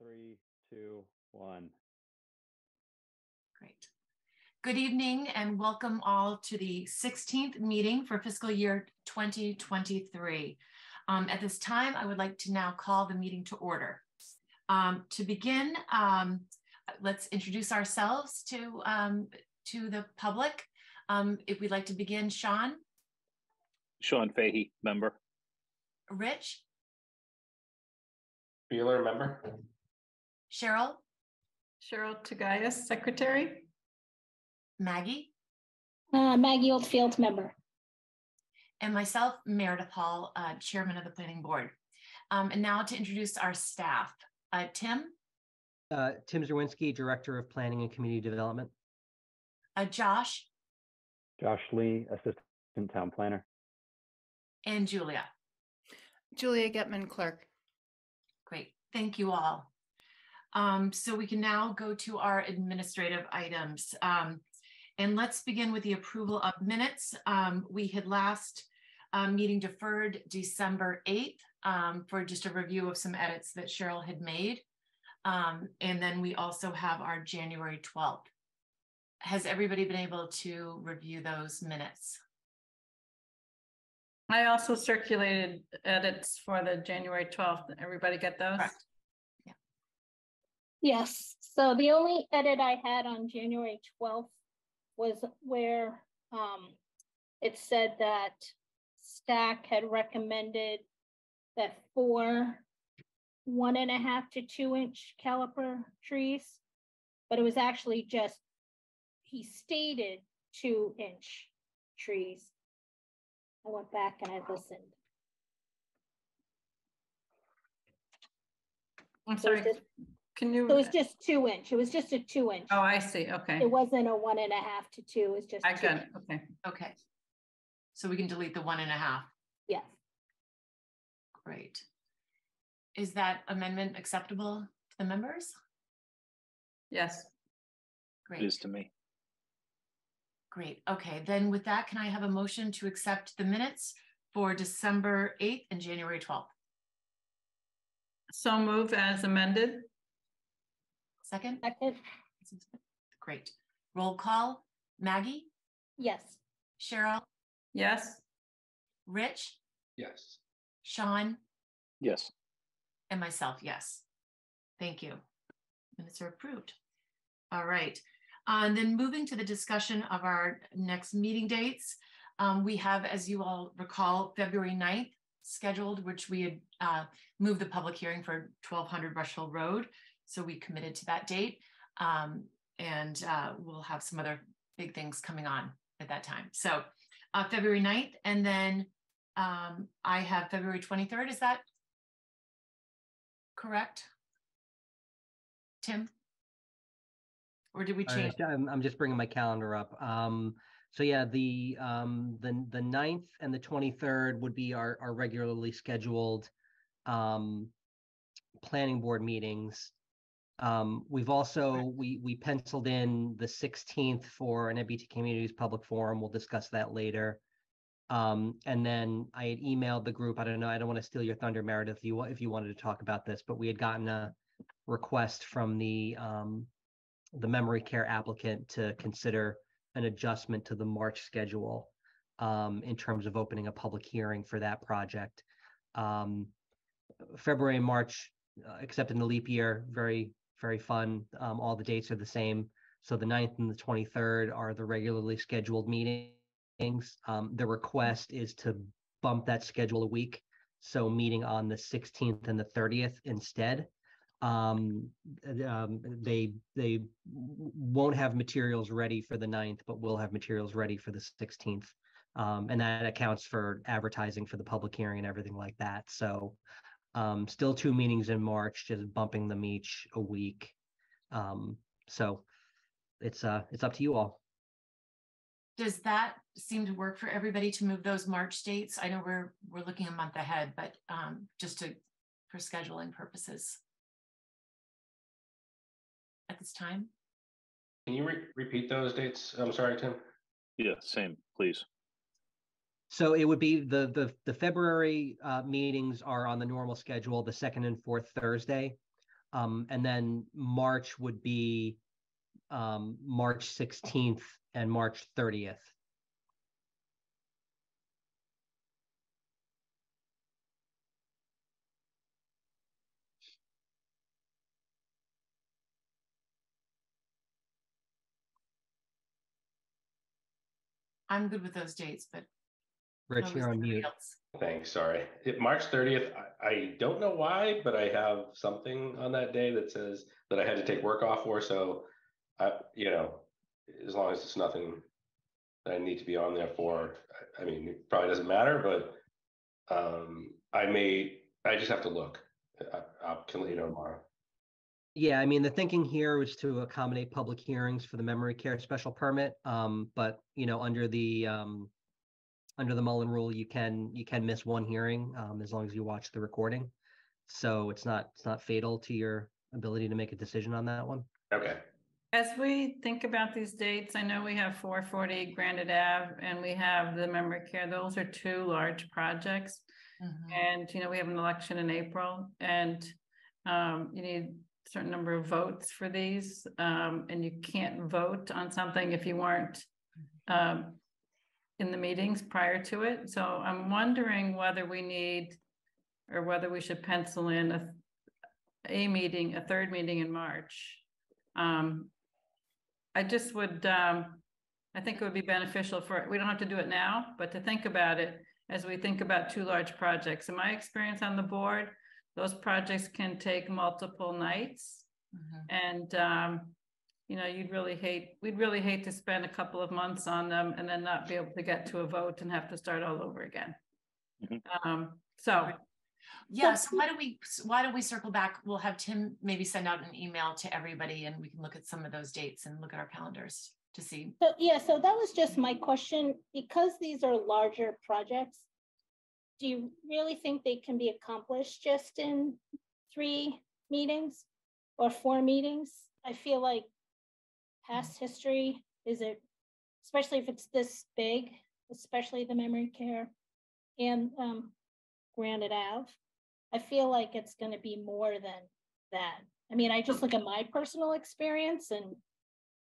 three, two, one. Great. Good evening and welcome all to the 16th meeting for fiscal year 2023. Um, at this time, I would like to now call the meeting to order. Um, to begin, um, let's introduce ourselves to, um, to the public. Um, if we'd like to begin, Sean, Sean Fahey, member. Rich, Bueller, member. Cheryl, Cheryl Tougias, Secretary. Maggie, Uh, Maggie Oldfield, member. and myself, Meredith Hall, uh, Chairman of the Planning Board. Um, and now to introduce our staff. Uh, Tim, Uh, Tim Czerwienski, Director of Planning and Community Development. uh, Josh, Josh Lee, Assistant Town Planner. and Julia. Julia Getman, Clerk. Great, thank you all. Um, so we can now go to our administrative items. Um, and let's begin with the approval of minutes. Um, we had last uh, meeting deferred December 8th um, for just a review of some edits that Cheryl had made. Um, and then we also have our January 12th. Has everybody been able to review those minutes? I also circulated edits for the January twelfth. Everybody get those? Correct. Yes, so the only edit I had on January twelfth was where um it said that Stack had recommended that four one and a half to two inch caliper trees, but it was actually just, he stated two inch trees. I went back and I listened. I'm sorry, can so it was just two inch, it was just a two inch. Oh, I see, okay. It wasn't a one and a half to two, it's just. I got it, okay. Okay. So we can delete the one and a half. Yes, Great. Is that amendment acceptable to the members? Yes, It is Great, to me. great. Okay, then with that, can I have a motion to accept the minutes for December 8th and January 12th? so move as amended. Second? second, Great. Roll call. Maggie, yes, Cheryl, Yes, Rich, Yes. Sean, Yes, and myself, yes. Thank you. Minutes are approved. All right. Uh, And then moving to the discussion of our next meeting dates. um, we have, as you all recall, February 9th scheduled, which we had uh, moved the public hearing for 1200 Brush Hill Road. So we committed to that date. Um, and uh, we'll have some other big things coming on at that time. So uh, February 9th, and then um, I have February 23rd. Is that correct? Tim? Or did we Uh, change? I'm, I'm just bringing my calendar up. Um, so yeah, the, um, the, the ninth and the twenty-third would be our, our regularly scheduled, um, planning board meetings. Um, we've also, we, we penciled in the sixteenth for an MBTA Communities Public Forum. We'll discuss that later. Um, and then I had emailed the group. I don't know, I don't want to steal your thunder, Meredith, you, if you wanted to talk about this, but we had gotten a request from the, um, the memory care applicant to consider an adjustment to the March schedule um, in terms of opening a public hearing for that project. Um, February and March, uh, except in the leap year, very, very fun. Um, all the dates are the same. So the 9th and the twenty-third are the regularly scheduled meetings. Um, the request is to bump that schedule a week. So meeting on the sixteenth and the thirtieth instead um, um, they, they won't have materials ready for the 9th, but will have materials ready for the sixteenth. Um, and that accounts for advertising for the public hearing and everything like that. So, um, still two meetings in March, just bumping them each a week. Um, so it's, uh, it's up to you all. Does that seem to work for everybody to move those March dates? I know we're, we're looking a month ahead, but um, just to, for scheduling purposes. At this time? Can you re- repeat those dates? I'm sorry, Tim. yeah, same, please. So it would be the, the, the February, uh, meetings are on the normal schedule, the second and fourth Thursday. Um, and then March would be um, March 16th and March 30th. I'm good with those dates, but. Rich, how is you're on everybody mute. else? Thanks, sorry. It- March thirtieth, I, I don't know why, but I have something on that day that says that I had to take work off for, so I, you know, as long as it's nothing that I need to be on there for, I I mean, it probably doesn't matter, but um, I may, I just have to look. I, I can let you know tomorrow. Yeah, I mean, the thinking here was to accommodate public hearings for the memory care special permit. Um, but you know, under the um, under the Mullin rule, you can you can miss one hearing um, as long as you watch the recording. So it's not it's not fatal to your ability to make a decision on that one. Okay, As we think about these dates, I know we have four forty Granite Ave and we have the memory care. Those are two large projects. Mhm. And, you know, we have an election in April and um, you need a certain number of votes for these. Um, and you can't vote on something if you weren't um, in the meetings prior to it. So I'm wondering whether we need or whether we should pencil in a a meeting, a third meeting in March. Um, I just would, um, I think it would be beneficial for, we don't have to do it now, but to think about it as we think about two large projects. In my experience on the board, those projects can take multiple nights. Mhm. And, um, you know, you'd really hate, we'd really hate to spend a couple of months on them and then not be able to get to a vote and have to start all over again. Mhm. Um, so, Yeah, so why don't we, why don't we circle back? We'll have Tim maybe send out an email to everybody and we can look at some of those dates and look at our calendars to see. So, yeah, so that was just my question, because these are larger projects. Do you really think they can be accomplished just in three meetings or four meetings? I feel like past history, is it, especially if it's this big, especially the memory care and um Granite Ave, I feel like it's gonna be more than that. I mean, I just look at my personal experience and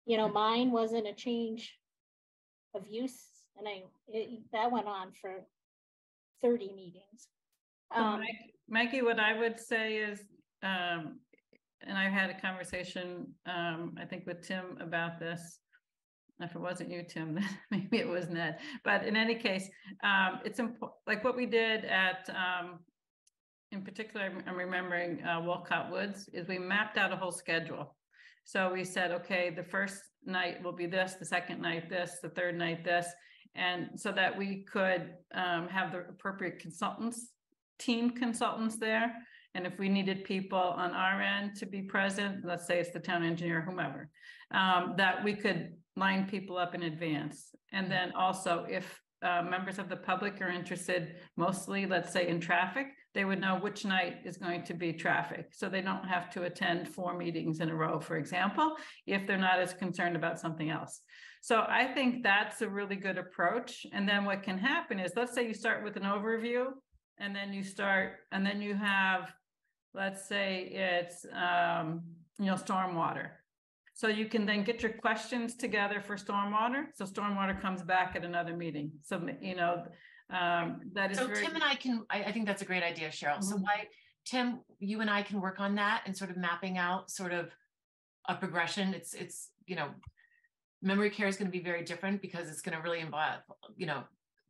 you know, mine wasn't a change of use, and I, it, that went on for thirty meetings. So Um, Mikey, what I would say is, um, and I had a conversation, um, I think with Tim about this. If it wasn't you, Tim, then maybe it was Ned, but in any case, um, it's important, like what we did at, um. In particular, I'm- remembering, uh, Walcott Woods, is we mapped out a whole schedule. So we said, okay, the first night will be this, the second night this, the third night this. And so that we could, um, have the appropriate consultants team consultants there. And if we needed people on our end to be present, let's say it's the town engineer, whomever, um, that we could line people up in advance. And then also if uh, members of the public are interested, mostly, let's say in traffic, they would know which night is going to be traffic. So they don't have to attend four meetings in a row, for example, if they're not as concerned about something else. So I think that's a really good approach. And then what can happen is, let's say you start with an overview and then you start, and then you have, let's say it's, um, you know, stormwater. So you can then get your questions together for stormwater. So stormwater comes back at another meeting. So, you know, um, that is So very. Tim and I can, I, I think that's a great idea, Cheryl. So Mhm. why, Tim, you and I can work on that and sort of mapping out sort of a progression. It's, it's, you know, memory care is going to be very different because it's going to really involve, you know,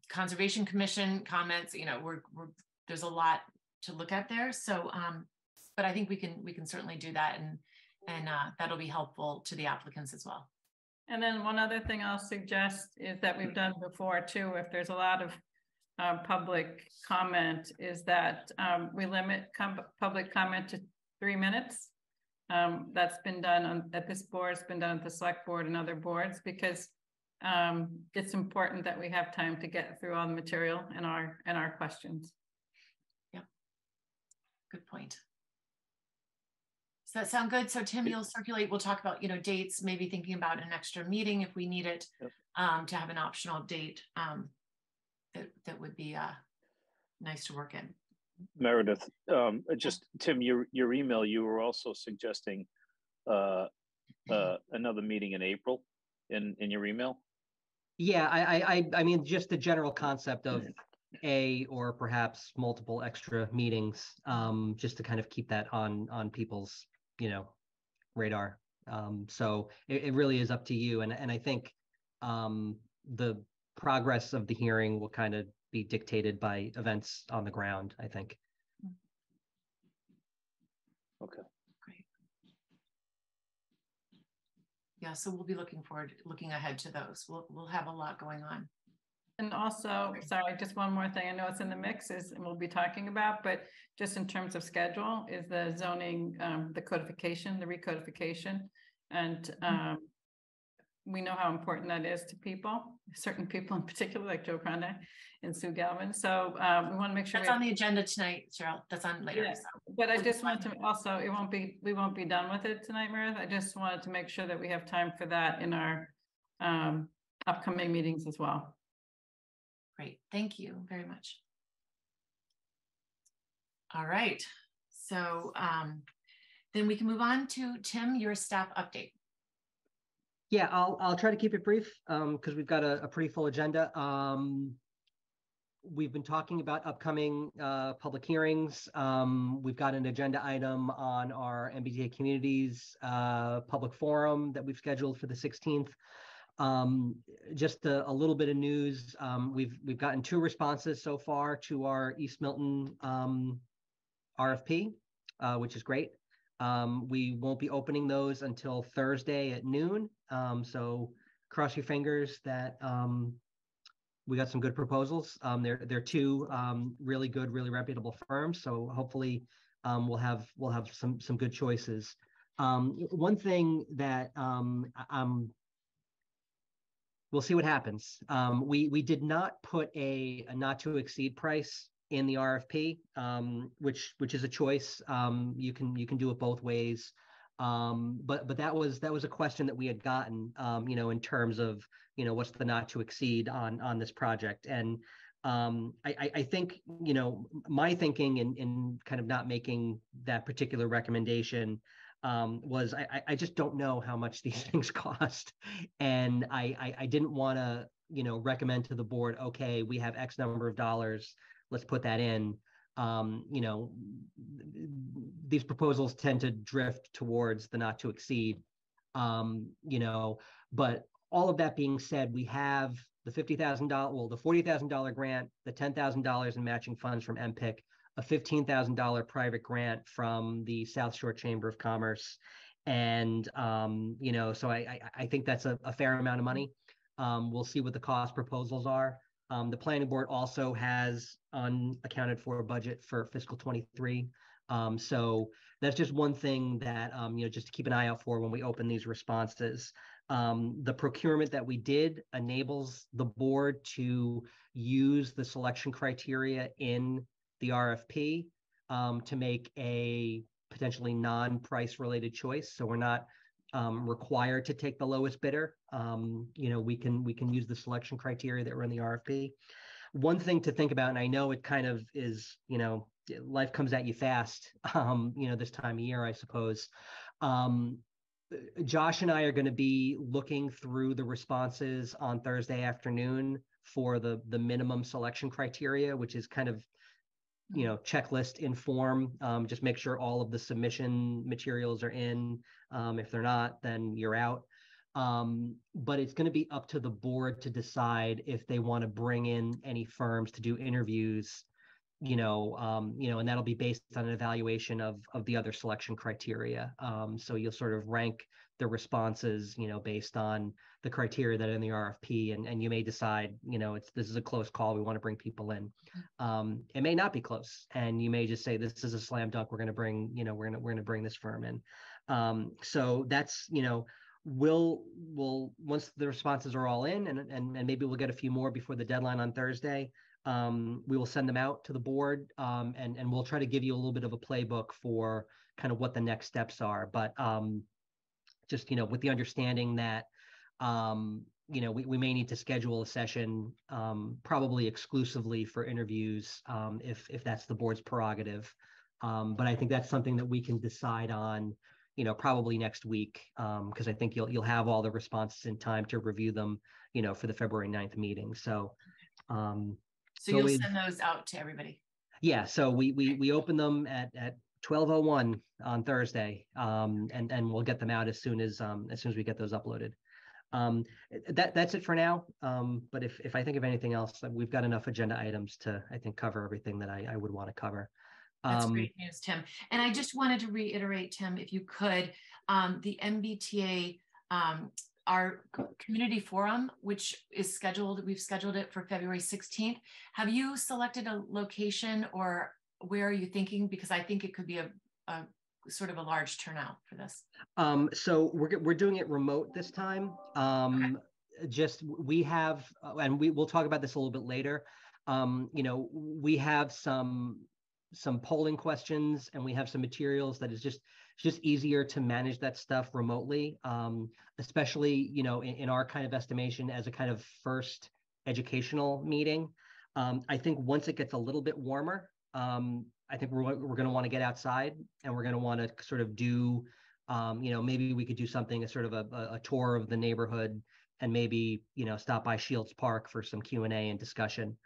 Conservation Commission comments, you know, we're, we're, there's a lot to look at there. So, um, but I think we can, we can certainly do that and, and, uh, that'll be helpful to the applicants as well. And then one other thing I'll suggest is that we've done before too, if there's a lot of uh, public comment, is that um, we limit com- public comment to three minutes. Um, that's been done on, at this board, it's been done at the select board and other boards, because um, it's important that we have time to get through all the material and our, and our questions. Yep. Good point. Does that sound good? So Tim, you'll circulate, we'll talk about, you know, dates, maybe thinking about an extra meeting if we need it. Yep. Um, to have an optional date, um, that, that would be, uh, nice to work in. Meredith, um, just, Tim, your, your email, you were also suggesting uh, uh, another meeting in April in, in your email? Yeah, I, I, I, I mean, just the general concept of a or perhaps multiple extra meetings, um, just to kind of keep that on, on people's, you know, radar. Um, so it, it really is up to you. And, and I think, um, the progress of the hearing will kind of be dictated by events on the ground, I think. Okay. Great. Yeah, so we'll be looking forward, looking ahead to those. We'll, we'll have a lot going on. And also, sorry, just one more thing. I know it's in the mix is, and we'll be talking about, but just in terms of schedule is the zoning, um, the codification, the recodification. And, um, we know how important that is to people, certain people in particular, like Joe Grande and Sue Galvin. So, uh, we want to make sure. That's on the agenda tonight, Cheryl. That's on later. Yeah. so. But I just want to also, it won't be, we won't be done with it tonight, Meredith. I just wanted to make sure that we have time for that in our um upcoming meetings as well. Great, thank you very much. All right, so um, then we can move on to Tim, your staff update. Yeah, I'll, I'll try to keep it brief, um, because we've got a, a pretty full agenda. Um, we've been talking about upcoming, uh, public hearings. Um, we've got an agenda item on our MBTA Communities, uh, public forum that we've scheduled for the sixteenth. Um, just a, a little bit of news. Um, we've, we've gotten two responses so far to our East Milton, um, RFP, uh, which is great. Um, we won't be opening those until Thursday at noon. Um, so cross your fingers that, um, we got some good proposals. They're, they're two, really good, really reputable firms. So hopefully, we'll have, we'll have some, some good choices. One thing that, I'm, we'll see what happens. Um, we, we did not put a, a not to exceed price in the RFP, um, which which is a choice. Um, you can you can do it both ways. Um, but but that was that was a question that we had gotten, um, you know, in terms of you know what's the not to exceed on on this project, and um, I, I I think you know my thinking in in kind of not making that particular recommendation um, was I I- just don't know how much these things cost, and I I, I didn't want to you know recommend to the board okay we have X number of dollars let's put that in. Um, you know, these proposals tend to drift towards the not to exceed. Um, you know, but all of that being said, we have the fifty thousand dollar, well, the forty thousand dollar grant, the ten thousand dollars in matching funds from MPIC, a fifteen thousand dollar private grant from the South Shore Chamber of Commerce, and um, you know, so I I, I think that's a, a fair amount of money. Um, we'll see what the cost proposals are. Um, the planning board also has unaccounted for budget for fiscal twenty-three. Um, so that's just one thing that, um, you know, just to keep an eye out for when we open these responses. Um, the procurement that we did enables the board to use the selection criteria in the RFP um, to make a potentially non-price related choice. So we're not um, required to take the lowest bidder. Um, you know, we can we can use the selection criteria that were in the RFP. One thing to think about, and I know it kind of is, you know, life comes at you fast. Um, you know, this time of year, I suppose. Um, Josh and I are going to be looking through the responses on Thursday afternoon for the the minimum selection criteria, which is kind of you know checklist in form um, just make sure all of the submission materials are in. Um, if they're not then you're out. Um, but it's going to be up to the board to decide if they want to bring in any firms to do interviews you know um, you know and that'll be based on an evaluation of of the other selection criteria. Um, so you'll sort of rank the responses you know based on the criteria that are in the RFP and and you may decide you know it's this is a close call we want to bring people in. Um, it may not be close and you may just say this is a slam dunk we're going to bring you know we're going to we're to bring this firm in. Um, so that's you know we'll we'll once the responses are all in and, and and maybe we'll get a few more before the deadline on thursday um, we will send them out to the board um, and and we'll try to give you a little bit of a playbook for kind of what the next steps are but um, just you know with the understanding that um, you know, we, we may need to schedule a session, um, probably exclusively for interviews, um, if, if that's the board's prerogative. But I think that's something that we can decide on, you know, probably next week, because I think you'll, you'll have all the responses in time to review them, you know, for the February 9th meeting. So, um, So So you'll we- send those out to everybody. yeah, so we we we open them at at twelve oh one on Thursday. Um, and and we'll get them out as soon as um as soon as we get those uploaded. Um, that that's it for now. Um, but if if I think of anything else, uh, we've got enough agenda items to I think cover everything that I I would want to cover. That's Um, great news, Tim. And I just wanted to reiterate, Tim, if you could, um, the MBTA, um, our community forum, which is scheduled, we've scheduled it for February 16th. Have you selected a location or where are you thinking? Because I think it could be a, a sort of a large turnout for this. Um, so we're, we're doing it remote this time. Um, just, we have, and we, we'll talk about this a little bit later. Um, you know, we have some, some polling questions and we have some materials that is just, it's just easier to manage that stuff remotely. Um, especially, you know, in, in our kind of estimation as a kind of first educational meeting. Um, I think once it gets a little bit warmer, um, I think we're, we're going to want to get outside and we're going to want to sort of do, um, you know, maybe we could do something, a sort of a, a- tour of the neighborhood and maybe, you know, stop by Shields Park for some Q and A and discussion.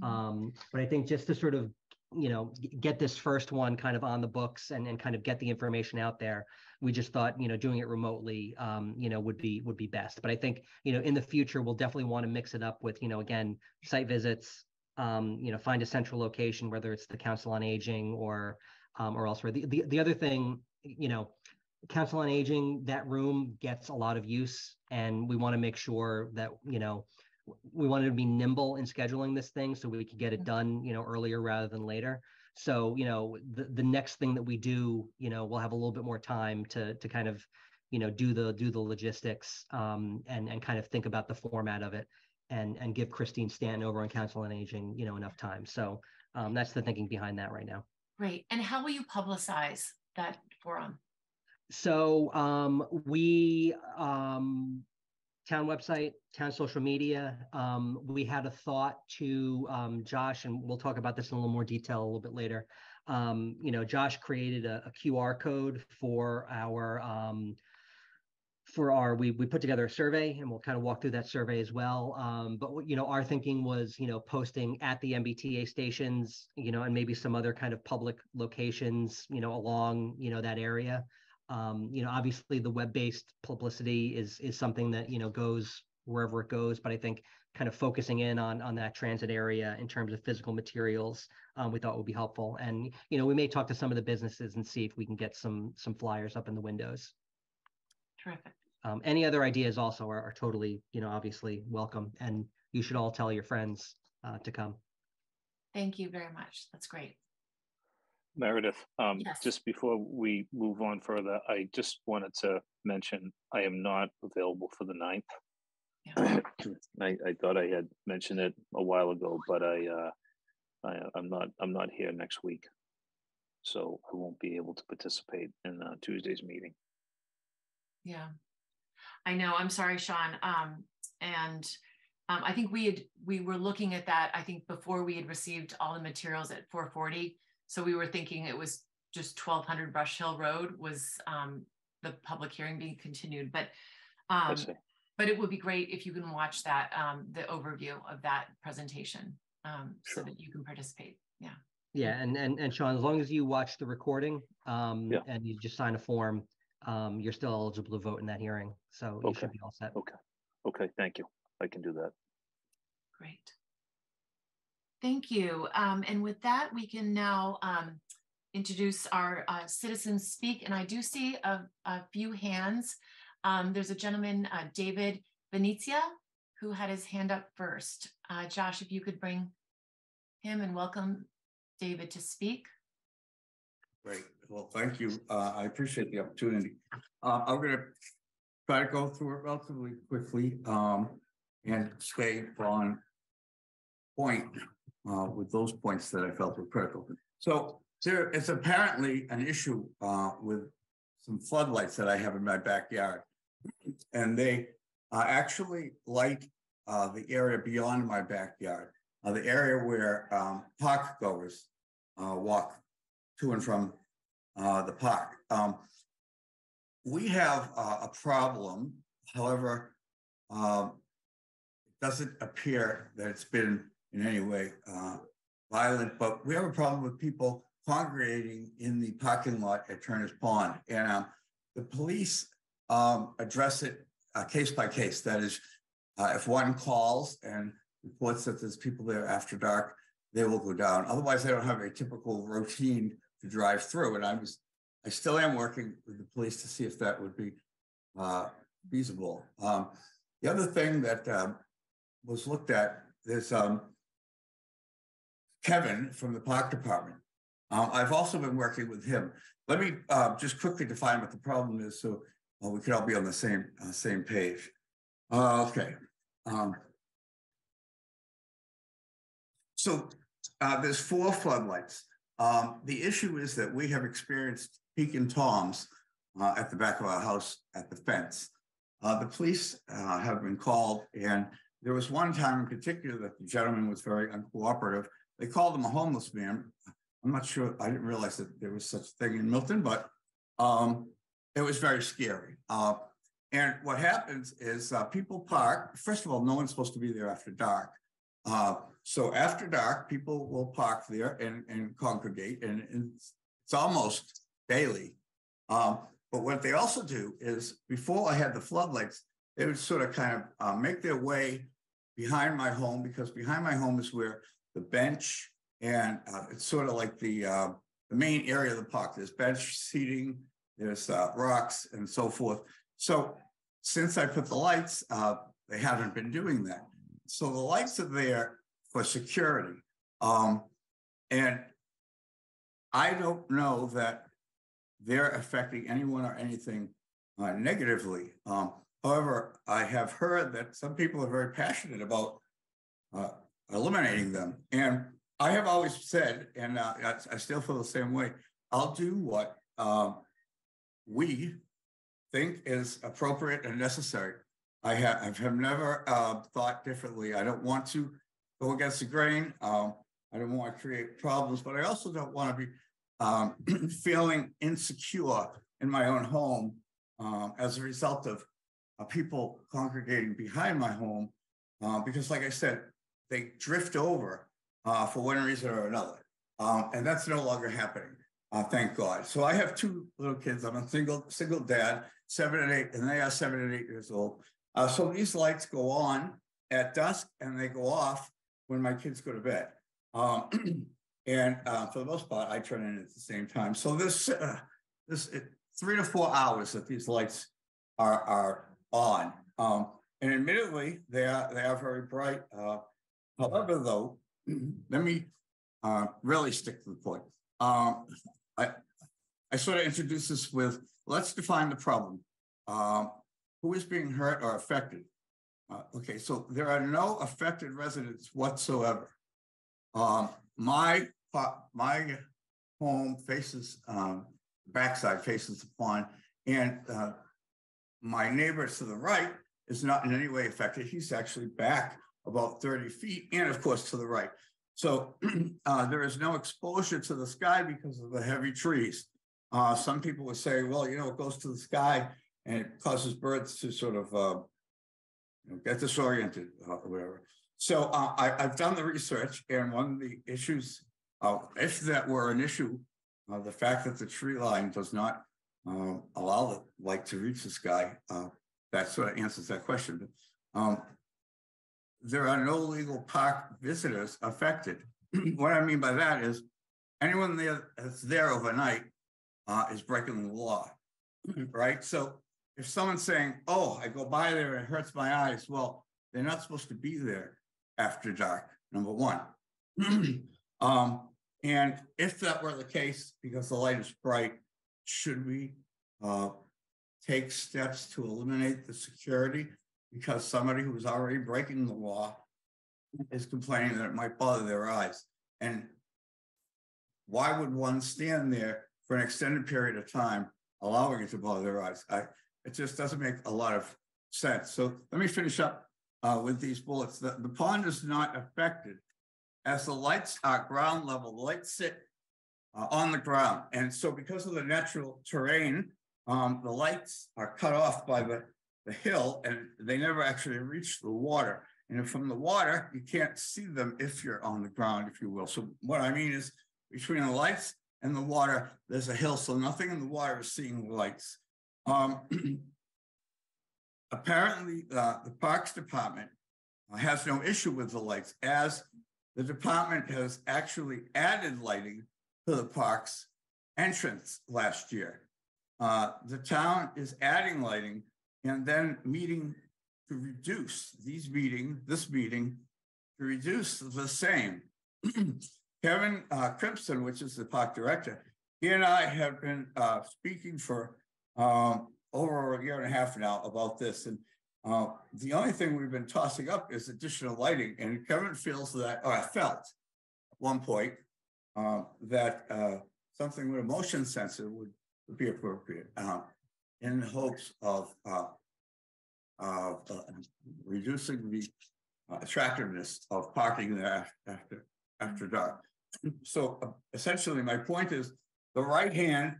Mhm. Um, but I think just to sort of, you know, get this first one kind of on the books and, and kind of get the information out there, we just thought, you know, doing it remotely, um, you know, would be, would be best. But I think, you know, in the future, we'll definitely want to mix it up with, you know, again, site visits, um, you know, find a central location, whether it's the Council on Aging or, um, or elsewhere. The, the, the other thing, you know, Council on Aging, that room gets a lot of use and we want to make sure that, you know, we wanted to be nimble in scheduling this thing so we could get it Mhm. done, you know, earlier rather than later. So, you know, the, the next thing that we do, you know, we'll have a little bit more time to, to kind of, you know, do the, do the logistics, um, and, and kind of think about the format of it and, and give Christine Stanton over on Council on Aging, you know, enough time. So, um, that's the thinking behind that right now. Great. And how will you publicize that forum? So um, we um, town website, town social media. Um, we had a thought to um, Josh, and we'll talk about this in a little more detail a little bit later. Um, you know, Josh created a, a QR code for our um, for our we we put together a survey, and we'll kind of walk through that survey as well. Um, but you know, our thinking was you know posting at the MBTA stations, you know, and maybe some other kind of public locations, you know, along you know that area um, you know obviously the web-based publicity is is something that you know goes wherever it goes but i think kind of focusing in on on that transit area in terms of physical materials um, we thought would be helpful and you know we may talk to some of the businesses and see if we can get some some flyers up in the windows Terrific. um, any other ideas also are, are totally you know obviously welcome and you should all tell your friends uh, to come Thank you very much. That's great. Meredith, um, Yes. just before we move on further, I just wanted to mention I am not available for the ninth. Yeah. I, I thought I had mentioned it a while ago, but I, uh, I, I'm not, I'm not here next week. So I won't be able to participate in uh, Tuesday's meeting. Yeah. I know. I'm sorry, Sean. Um, and um, I think we had, we were looking at that, I think before we had received all the materials at 440. So we were thinking it was just 1200 Brush Hill Road was um, the public hearing being continued, but um, but it would be great if you can watch that, um, the overview of that presentation um, so that you can participate. Yeah. yeah and and and sean as long as you watch the recording um, Yeah. and you just sign a form um, you're still eligible to vote in that hearing so you should be all set Okay. Okay, thank you. I can do that. Great. Thank you. Um, and with that, we can now um, introduce our uh, citizens speak. And I do see a, a few hands. Um, there's a gentleman, uh, David Venezia, who had his hand up first. Uh, Josh, if you could bring him and welcome David to speak. Great. Well, thank you. Uh, I appreciate the opportunity. Uh, I'm gonna try to go through it relatively quickly, um, and stay on point, uh, with those points that I felt were critical. So there is apparently an issue, uh, with some floodlights that I have in my backyard. And they uh, actually light uh, the area beyond my backyard, uh, the area where um, park goers uh, walk to and from the park. Um, we have a problem, however, um, it doesn't appear that it's been in any way uh, violent, but we have a problem with people congregating in the parking lot at Turner's Pond. And um, the police um, address it uh, case by case. That is, uh, if one calls and reports that there's people there after dark, they will go down. Otherwise, they don't have a typical routine to drive through. And I was, I still am working with the police to see if that would be uh, feasible. Um, the other thing that um, was looked at is um, Kevin from the park department. Um, I've also been working with him. Let me uh, just quickly define what the problem is so uh, we can all be on the same uh, same page. Uh, okay. Um, so uh, there's four floodlights. Um, the issue is that we have experienced peak and toms uh, at the back of our house at the fence. Uh, the police have been called, and there was one time in particular that the gentleman was very uncooperative. They called him a homeless man. I'm not sure. I didn't realize that there was such a thing in Milton, but um, it was very scary. Uh, and what happens is uh, people park. First of all, no one's supposed to be there after dark. Uh, so after dark, people will park there and, and congregate, and, and it's, almost daily. Um, but what they also do is before I had the floodlights, they would sort of kind of uh, make their way behind my home because behind my home is where the bench and uh, it's sort of like the uh, the main area of the park. There's bench seating, there's uh, rocks, and so forth. So since I put the lights, uh, they haven't been doing that. So the lights are there for security, um, and I don't know that they're affecting anyone or anything uh, negatively. Um, however, I have heard that some people are very passionate about uh, eliminating them. And I have always said, and uh, I, I, still feel the same way, I'll do what um, we think is appropriate and necessary. I have, I have never uh, thought differently. I don't want to go against the grain. Um, I don't want to create problems, but I also don't want to be um, feeling insecure in my own home um, as a result of uh, people congregating behind my home. Uh, because, like I said, they drift over uh, for one reason or another. Um, and that's no longer happening, uh, thank God. So I have two little kids. I'm a single single dad, seven and eight, and they are seven and eight years old. Uh, so these lights go on at dusk and they go off when my kids go to bed. Um, and uh, for the most part, I turn in at the same time. So this uh, this three to four hours that these lights are are on. Um, and admittedly, they are they are very bright. However, though, let me uh, really stick to the point. Um, I, I sort of introduce this with let's define the problem. Um, who is being hurt or affected? Uh, okay, so there are no affected residents whatsoever. Um, my my home faces um, backside faces the pond, and uh, my neighbor to the right is not in any way affected. He's actually back about 30 feet, and of course to the right. So uh, there is no exposure to the sky because of the heavy trees. Uh, some people would say, well, you know, it goes to the sky and it causes birds to sort of uh, get disoriented uh, or whatever. So uh, I, have done the research, and one of the issues, uh, if that were an issue, the fact that the tree line does not allow the light to reach the sky, that sort of answers that question. Um, there are no legal park visitors affected. what I mean by that is anyone there that's there overnight uh, is breaking the law, right? So if someone's saying, "Oh, I go by there and it hurts my eyes," well, they're not supposed to be there after dark. Number one, um, and if that were the case, because the light is bright, should we uh, take steps to eliminate the security because somebody who's already breaking the law is complaining that it might bother their eyes. And why would one stand there for an extended period of time, allowing it to bother their eyes? I, it just doesn't make a lot of sense. So let me finish up uh with these bullets. The the pond is not affected. As the lights are ground level, the lights sit uh on the ground. And so because of the natural terrain, um the lights are cut off by the the hill and they never actually reach the water. And from the water, you can't see them if you're on the ground, if you will. So what I mean is between the lights and the water, there's a hill, so nothing in the water is seeing the lights. Um, apparently, uh, the Parks Department has no issue with the lights, as the department has actually added lighting to the park's entrance last year. Uh, the town is adding lighting and then meeting to reduce these meeting, this meeting, to reduce the same. Kevin uh, Crimpson, which is the park director, he and I have been uh, speaking for um, over a year and a half now about this. And uh, the only thing we've been tossing up is additional lighting. And Kevin feels that, or I felt at one point, uh, that uh, something with a motion sensor would, would be appropriate uh, in hopes of uh, of uh, reducing the attractiveness of parking there after after dark. So uh, essentially, my point is the right hand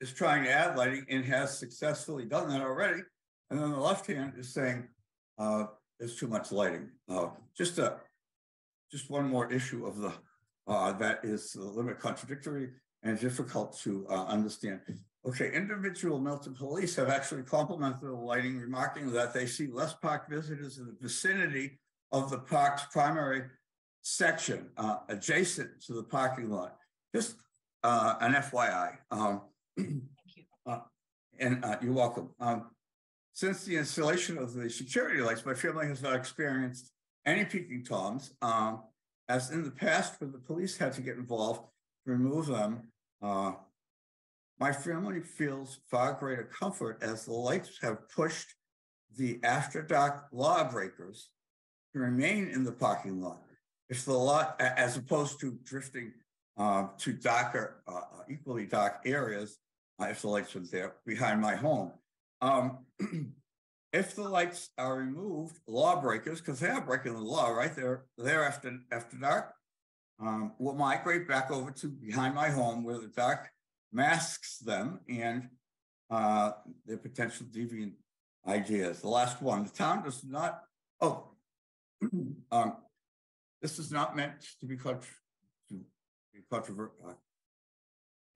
is trying to add lighting and has successfully done that already. And then the left hand is saying uh, there's too much lighting. Uh, just a just one more issue of the uh, that is a little bit contradictory and difficult to uh, understand. Okay, individual Milton police have actually complimented the lighting, remarking that they see less park visitors in the vicinity of the park's primary section uh, adjacent to the parking lot. Just uh, an FYI. Um, Thank you. uh, and uh, you're welcome. Um, since the installation of the security lights, my family has not experienced any peaking toms. Um, as in the past, when the police had to get involved to remove them, uh, my family feels far greater comfort as the lights have pushed the after dark lawbreakers to remain in the parking lot. If the lot, as opposed to drifting uh, to darker, uh, uh, equally dark areas, uh, if the lights were there behind my home. Um, if the lights are removed, lawbreakers, because they are breaking the law, right? They're there after after dark. Um, will migrate back over to behind my home where the dark masks them and uh, their potential deviant ideas. The last one, the town does not, oh, um, this is not meant to be contr- to be controver- uh,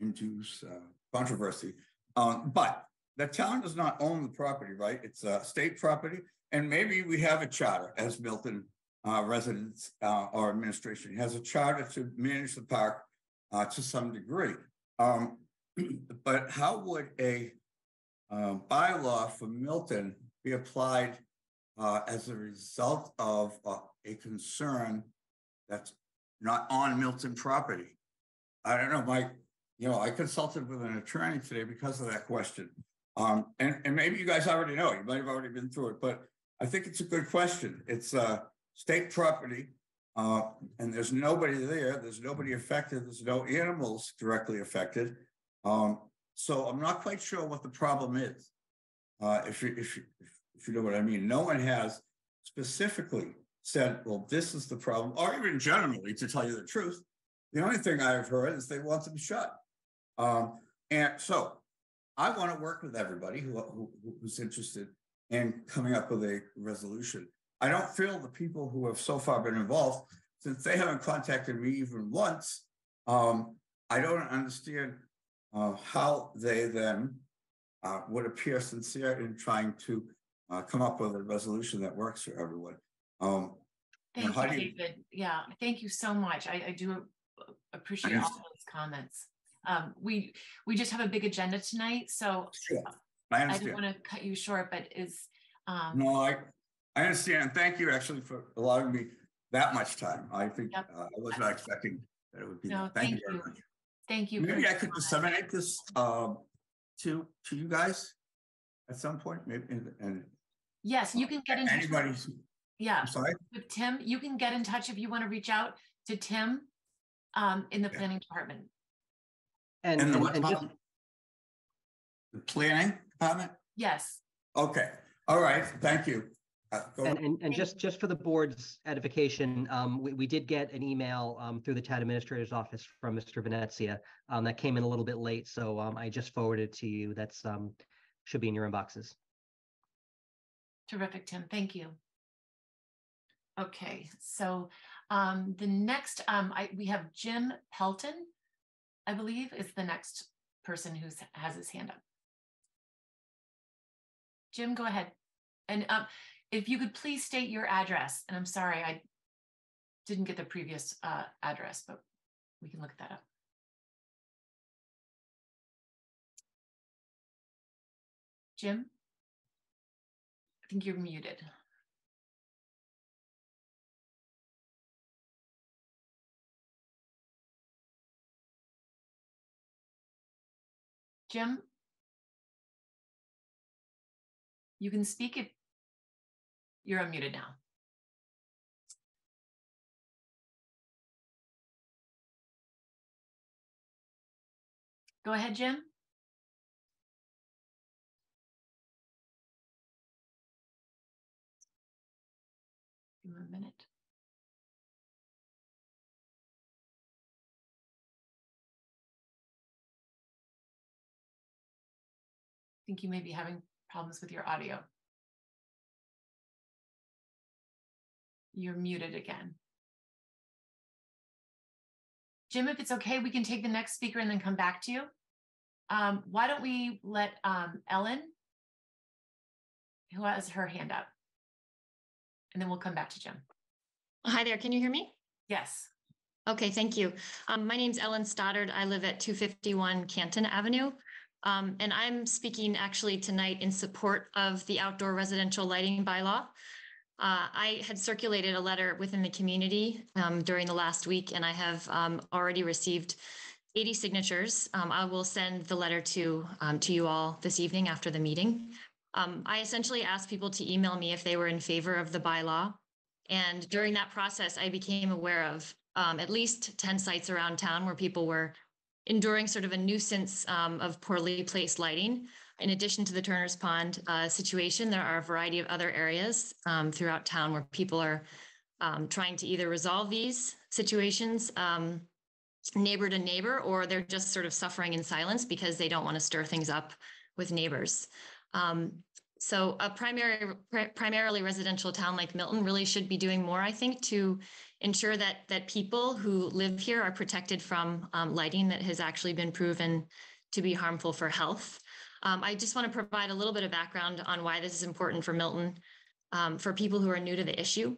induce uh, controversy. Um, but the town does not own the property, right? It's a state property. And maybe we have a charter as Milton uh, residents uh, or administration has a charter to manage the park uh, to some degree. Um, but how would a um, bylaw for Milton be applied uh, as a result of uh, a concern that's not on Milton property? I don't know, Mike, you know, I consulted with an attorney today because of that question. Um, and, and maybe you guys already know, you might have already been through it, but I think it's a good question. It's uh state property. Uh, and there's nobody there, there's nobody affected, there's no animals directly affected. Um, so I'm not quite sure what the problem is. Uh, if you, if you, if- you know what I mean, no one has specifically said, well, this is the problem, or even generally, to tell you the truth. The only thing I've heard is they want them shut. Um, and so I want to work with everybody who, who, who's interested in coming up with a resolution. I don't feel the people who have so far been involved, since they haven't contacted me even once, um, I don't understand uh, how they then uh, would appear sincere in trying to uh, come up with a resolution that works for everyone. Um, Thank you, you- David. Yeah, thank you so much. I, I do appreciate all those comments. Um, we, we just have a big agenda tonight, so sure, I I didn't want to cut you short, but is, um, No, I, I understand. Thank you actually for allowing me that much time. I think, Yep. uh, I was not expecting that it would be. No, that. Thank you thank very you. Much. thank you. Maybe I could disseminate this, um, to, to you guys at some point, maybe, and- and Yes, you can get in touch. anybody, Yeah, I'm sorry? with Tim, you can get in touch if you want to reach out to Tim um, in the Yeah. planning department. And, And the and what and just. The planning department? Yes, Okay, All right, thank you. Uh, go- And, and, and just, just for the board's edification, um, we, we did get an email, um, through the town administrator's office from Mr. Venezia. Um, that came in a little bit late, so, um, I just forwarded it to you. That's, um, should be in your inboxes. Terrific, Tim. Thank you. Okay, so um, the next, um, I, we have Jim Pelton, I believe is the next person who has his hand up. Jim, go ahead. And um, if you could please state your address, and I'm sorry, I didn't get the previous uh, address, but we can look that up. Jim? I think you're muted. Jim? You can speak if you're unmuted now. Go ahead, Jim. Give him a minute. I think you may be having problems with your audio. You're muted again. Jim, if it's okay, we can take the next speaker and then come back to you. Um, why don't we let um, Ellen, who has her hand up, and then we'll come back to Jim. Hi there, can you hear me? Yes. Okay, thank you. Um, my name's Ellen Stoddard. I live at 251 Canton Avenue. Um, and I'm speaking actually tonight in support of the outdoor residential lighting bylaw. Uh, I had circulated a letter within the community um, during the last week, and I have um, already received 80 signatures. Um, I will send the letter to um, to you all this evening after the meeting. Um, I essentially asked people to email me if they were in favor of the bylaw, and during that process, I became aware of um, at least 10 sites around town where people were enduring sort of a nuisance of poorly placed lighting. In addition to the Turner's Pond uh, situation, there are a variety of other areas um, throughout town where people are um, trying to either resolve these situations um, neighbor to neighbor, or they're just sort of suffering in silence because they don't want to stir things up with neighbors. Um, so a primary, primarily residential town like Milton really should be doing more, I think, to ensure that that people who live here are protected from um, lighting that has actually been proven to be harmful for health. Um, I just want to provide a little bit of background on why this is important for Milton um, for people who are new to the issue.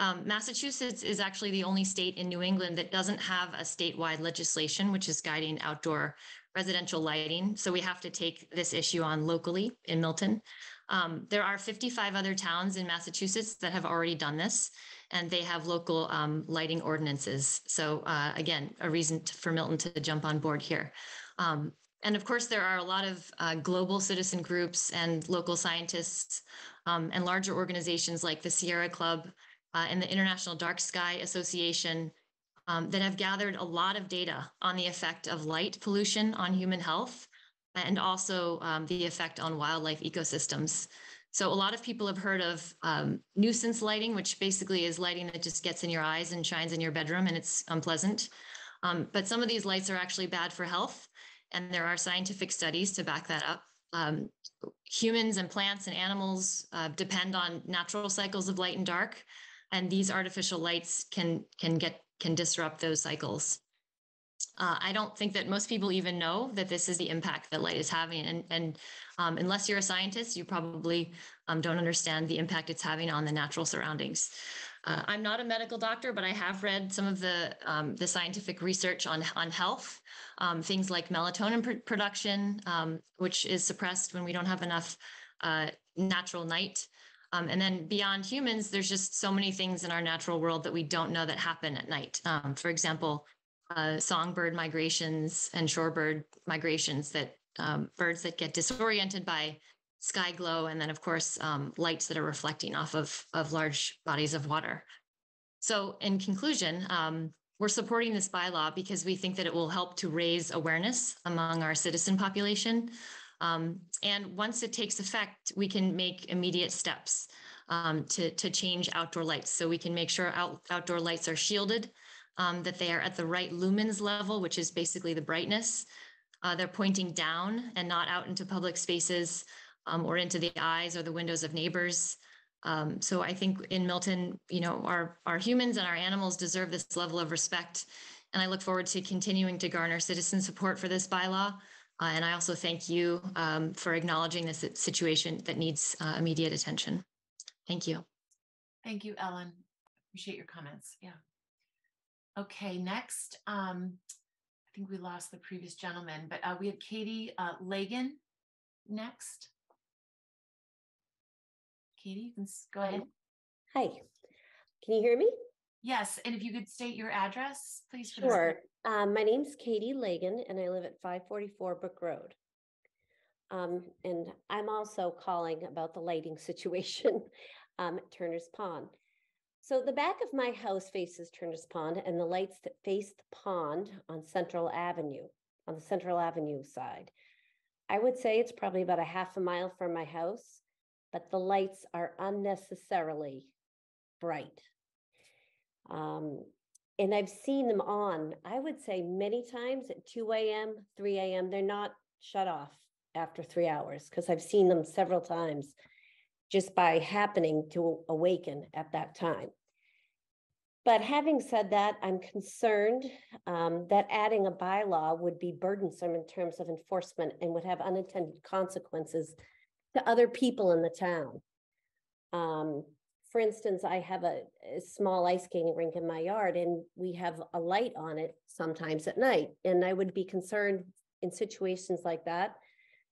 Um, Massachusetts is actually the only state in New England that doesn't have a statewide legislation which is guiding outdoor residential lighting. So we have to take this issue on locally in Milton. Um, there are 55 other towns in Massachusetts that have already done this and they have local um, lighting ordinances. So uh, again, a reason to, for Milton to jump on board here. Um, and of course, there are a lot of uh, global citizen groups and local scientists um, and larger organizations like the Sierra Club uh, and the International Dark Sky Association um, that have gathered a lot of data on the effect of light pollution on human health and also um, the effect on wildlife ecosystems. So a lot of people have heard of um, nuisance lighting, which basically is lighting that just gets in your eyes and shines in your bedroom and it's unpleasant. Um, but some of these lights are actually bad for health. And there are scientific studies to back that up. Um, humans and plants and animals uh, depend on natural cycles of light and dark. And these artificial lights can, can get, can disrupt those cycles. Uh, I don't think that most people even know that this is the impact that light is having. And, and um, unless you're a scientist, you probably um, don't understand the impact it's having on the natural surroundings. Uh, I'm not a medical doctor, but I have read some of the um, the scientific research on on health, um, things like melatonin pr- production, um, which is suppressed when we don't have enough uh, natural night. Um, and then beyond humans, there's just so many things in our natural world that we don't know that happen at night. Um, for example, uh, songbird migrations and shorebird migrations that um, birds that get disoriented by sky glow, and then of course um, lights that are reflecting off of, of large bodies of water. So in conclusion, um, we're supporting this bylaw because we think that it will help to raise awareness among our citizen population Um, and once it takes effect, we can make immediate steps um, to, to change outdoor lights. So we can make sure out, outdoor lights are shielded, um, that they are at the right lumens level, which is basically the brightness. Uh, they're pointing down and not out into public spaces um, or into the eyes or the windows of neighbors. Um, so I think in Milton, you know, our, our humans and our animals deserve this level of respect. And I look forward to continuing to garner citizen support for this bylaw. Uh, and I also thank you um, for acknowledging this situation that needs uh, immediate attention. Thank you. Thank you, Ellen. Appreciate your comments. Yeah. Okay, next, um, I think we lost the previous gentleman, but uh, we have Katie uh, Lagan next. Katie, you can go ahead. Hi, can you hear me? Yes, and if you could state your address, please. for Sure. Um, my name's Katie Lagan and I live at five forty-four Brook Road. Um, and I'm also calling about the lighting situation, um, at Turner's Pond. So the back of my house faces Turner's Pond and the lights that face the pond on Central Avenue, on the Central Avenue side. I would say it's probably about a half a mile from my house, but the lights are unnecessarily bright. Um, and I've seen them on, I would say many times at two AM, three AM, they're not shut off after three hours, because I've seen them several times just by happening to awaken at that time. But having said that, I'm concerned um, that adding a bylaw would be burdensome in terms of enforcement and would have unintended consequences to other people in the town. Um, for instance, I have a, a small ice skating rink in my yard and we have a light on it sometimes at night. And I would be concerned in situations like that,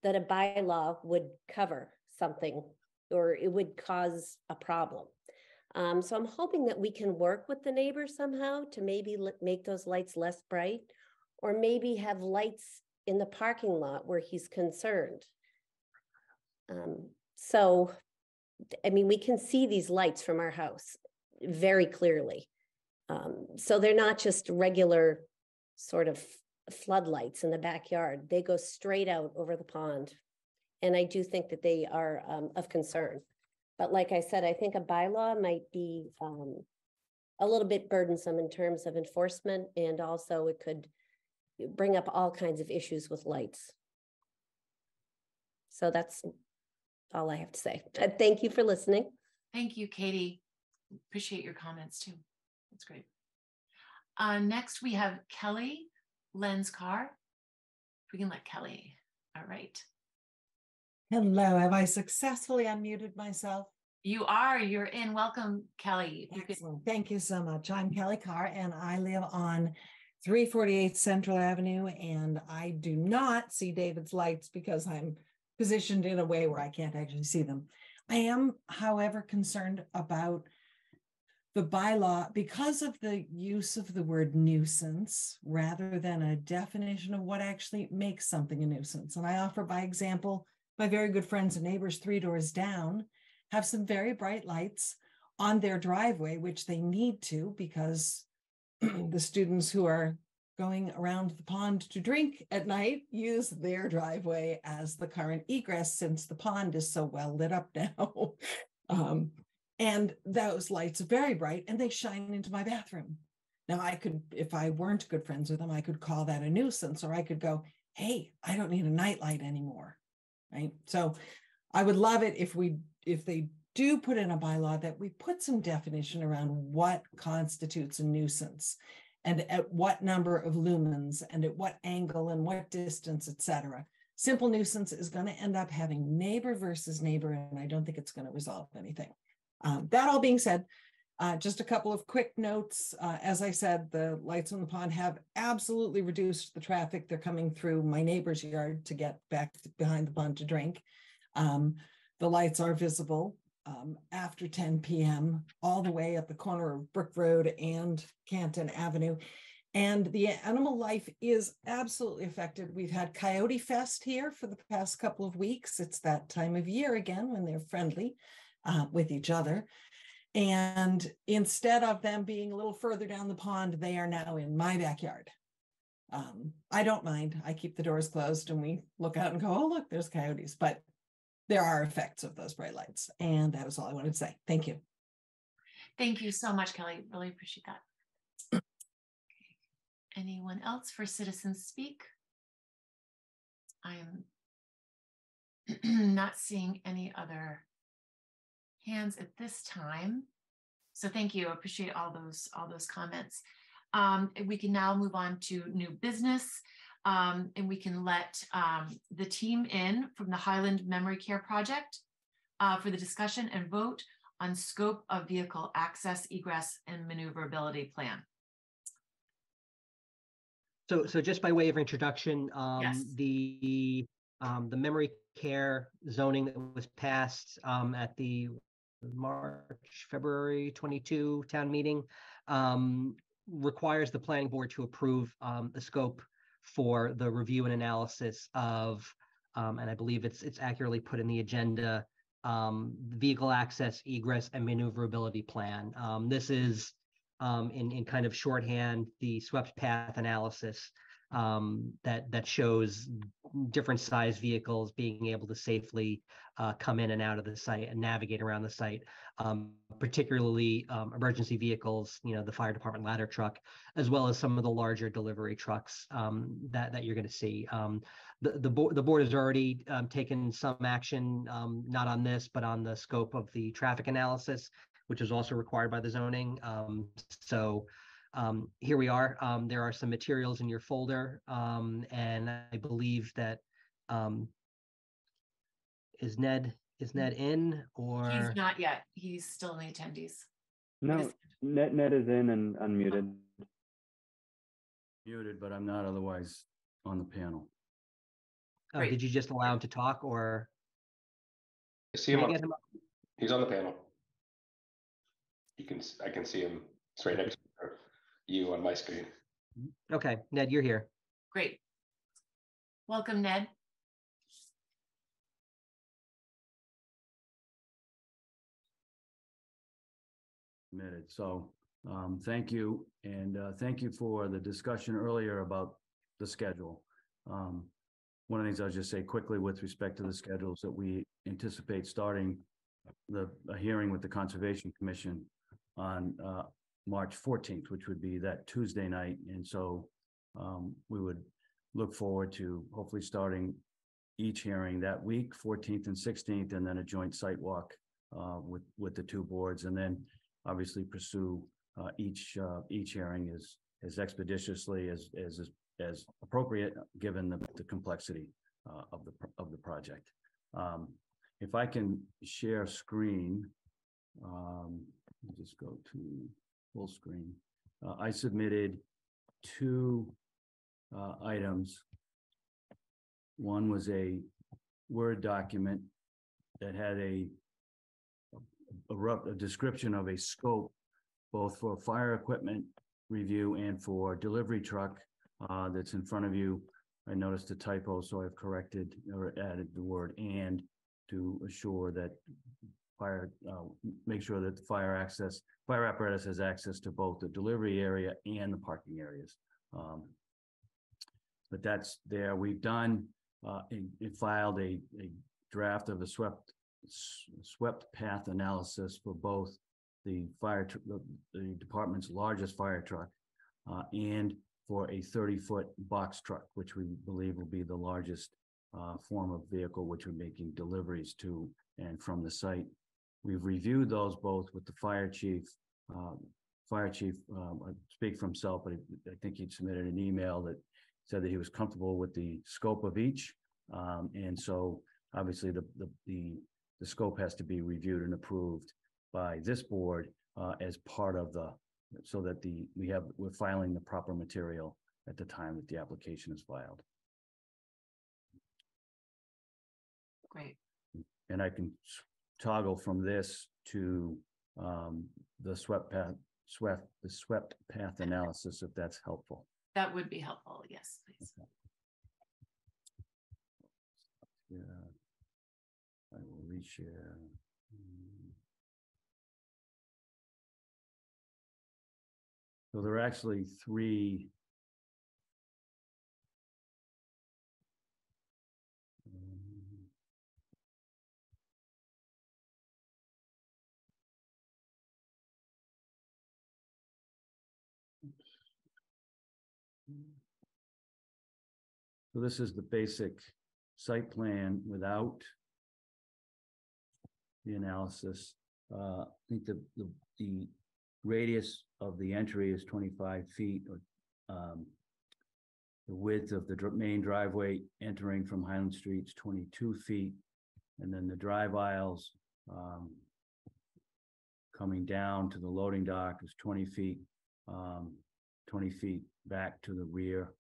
that a bylaw would cover something or it would cause a problem. Um, so I'm hoping that we can work with the neighbors somehow to maybe li- make those lights less bright or maybe have lights in the parking lot where he's concerned. Um, so I mean, we can see these lights from our house very clearly. Um, so they're not just regular sort of floodlights in the backyard. They go straight out over the pond. And I do think that they are um, of concern. But like I said, I think a bylaw might be um, a little bit burdensome in terms of enforcement and also it could bring up all kinds of issues with lights. So that's all I have to say. But thank you for listening. Thank you, Katie. Appreciate your comments too. That's great. Uh, next, we have Kelly Lenz Carr. We can let Kelly, all right. Hello, have I successfully unmuted myself? You are, you're in. Welcome, Kelly. You could- Excellent. Thank you so much. I'm Kelly Carr and I live on 348 Central Avenue and I do not see David's lights because I'm positioned in a way where I can't actually see them. I am, however, concerned about the bylaw because of the use of the word nuisance rather than a definition of what actually makes something a nuisance. And I offer by example, my very good friends and neighbors three doors down have some very bright lights on their driveway, which they need to because the students who are going around the pond to drink at night use their driveway as the current egress since the pond is so well lit up now. um, and those lights are very bright and they shine into my bathroom. Now, I could, if I weren't good friends with them, I could call that a nuisance or I could go, hey, I don't need a nightlight anymore. Right. So I would love it if we, if they do put in a bylaw that we put some definition around what constitutes a nuisance and at what number of lumens and at what angle and what distance, et cetera. Simple nuisance is going to end up having neighbor versus neighbor, and I don't think it's going to resolve anything. Um, that all being said, uh, just a couple of quick notes. Uh, as I said, the lights on the pond have absolutely reduced the traffic. They're coming through my neighbor's yard to get back behind the pond to drink. Um, the lights are visible um, after 10 p.m. all the way at the corner of Brook Road and Canton Avenue. And the animal life is absolutely affected. We've had Coyote Fest here for the past couple of weeks. It's that time of year again when they're friendly uh, with each other. And instead of them being a little further down the pond, they are now in my backyard. Um, I don't mind. I keep the doors closed and we look out and go, oh, look, there's coyotes, but there are effects of those bright lights. And that is all I wanted to say. Thank you. Thank you so much, Kelly. Really appreciate that. Anyone else for citizens speak? I am not seeing any other hands at this time. So thank you. I appreciate all those all those comments. Um, we can now move on to new business. Um, and we can let um, the team in from the Highland Memory Care Project uh, for the discussion and vote on scope of vehicle access, egress, and maneuverability plan. So, so just by way of introduction, um, Yes. the, um, the memory care zoning that was passed, um, at the March, February twenty-two town meeting, um, requires the planning board to approve, um, the scope for the review and analysis of, um, and I believe it's, it's accurately put in the agenda, um, vehicle access, egress, and maneuverability plan. Um, this is, um, in, in kind of shorthand, the swept path analysis um, that that shows different size vehicles being able to safely uh, come in and out of the site and navigate around the site, um, particularly um, emergency vehicles, you know, the fire department ladder truck, as well as some of the larger delivery trucks um, that that you're going to see. Um, the the board the board has already um, taken some action, not on this, but on the scope of the traffic analysis which is also required by the zoning. So um, here we are. Um, there are some materials in your folder, um, and I believe that um, is Ned is Ned in or He's not yet. He's still in the attendees. No, Ned Net is in and unmuted. Muted, but I'm not otherwise on the panel. oh, Great. did you just allow him to talk or I see him I on, him up? he's on the panel. You can, I can see him. It's right next to you on my screen. Okay, Ned, you're here. Great. Welcome, Ned. Admitted. So, um, thank you. And, uh, thank you for the discussion earlier about the schedule. Um, one of the things I'll just say quickly with respect to the schedules that we anticipate starting the, a hearing with the Conservation Commission on, uh, March fourteenth, which would be that Tuesday night. And so, um, we would look forward to hopefully starting each hearing that week, fourteenth and sixteenth, and then a joint site walk uh, with, with the two boards, and then obviously pursue uh, each, uh, each hearing as, as expeditiously as, as, as appropriate, given the, the complexity uh, of the, of the project. Um, If I can share screen, um, just go to full screen. Uh, I submitted two uh, items. One was a Word document that had a a a description of a scope, both for fire equipment review and for delivery truck, uh, that's in front of you. I noticed a typo, so I've corrected or added the word and to assure that fire, uh, make sure that the fire access, fire apparatus has access to both the delivery area and the parking areas. Um, But that's there. We've done, uh, and filed a, a draft of a swept swept path analysis for both the fire, the, the department's largest fire truck uh, and for a thirty-foot box truck, which we believe will be the largest uh, form of vehicle which we're making deliveries to and from the site. We've reviewed those both with the fire chief. um, Fire chief, um, I speak for himself, but I think he'd submitted an email that said that he was comfortable with the scope of each. Um, and so obviously the, the, the, the scope has to be reviewed and approved by this board, uh, as part of the, so that the, we have, we're filing the proper material at the time that the application is filed. Great. And I can toggle from this to, um, the swept path, swept, the swept path analysis, if that's helpful. That would be helpful. Yes, please. Yeah. I will reshare. So there are actually three So this is the basic site plan without the analysis. Uh, I think the, the, the radius of the entry is twenty-five feet or, um, the width of the dr- main driveway entering from Highland Street is twenty-two feet. And then the drive aisles, um, coming down to the loading dock is twenty feet, um, twenty feet back to the rear.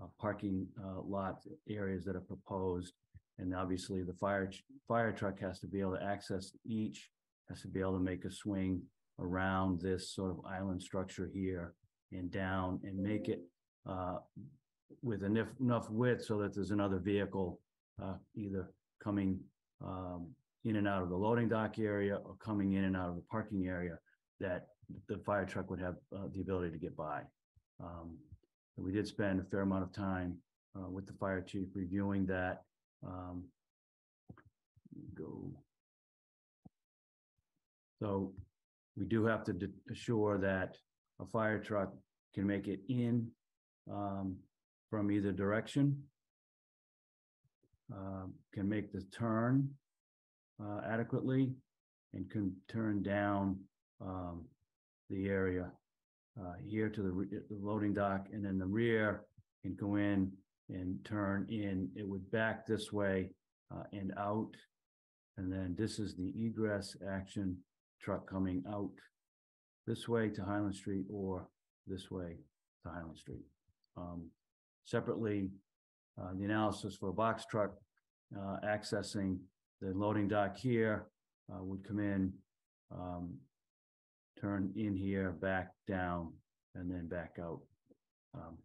Uh, parking, uh, lot areas that are proposed. And obviously the fire, fire truck has to be able to access each, has to be able to make a swing around this sort of island structure here and down and make it, uh, with enough, enough width so that there's another vehicle, uh, either coming, um, in and out of the loading dock area or coming in and out of the parking area that the fire truck would have, uh, the ability to get by. Um, and we did spend a fair amount of time, uh, with the fire chief reviewing that. Um, go. So we do have to assure that a fire truck can make it in, um, from either direction. Um, can make the turn, uh, adequately and can turn down, um, the area uh, here to the, re- the loading dock and then the rear can go in and turn in. It would back this way uh, and out. And then this is the egress action truck coming out this way to Highland Street or this way to Highland Street. Um, Separately, uh, the analysis for a box truck uh, accessing the loading dock here uh, would come in, um, turn in here, back down, and then back out. Um,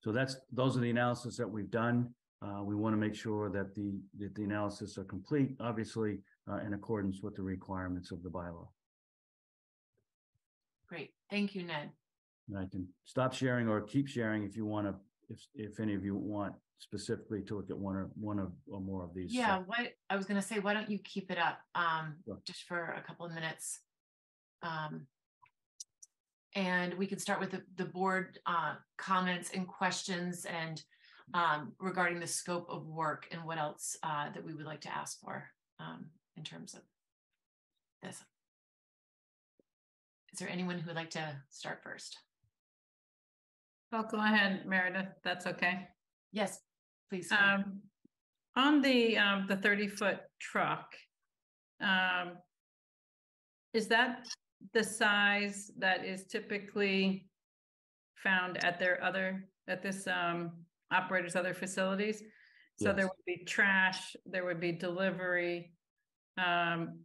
So that's, those are the analysis that we've done. Uh, we want to make sure that the, that the analysis are complete, obviously, uh, in accordance with the requirements of the bylaw. Great, thank you, Ned. And I can stop sharing or keep sharing if you want to, if, if any of you want specifically to look at one or, one of, or more of these. Yeah, what, I was gonna say, why don't you keep it up, um, Sure. just for a couple of minutes? Um. And we can start with the, the board, uh, comments and questions and, um, regarding the scope of work and what else, uh, that we would like to ask for, um, in terms of this. Is there anyone who would like to start first? Well, go ahead, Meredith, that's okay. Yes, please. Um, on the, um, the thirty foot truck. Um. Is that the size that is typically found at their other, at this, um, operator's other facilities? So there would be trash, there would be delivery. Um.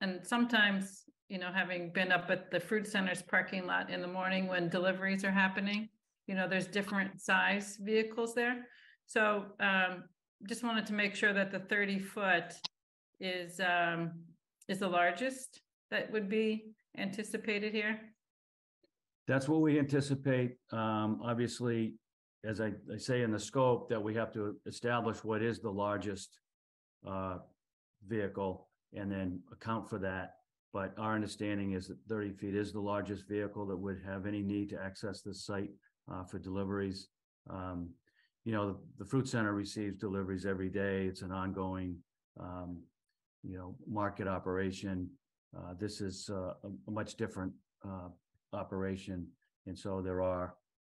And sometimes, you know, having been up at the fruit center's parking lot in the morning when deliveries are happening, you know, there's different size vehicles there. So um, just wanted to make sure that the thirty foot is um, is the largest that would be anticipated here. That's what we anticipate. Um, obviously, as I, I say in the scope, that we have to establish what is the largest uh, vehicle and then account for that. But our understanding is that thirty feet is the largest vehicle that would have any need to access this site uh, for deliveries. Um, you know, the, the fruit center receives deliveries every day. It's an ongoing, um, you know, market operation. Uh, this is uh, a, much different uh, operation. And so there are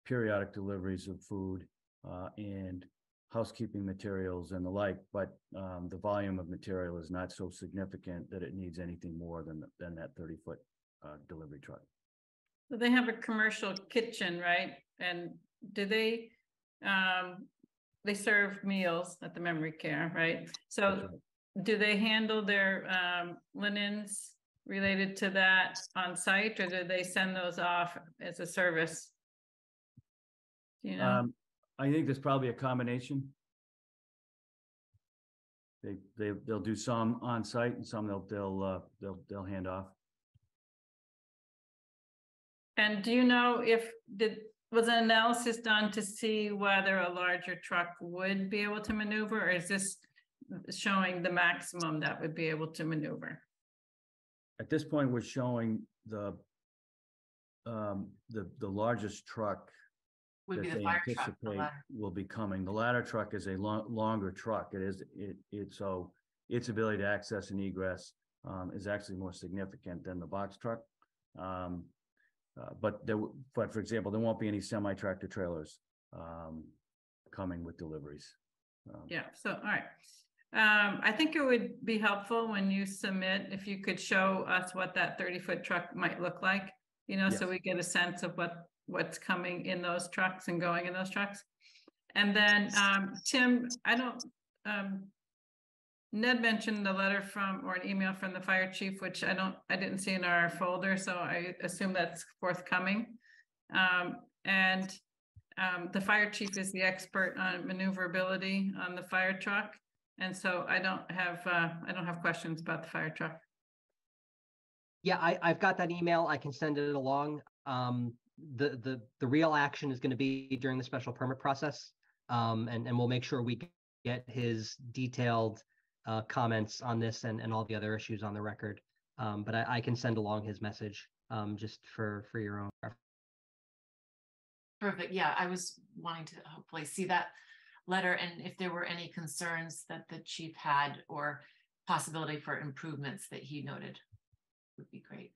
periodic deliveries of food uh, and housekeeping materials and the like, but um, the volume of material is not so significant that it needs anything more than, than that thirty foot uh, delivery truck. So they have a commercial kitchen, right? And do they um, they serve meals at the memory care, right? So do they handle their um, linens related to that on site or do they send those off as a service? Do You know, Um, I think there's probably a combination. They, they, they'll do some on site and some they'll, they'll, uh, they'll, they'll hand off. and do you know if, did, was an analysis done to see whether a larger truck would be able to maneuver? Or is this showing the maximum that would be able to maneuver? At this point, we're showing the um, the, the largest truck Would be that the they fire truck, the anticipate ladder. will be coming. The ladder truck is a lo- longer truck. It is, it, it, so its ability to access and egress um, is actually more significant than the box truck. Um, uh, but there, w- but for example, there won't be any semi-tractor trailers um, coming with deliveries. Um, Yeah, so, all right. Um, I think it would be helpful when you submit, if you could show us what that thirty-foot truck might look like. You know, so Yes. we get a sense of what, what's coming in those trucks and going in those trucks. And then, um, Tim, I don't, um, Ned mentioned the letter from, or an email from the fire chief, which I don't, I didn't see in our folder, so I assume that's forthcoming. Um, and, um, the fire chief is the expert on maneuverability on the fire truck. And so I don't have, uh, I don't have questions about the fire truck. Yeah, I, I've got that email. I can send it along. Um, the, the, the real action is going to be during the special permit process. Um, and, and we'll make sure we get his detailed, uh, comments on this and, and all the other issues on the record. Um, but I, I can send along his message, um, just for, for your own. reference. Perfect. Yeah, I was wanting to hopefully see that letter and if there were any concerns that the chief had or possibility for improvements that he noted would be great.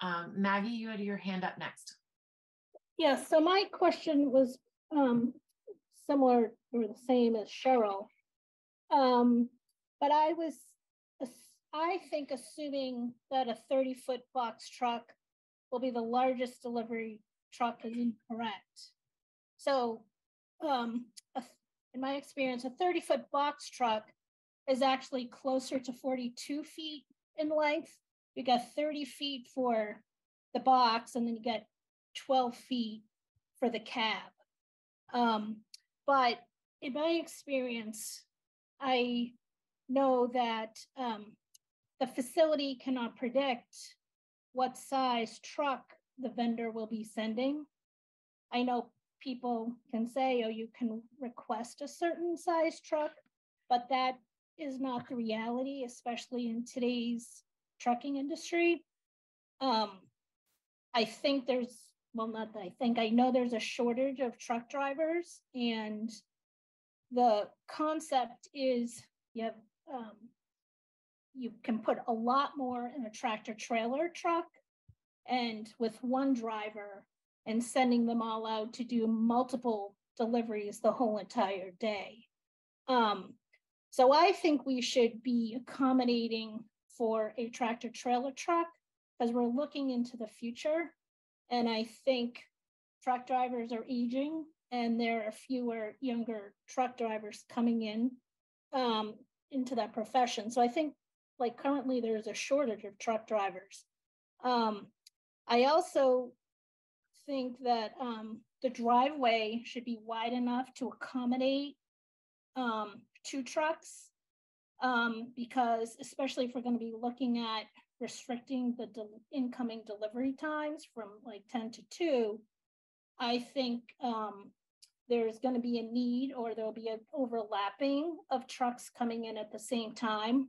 Um, Maggie, you had your hand up next. Yeah, so my question was um similar or the same as Cheryl. Um, but I was, I think assuming that a thirty-foot box truck will be the largest delivery truck is incorrect. So, um, a in my experience, a thirty-foot box truck is actually closer to forty-two feet in length. You got thirty feet for the box and then you get twelve feet for the cab. Um, but in my experience, I know that um, the facility cannot predict what size truck the vendor will be sending. I know people can say, oh, you can request a certain size truck, but that is not the reality, especially in today's trucking industry. Um, I think there's, well, not that I think, I know there's a shortage of truck drivers and the concept is you have, um, you can put a lot more in a tractor trailer truck and with one driver and sending them all out to do multiple deliveries the whole entire day. Um, so I think we should be accommodating for a tractor trailer truck because we're looking into the future. And I think truck drivers are aging and there are fewer younger truck drivers coming in um, into that profession. So I think like currently there's a shortage of truck drivers. Um, I also think that um, the driveway should be wide enough to accommodate um, two trucks. Um, because especially if we're gonna be looking at restricting the del- incoming delivery times from like ten to two, I think um, there's gonna be a need or there'll be an overlapping of trucks coming in at the same time.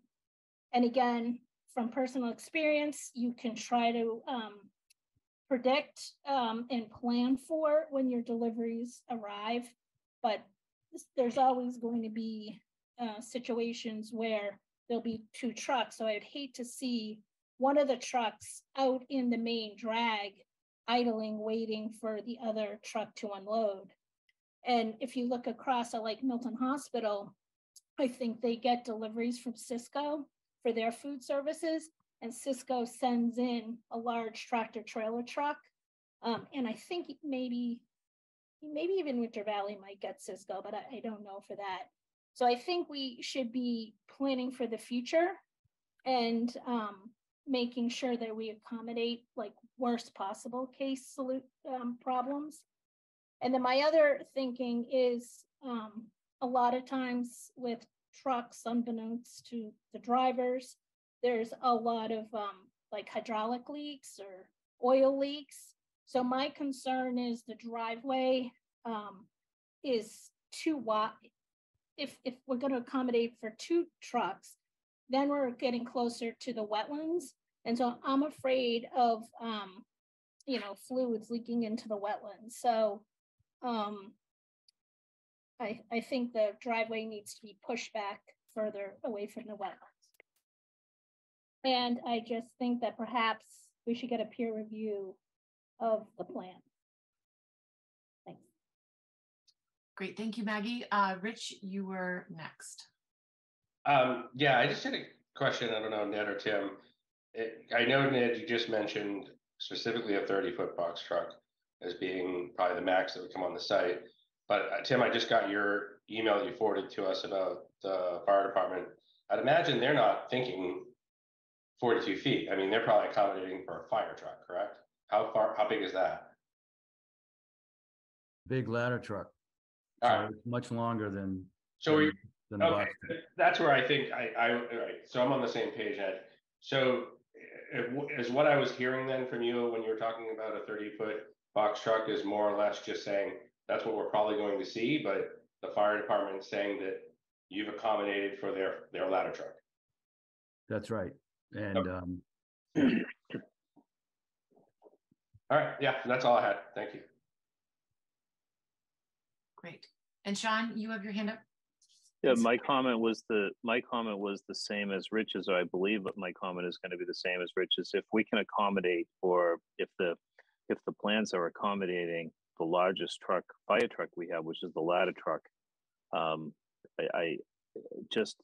And again, from personal experience, you can try to um, predict um, and plan for when your deliveries arrive. But there's always going to be uh, situations where there'll be two trucks. So I'd hate to see one of the trucks out in the main drag idling, waiting for the other truck to unload. And if you look across at like Milton Hospital, I think they get deliveries from Sysco for their food services. And Sysco sends in a large tractor trailer truck. Um, and I think maybe, maybe even Winter Valley might get Sysco, but I, I don't know for that. So I think we should be planning for the future and um, making sure that we accommodate like worst possible case um, problems. And then my other thinking is um, a lot of times with trucks, unbeknownst to the drivers, there's a lot of um, like hydraulic leaks or oil leaks. So my concern is the driveway um, is too wide. If if we're going to accommodate for two trucks, then we're getting closer to the wetlands, and so I'm afraid of um, you know fluids leaking into the wetlands. So um, I, I think the driveway needs to be pushed back further away from the wetlands. And I just think that perhaps we should get a peer review of the plan. Thanks. Great, thank you, Maggie. Uh, Rich, you were next. Um, yeah, I just had a question. I don't know, Ned or Tim. It, I know, Ned, you just mentioned specifically a thirty foot box truck as being probably the max that would come on the site. But uh, Tim, I just got your email that you forwarded to us about the fire department. I'd imagine they're not thinking forty-two feet. I mean, they're probably accommodating for a fire truck, correct? How far, how big is that? Big ladder truck. All So right, it's much longer than. so we, than the Okay, box that's where I think I, I, all right, so I'm on the same page, Ed. So is what I was hearing then from you when you were talking about a thirty foot box truck is more or less just saying, that's what we're probably going to see, but the fire department is saying that you've accommodated for their, their ladder truck. That's right. And, Okay. um, All right, yeah, that's all I had. Thank you. Great. And Sean, you have your hand up? Yeah, my comment was the, my comment was the same as Rich's, or I believe my comment is going to be the same as Rich's. If we can accommodate, or if the, if the plans are accommodating the largest truck, fire truck we have, which is the ladder truck, um, I, I just,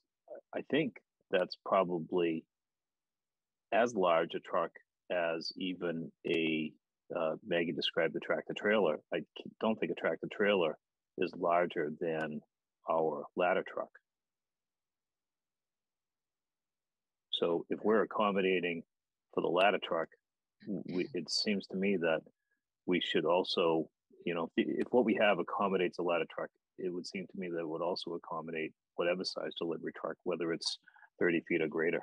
I think that's probably as large a truck as even a, uh, Maggie described the tractor trailer. I don't think a tractor trailer is larger than our ladder truck. So if we're accommodating for the ladder truck, we, it seems to me that we should also, you know, if, if what we have accommodates a ladder truck, it would seem to me that it would also accommodate whatever size delivery truck, whether it's 30 feet or greater.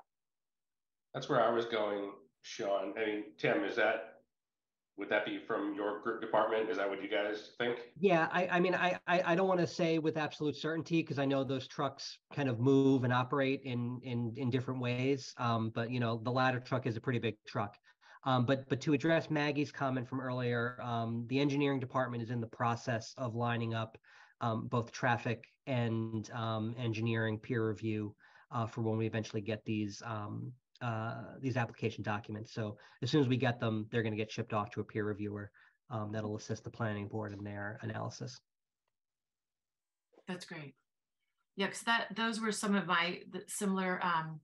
That's where I was going, Sean. I mean, Tim, is that, would that be from your group department? Is that what you guys think? Yeah, I, I mean, I, I, I don't want to say with absolute certainty because I know those trucks kind of move and operate in, in, in different ways. Um, but you know, the ladder truck is a pretty big truck. Um, but, but to address Maggie's comment from earlier, um, the engineering department is in the process of lining up um, both traffic and um, engineering peer review uh, for when we eventually get these um, uh, these application documents. So as soon as we get them, they're going to get shipped off to a peer reviewer um, that'll assist the planning board in their analysis. That's great. Yeah, because that those were some of my similar um,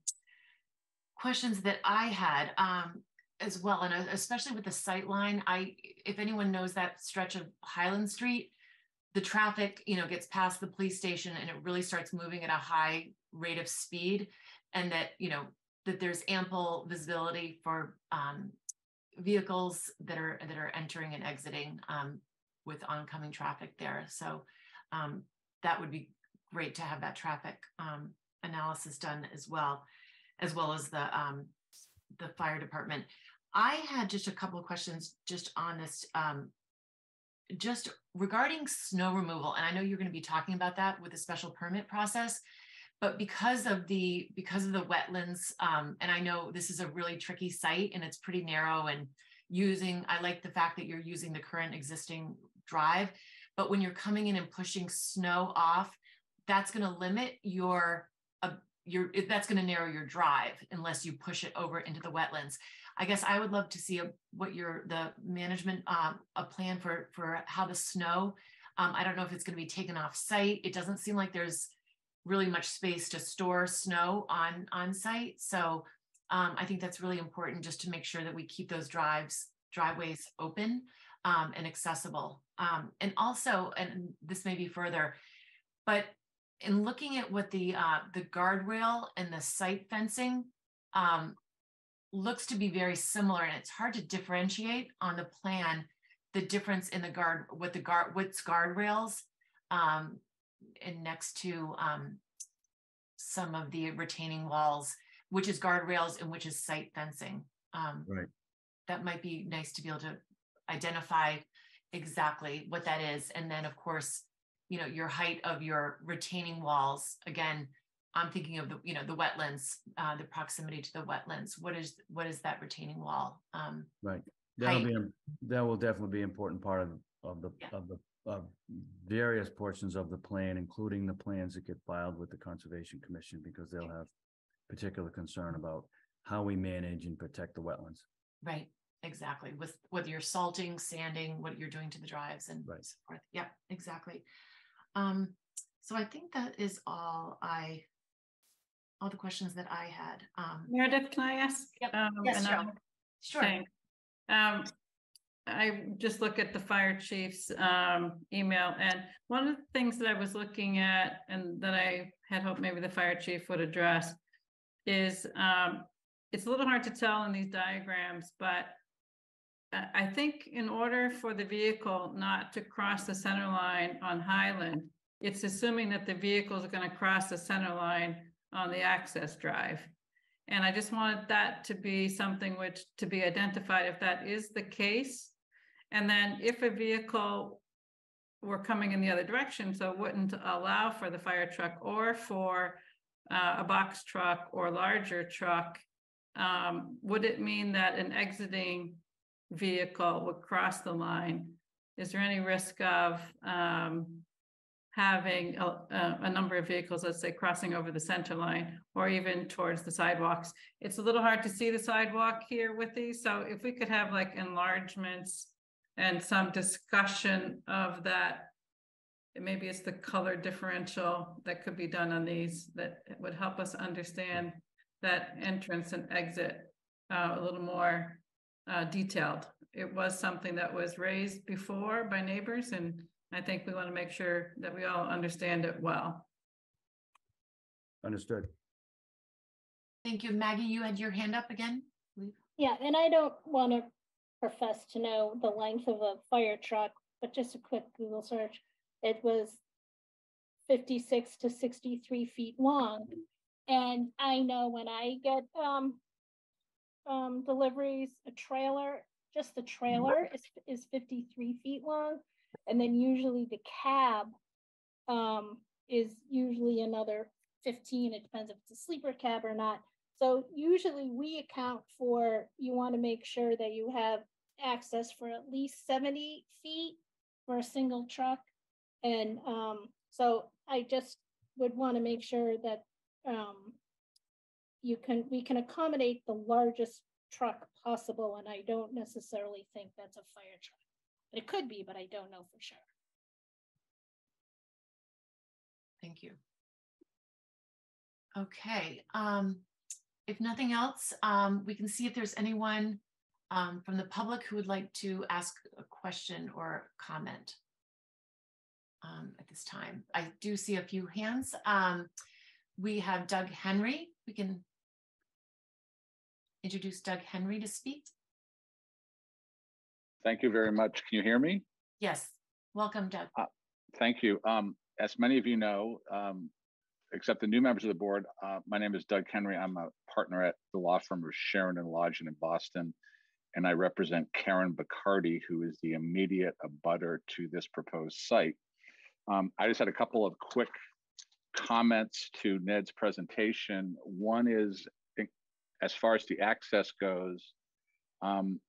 questions that I had um, as well, and uh, especially with the sight line. I, if anyone knows that stretch of Highland Street, the traffic, you know, gets past the police station and it really starts moving at a high rate of speed, and that you know that there's ample visibility for um, vehicles that are that are entering and exiting um, with oncoming traffic there. So um, that would be great to have that traffic um, analysis done as well, as well as the um, the fire department. I had just a couple of questions just on this, um, just regarding snow removal, and I know you're going to be talking about that with the special permit process. But because of the because of the wetlands, um, and I know this is a really tricky site and it's pretty narrow and using, I like the fact that you're using the current existing drive. But when you're coming in and pushing snow off, that's going to limit your uh, your that's going to narrow your drive unless you push it over into the wetlands. I guess I would love to see a, what your the management um, a plan for for how the snow. Um, I don't know if it's going to be taken off site. It doesn't seem like there's really much space to store snow on on site. So um, I think that's really important just to make sure that we keep those drives driveways open um, and accessible. Um, and also, and this may be further, but in looking at what the uh, the guardrail and the site fencing um, looks to be very similar, and it's hard to differentiate on the plan the difference in the guard what the guard what's guardrails um, and next to um, some of the retaining walls, which is guardrails and which is site fencing. Um, Right. That might be nice to be able to identify exactly what that is. And then, of course, you know, your height of your retaining walls. Again, I'm thinking of the, you know, the wetlands, uh, the proximity to the wetlands. What is, what is that retaining wall? Um, Right. That'll Height. be, a- that will definitely be an important part of, of the, Yeah. of the, uh, various portions of the plan, including the plans that get filed with the Conservation Commission, because they'll have particular concern about how we manage and protect the wetlands. Right, exactly. With whether you're salting, sanding, what you're doing to the drives and Right. so forth. Yeah, exactly. Um, so I think that is all I, all the questions that I had. Um, Meredith, can I ask? Yep. Um, Yes, and sure. Thanks. Um, I just look at the fire chief's um email and one of the things that I was looking at and that I had hoped maybe the fire chief would address. Is um, it's a little hard to tell in these diagrams, but. I think in order for the vehicle not to cross the center line on Highland. It's assuming that the vehicles are gonna cross the center line on the access drive. And I just wanted that to be something which to be identified if that is the case. And then if a vehicle were coming in the other direction, so it wouldn't allow for the fire truck or for uh, a box truck or larger truck, um, would it mean that an exiting vehicle would cross the line? Is there any risk of um, having a, a, a number of vehicles, let's say, crossing over the center line or even towards the sidewalks? It's a little hard to see the sidewalk here with these, so if we could have like enlargements and some discussion of that. Maybe it's the color differential that could be done on these that would help us understand that entrance and exit uh, a little more uh, detailed. It was something that was raised before by neighbors, and I think we want to make sure that we all understand it well. Understood. Thank you. Maggie, you had your hand up again? Yeah, and I don't want to profess to know the length of a fire truck, but just a quick Google search. It was fifty-six to sixty-three feet long. And I know when I get um um deliveries, a trailer, just the trailer is is fifty-three feet long. And then usually the cab um is usually another fifteen. It depends if it's a sleeper cab or not. So usually we account for, you want to make sure that you have access for at least seventy feet for a single truck. And um, so I just would want to make sure that um, you can, we can accommodate the largest truck possible, and I don't necessarily think that's a fire truck. But it could be, but I don't know for sure. Thank you. Okay, um, if nothing else, um, we can see if there's anyone um, from the public who would like to ask a question or comment um, at this time. I do see a few hands. Um, we have Doug Henry. We can introduce Doug Henry to speak. Thank you very much. Can you hear me? Yes, welcome, Doug. Thank you. Um, as many of you know, except the new members of the board, uh, my name is Doug Henry. I'm a partner at the law firm of Sherin and Lodgen in Boston, and I represent Karen Bacardi, who is the immediate abutter to this proposed site. Um, I just had a couple of quick comments to Ned's presentation. One is, eh, as far as the access goes, um,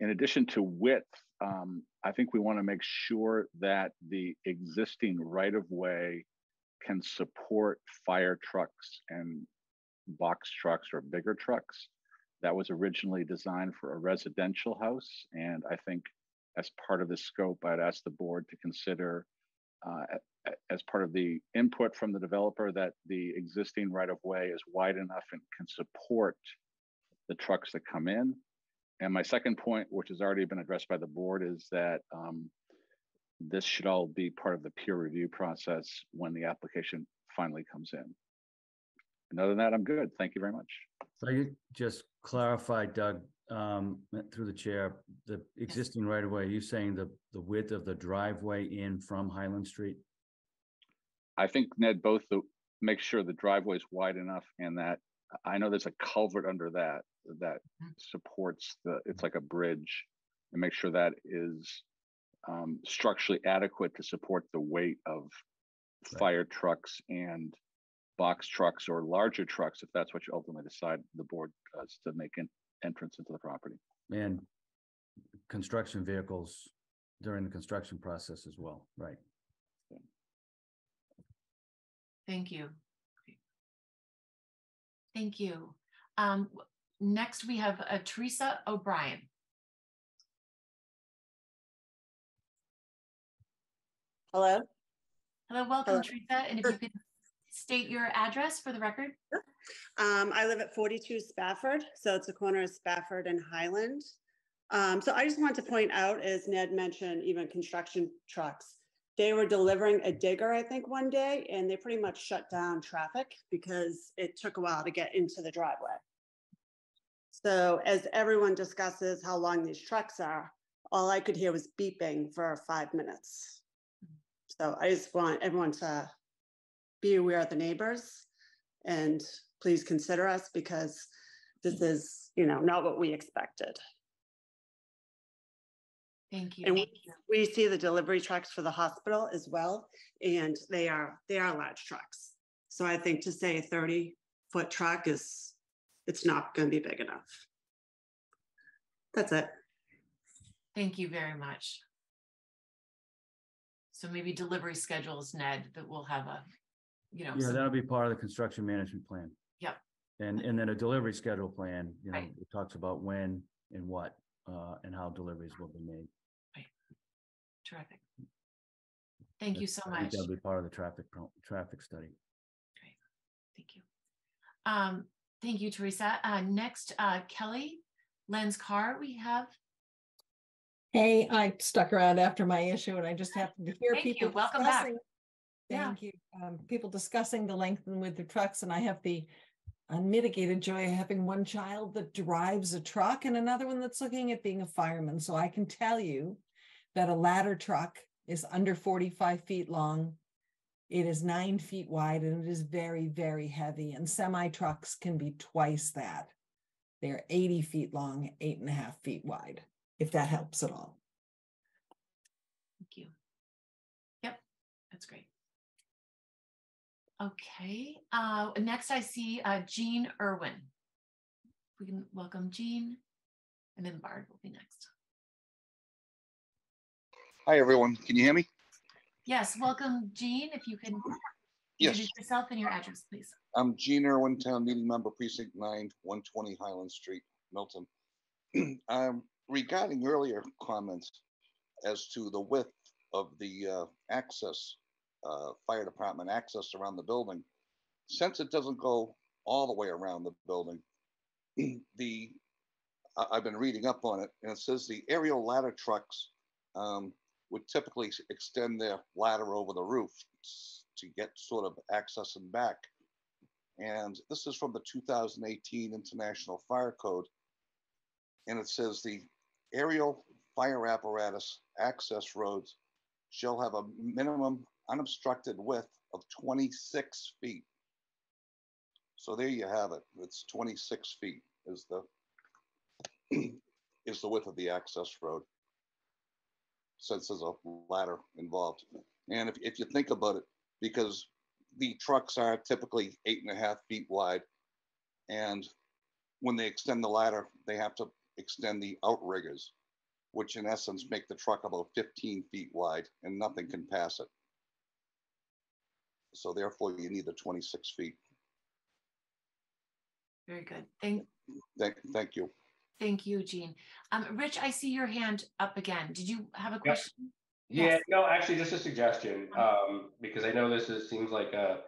in addition to width, um, I think we want to make sure that the existing right of way can support fire trucks and box trucks or bigger trucks. That was originally designed for a residential house. And I think as part of the scope, I'd ask the board to consider uh, as part of the input from the developer that the existing right of way is wide enough and can support the trucks that come in. And my second point, which has already been addressed by the board, is that um, this should all be part of the peer review process when the application finally comes in. And other than that, I'm good. Thank you very much. So you just clarified, Doug, um, through the chair, the existing right of way, are you saying the, the width of the driveway in from Highland Street? I think Ned, both the, make sure the driveway is wide enough and that, I know there's a culvert under that, that supports the, it's like a bridge. And make sure that is um, structurally adequate to support the weight of Right. fire trucks and box trucks or larger trucks, if that's what you ultimately decide the board does to make an entrance into the property. And construction vehicles during the construction process as well, right? Thank you. Thank you. Um, next we have uh, Teresa O'Brien. Hello? Hello, welcome Hello. Teresa. And if you could state your address for the record? Um, I live at 42 Spafford, so it's a corner of Spafford and Highland. Um, so I just wanted to point out, as Ned mentioned, even construction trucks, they were delivering a digger, I think, one day, and they pretty much shut down traffic because it took a while to get into the driveway. So as everyone discusses how long these trucks are, all I could hear was beeping for five minutes. So I just want everyone to be aware of the neighbors and please consider us because this is, you know, not what we expected. Thank you. And we, we see the delivery trucks for the hospital as well, and they are, they are large trucks. So I think to say a thirty foot truck is, it's not gonna be big enough. That's it. Thank you very much. So maybe delivery schedules, Ned, that we'll have a, you know. Yeah, some- that'll be part of the construction management plan. Yep. And, and then a delivery schedule plan, you know, Right. it talks about when and what, uh, and how deliveries will be made. Right. Terrific. Thank you so much. That'll be part of the traffic, traffic study. Great. Thank you. Um, thank you, Teresa. Uh, next, uh, Kelly Lenz Carr, we have. Hey, I stuck around after my issue and I just happened to hear Thank you. people. Welcome back. discussing- Yeah. Thank you. Um, people discussing the length and width of trucks and I have the unmitigated joy of having one child that drives a truck and another one that's looking at being a fireman. So I can tell you that a ladder truck is under forty-five feet long. It is nine feet wide and it is very, very heavy and semi trucks can be twice that. They're eighty feet long, eight and a half feet wide, if that helps at all. Thank you. Yep, that's great. Okay, uh, next I see, uh, Jean Irwin. We can welcome Jean and then Bard will be next. Hi, everyone. Can you hear me? Yes, welcome Jean, if you can Yes. introduce yourself and your address, please. I'm Jean Irwin, Town Meeting Member, Precinct 9, 120 Highland Street, Milton. Um, Regarding earlier comments as to the width of the uh, access, uh, fire department access around the building, since it doesn't go all the way around the building, the, I've been reading up on it, and it says the aerial ladder trucks um, would typically extend their ladder over the roof to get sort of access and back. And this is from the 2018 International Fire Code. And it says the aerial fire apparatus access roads shall have a minimum unobstructed width of 26 feet. So there you have it. It's 26 feet is the is the width of the access road. Since there's a ladder involved. And if, if you think about it, because the trucks are typically eight and a half feet wide. And when they extend the ladder, they have to extend the outriggers, which in essence make the truck about 15 feet wide and nothing can pass it. So therefore you need the 26 feet. Very good. Thank, Thank, thank you. thank you, Jean. Um, Rich, I see your hand up again. Did you have a Yep. question? Yeah, Yes. no, actually, just a suggestion, um, because I know this is, seems like a,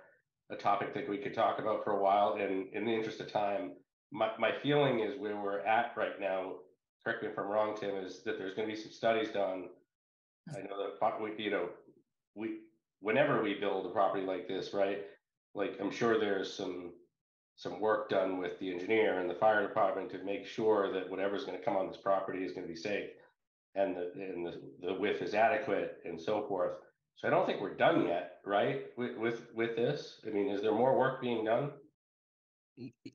a topic that we could talk about for a while, and in the interest of time, my, my feeling is where we're at right now, correct me if I'm wrong, Tim, is that there's gonna be some studies done. I know that, you know, we, whenever we build a property like this, right? Like, I'm sure there's some, some work done with the engineer and the fire department to make sure that whatever's gonna come on this property is gonna be safe and the, and the, the width is adequate and so forth. So I don't think we're done yet, right? With, with, with this? I mean, is there more work being done?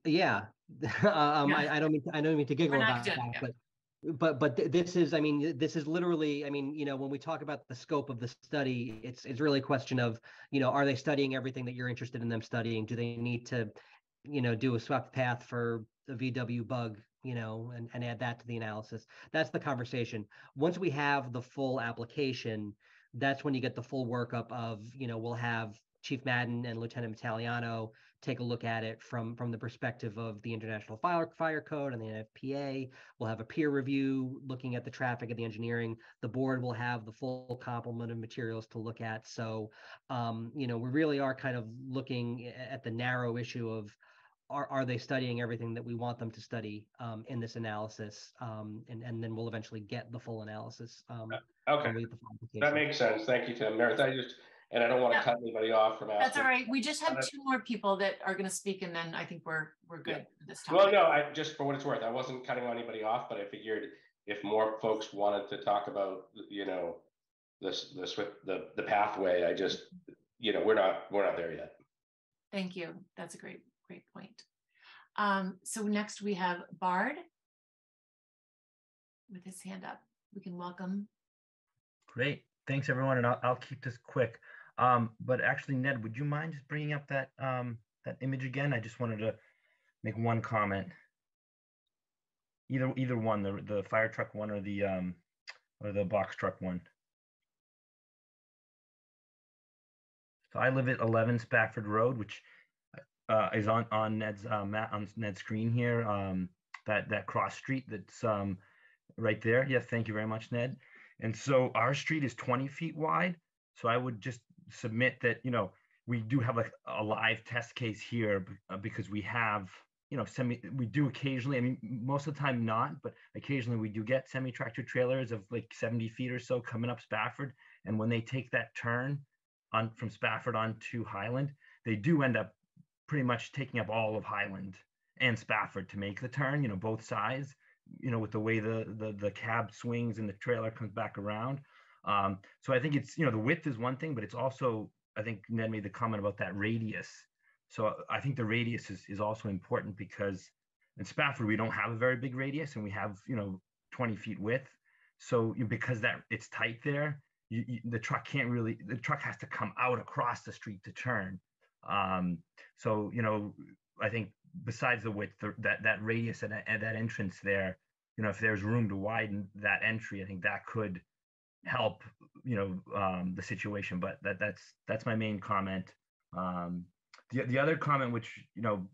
Yeah, um, I, I don't mean, to, I don't mean to giggle about that, yeah. but, but, but th- this is, I mean, this is literally, I mean, you know, when we talk about the scope of the study, it's, it's really a question of, you know, are they studying everything that you're interested in them studying? Do they need to, you know, do a swept path for a VW bug you know, and, and add that to the analysis. That's the conversation. Once we have the full application, that's when you get the full workup of, you know, we'll have Chief Madden and Lieutenant Italiano take a look at it from from the perspective of the International Fire Fire Code and the NFPA. We'll have a peer review looking at the traffic and the engineering. The board will have the full complement of materials to look at. So, um, you know, we really are kind of looking at the narrow issue of are, are they studying everything that we want them to study um, in this analysis? Um, and, and then we'll eventually get the full analysis. Um, Okay, get the that makes sense. Thank you, Tim. Meredith, I just, and I don't want to Yeah. cut anybody off from asking. That's all right. We just have two more people that are going to speak and then I think we're, we're good for this time. Well, no, I, just for what it's worth, I wasn't cutting anybody off, but I figured if more folks wanted to talk about, you know, this, this, with the, the pathway, I just, you know, we're not, we're not there yet. Thank you. That's a great, great point. Um, so next we have Bard with his hand up. We can welcome. Great. Thanks, everyone, and I'll, I'll keep this quick. Um, but actually, Ned, would you mind just bringing up that um, that image again? I just wanted to make one comment. Either either one, the the fire truck one or the um, or the box truck one. So I live at 11 Spafford Road, which uh, is on on Ned's uh, on Ned's screen here. Um, that that cross street that's um, right there. Yes, thank you very much, Ned. And so our street is 20 feet wide. So I would just submit that, you know, we do have a, a live test case here uh, because we have, you know, semi, we do occasionally, I mean, most of the time not, but occasionally we do get semi tractor trailers of like 70 feet or so coming up Spafford. And when they take that turn on from Spafford onto Highland, they do end up pretty much taking up all of Highland and Spafford to make the turn, you know, both sides you know, with the way the the the cab swings and the trailer comes back around. Um, so I think it's you know the width is one thing, but it's also I think Ned made the comment about that radius. So I think the radius is is also important because in Spafford we don't have a very big radius and we have you know 20 feet width. So because that it's tight there, you, you, the truck can't really the truck has to come out across the street to turn. Um, so you know I think besides the width, the, that that radius and that entrance there, you know, if there's room to widen that entry, I think that could help, you know, um, the situation. But that that's that's my main comment. Um, the the other comment, which you know,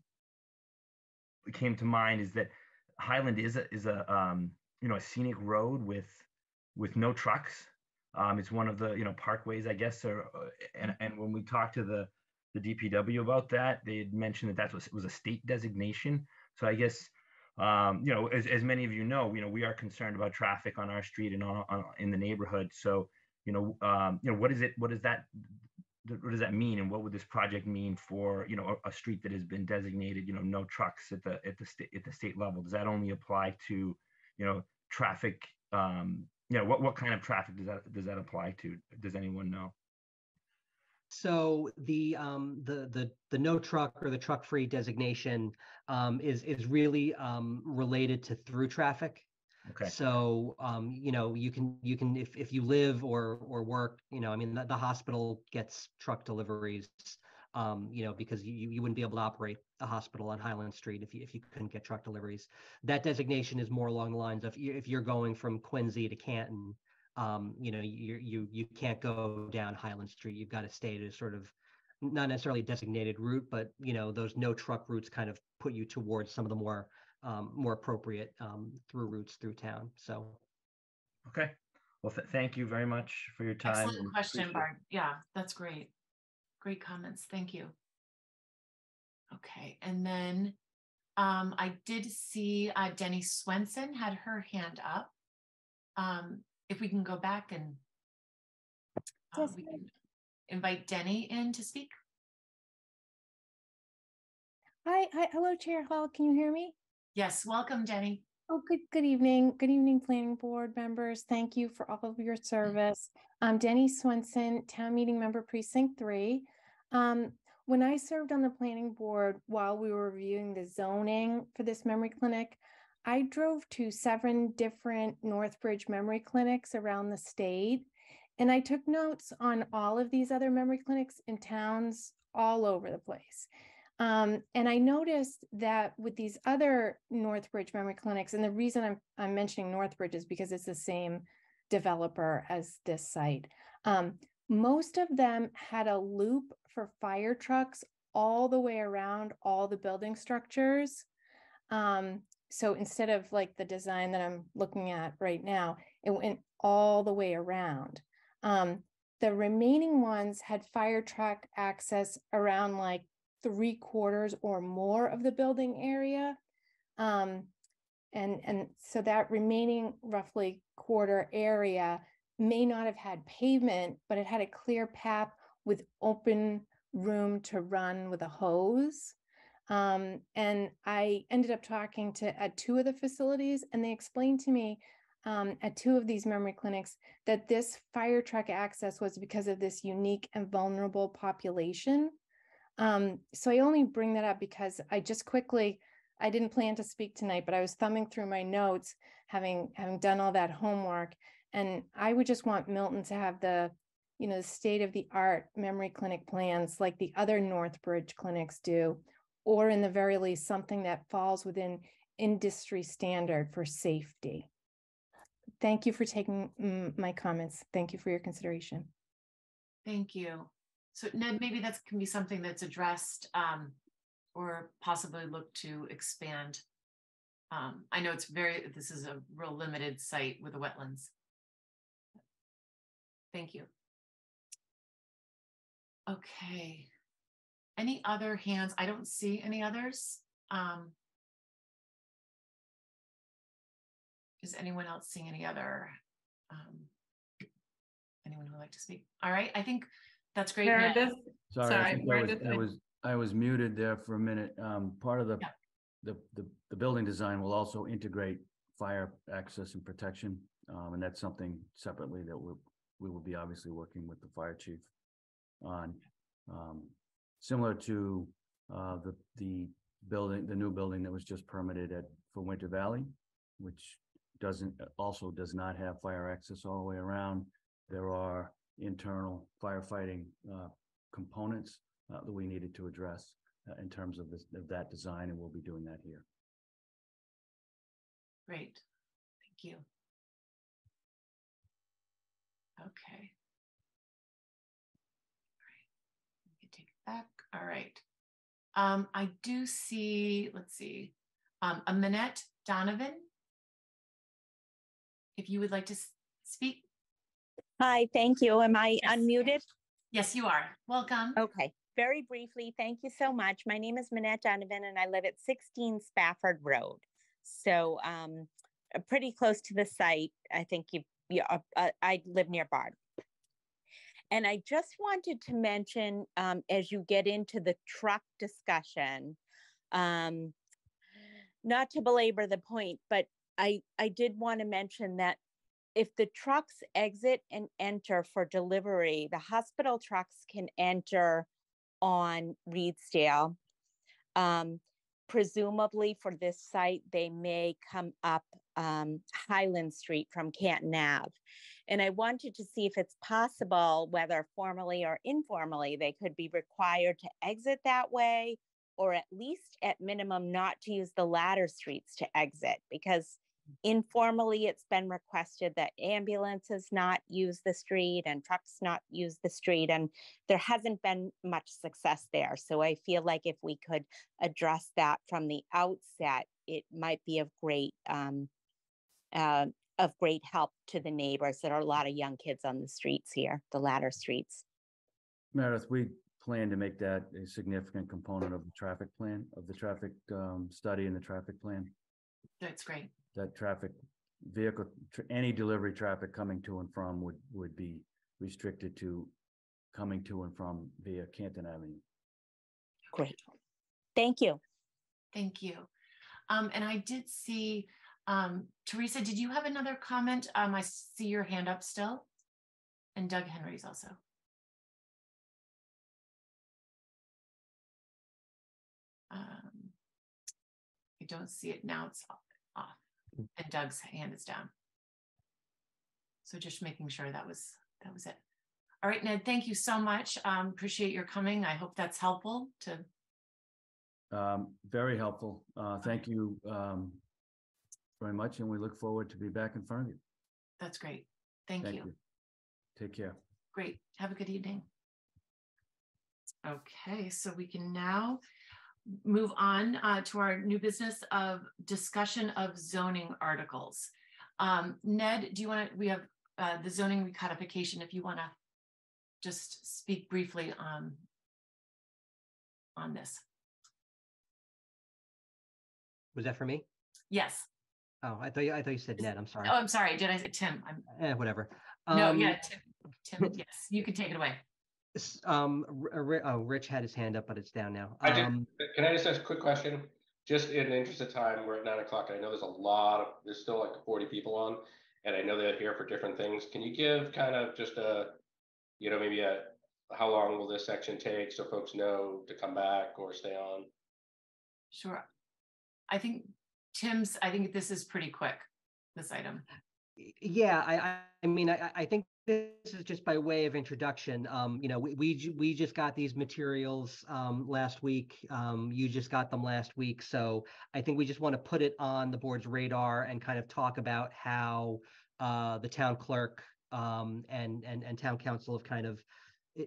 came to mind is that Highland is a is a um, you know a scenic road with with no trucks. Um, it's one of the you know parkways, I guess. Or uh, and and when we talked to the the DPW about that, they had mentioned that that was was a state designation. So I guess um, you know, as as many of you know, you know we are concerned about traffic on our street and on, on in the neighborhood. So you know, um, you know, what is it? What does that? What does that mean? And what would this project mean for you know a, a street that has been designated you know no trucks at the at the state at the state level? Does that only apply to you know traffic? Um, you know, what what kind of traffic does that does that apply to? Does anyone know? So the um, the the the no truck or the truck free designation um, is is really um, related to through traffic. Okay. So um, you know you can you can if if you live or or work you know I mean the, the hospital gets truck deliveries um, you know because you you wouldn't be able to operate a hospital on Highland Street if you if you couldn't get truck deliveries. That designation is more along the lines of if you're going from Quincy to Canton um, you know, you you you can't go down Highland Street. You've got to stay to sort of not necessarily a designated route, but you know, those no truck routes kind of put you towards some of the more um, more appropriate um, through routes through town. So Okay. Well, th- thank you very much for your time. Excellent question, appreciate it. Bard. Yeah, that's great. Great comments. Thank you. Okay, and then um, I did see uh, Denny Swenson had her hand up. Um, if we can go back and uh, Yes, we can invite Denny in to speak. Hi, hi, hello, Chair Hall. Can you hear me? Yes, welcome, Denny. Oh, good, good evening. Good evening, Planning Board members. Thank you for all of your service. I'm Denny Swenson, Town Meeting Member Precinct Three. Um, when I served on the Planning Board while we were reviewing the zoning for this memory clinic, I drove to seven different Northbridge memory clinics around the state. And I took notes on all of these other memory clinics in towns all over the place. Um, and I noticed that with these other Northbridge memory clinics, and the reason I'm, I'm mentioning Northbridge is because it's the same developer as this site. Um, most of them had a loop for fire trucks all the way around all the building structures. Um, so instead of like the design that I'm looking at right now, it went all the way around. Um, the remaining ones had fire truck access around like three quarters or more of the building area. Um, and, and so that remaining roughly quarter area may not have had pavement, but it had a clear path with open room to run with a hose. Um, and I ended up talking to at two of the facilities, and they explained to me um, at two of these memory clinics that this fire truck access was because of this unique and vulnerable population. Um, so I only bring that up because I just quickly, I didn't plan to speak tonight, but I was thumbing through my notes, having having done all that homework, and I would just want Milton to have the, you know, state of the art memory clinic plans like the other Northbridge clinics do, or in the very least, something that falls within industry standard for safety. Thank you for taking my comments. Thank you for your consideration. Thank you. So Ned, maybe that can be something that's addressed um, or possibly look to expand. Um, I know it's very, this is a real limited site with the wetlands. Thank you. Okay. Any other hands? I don't see any others. Um, is anyone else seeing any other? Um, anyone who would like to speak? All right, I think that's great. Ned. Meredith, Sorry, I Sorry, I was, Meredith, I I- was, I was muted there for a minute. Um, part of the, the, the, the building design will also integrate fire access and protection. Um, and that's something separately that we'll, we will be obviously working with the fire chief on. Um, similar to, uh, the, the building, the new building that was just permitted at, for Winter Valley, which doesn't, also does not have fire access all the way around. There are internal firefighting, uh, components uh, that we needed to address uh, in terms of this, of that design, and we'll be doing that here. Great, thank you. Okay. All right, we can take it back. All right. Um, I do see, let's see, um, a Minette Donovan. If you would like to speak. Hi, thank you. Am I Yes. unmuted? Yes, you are. Welcome. Okay, very briefly, thank you so much. My name is Minette Donovan and I live at 16 Spafford Road. So um, pretty close to the site. I think you, you uh, uh, I live near Bard. And I just wanted to mention, um, as you get into the truck discussion, um, not to belabor the point, but I, I did want to mention that if the trucks exit and enter for delivery, the hospital trucks can enter on Reedsdale. Um, presumably for this site, they may come up um, Highland Street from Canton Ave. And I wanted to see if it's possible, whether formally or informally, they could be required to exit that way, or at least at minimum, not to use the ladder streets to exit, because informally it's been requested that ambulances not use the street and trucks not use the street and there hasn't been much success there. So i feel like if we could address that from the outset it might be of great um, uh, of great help to the neighbors there are a lot of young kids on the streets here the ladder streets Meredith, we plan to make that a significant component of the traffic plan, of the traffic um, study and the traffic plan. That's great. That traffic vehicle, tr- any delivery traffic coming to and from would, would be restricted to coming to and from via Canton Avenue. great thank you Thank you. Um, and I did see, um, Teresa, did you have another comment? Um, I see your hand up still. And Doug Henry's also. Um, I don't see it now. It's off-. And Doug's hand is down. So just making sure that was, that was it. All right, Ned, thank you so much. Um, appreciate your coming. I hope that's helpful to Um, very helpful. Uh, thank you, um, very much, and we look forward to be back in front of you. That's great. Thank you. Take care. Great. Have a good evening. Okay, so we can now move on uh, to our new business of discussion of zoning articles. Um, Ned, do you want to, we have uh, the zoning recodification, if you want to just speak briefly on, on this. Was that for me? Yes. Oh, I thought you, I thought you said Ned. I'm sorry. Oh, I'm sorry. Did I say Tim? I'm, Eh, whatever. no, Um, yeah, Tim, Tim, yes, you can take it away. Um, R- R- oh, Rich had his hand up, but it's down now. I just, Um, can I just ask a quick question? Just in the interest of time, we're at nine o'clock. and I know there's a lot of, there's still like forty people on. And I know they're here for different things. Can you give kind of just a, you know, maybe a, how long will this section take so folks know to come back or stay on? Sure. I think Tim's, I think this is pretty quick, this item. Yeah, I, I, mean, I, I- I think this is just by way of introduction. Um, you know, we, we, we just got these materials, um, last week. Um, you just got them last week. So I think we just want to put it on the board's radar and kind of talk about how, uh, the town clerk, um, and, and, and town counsel have kind of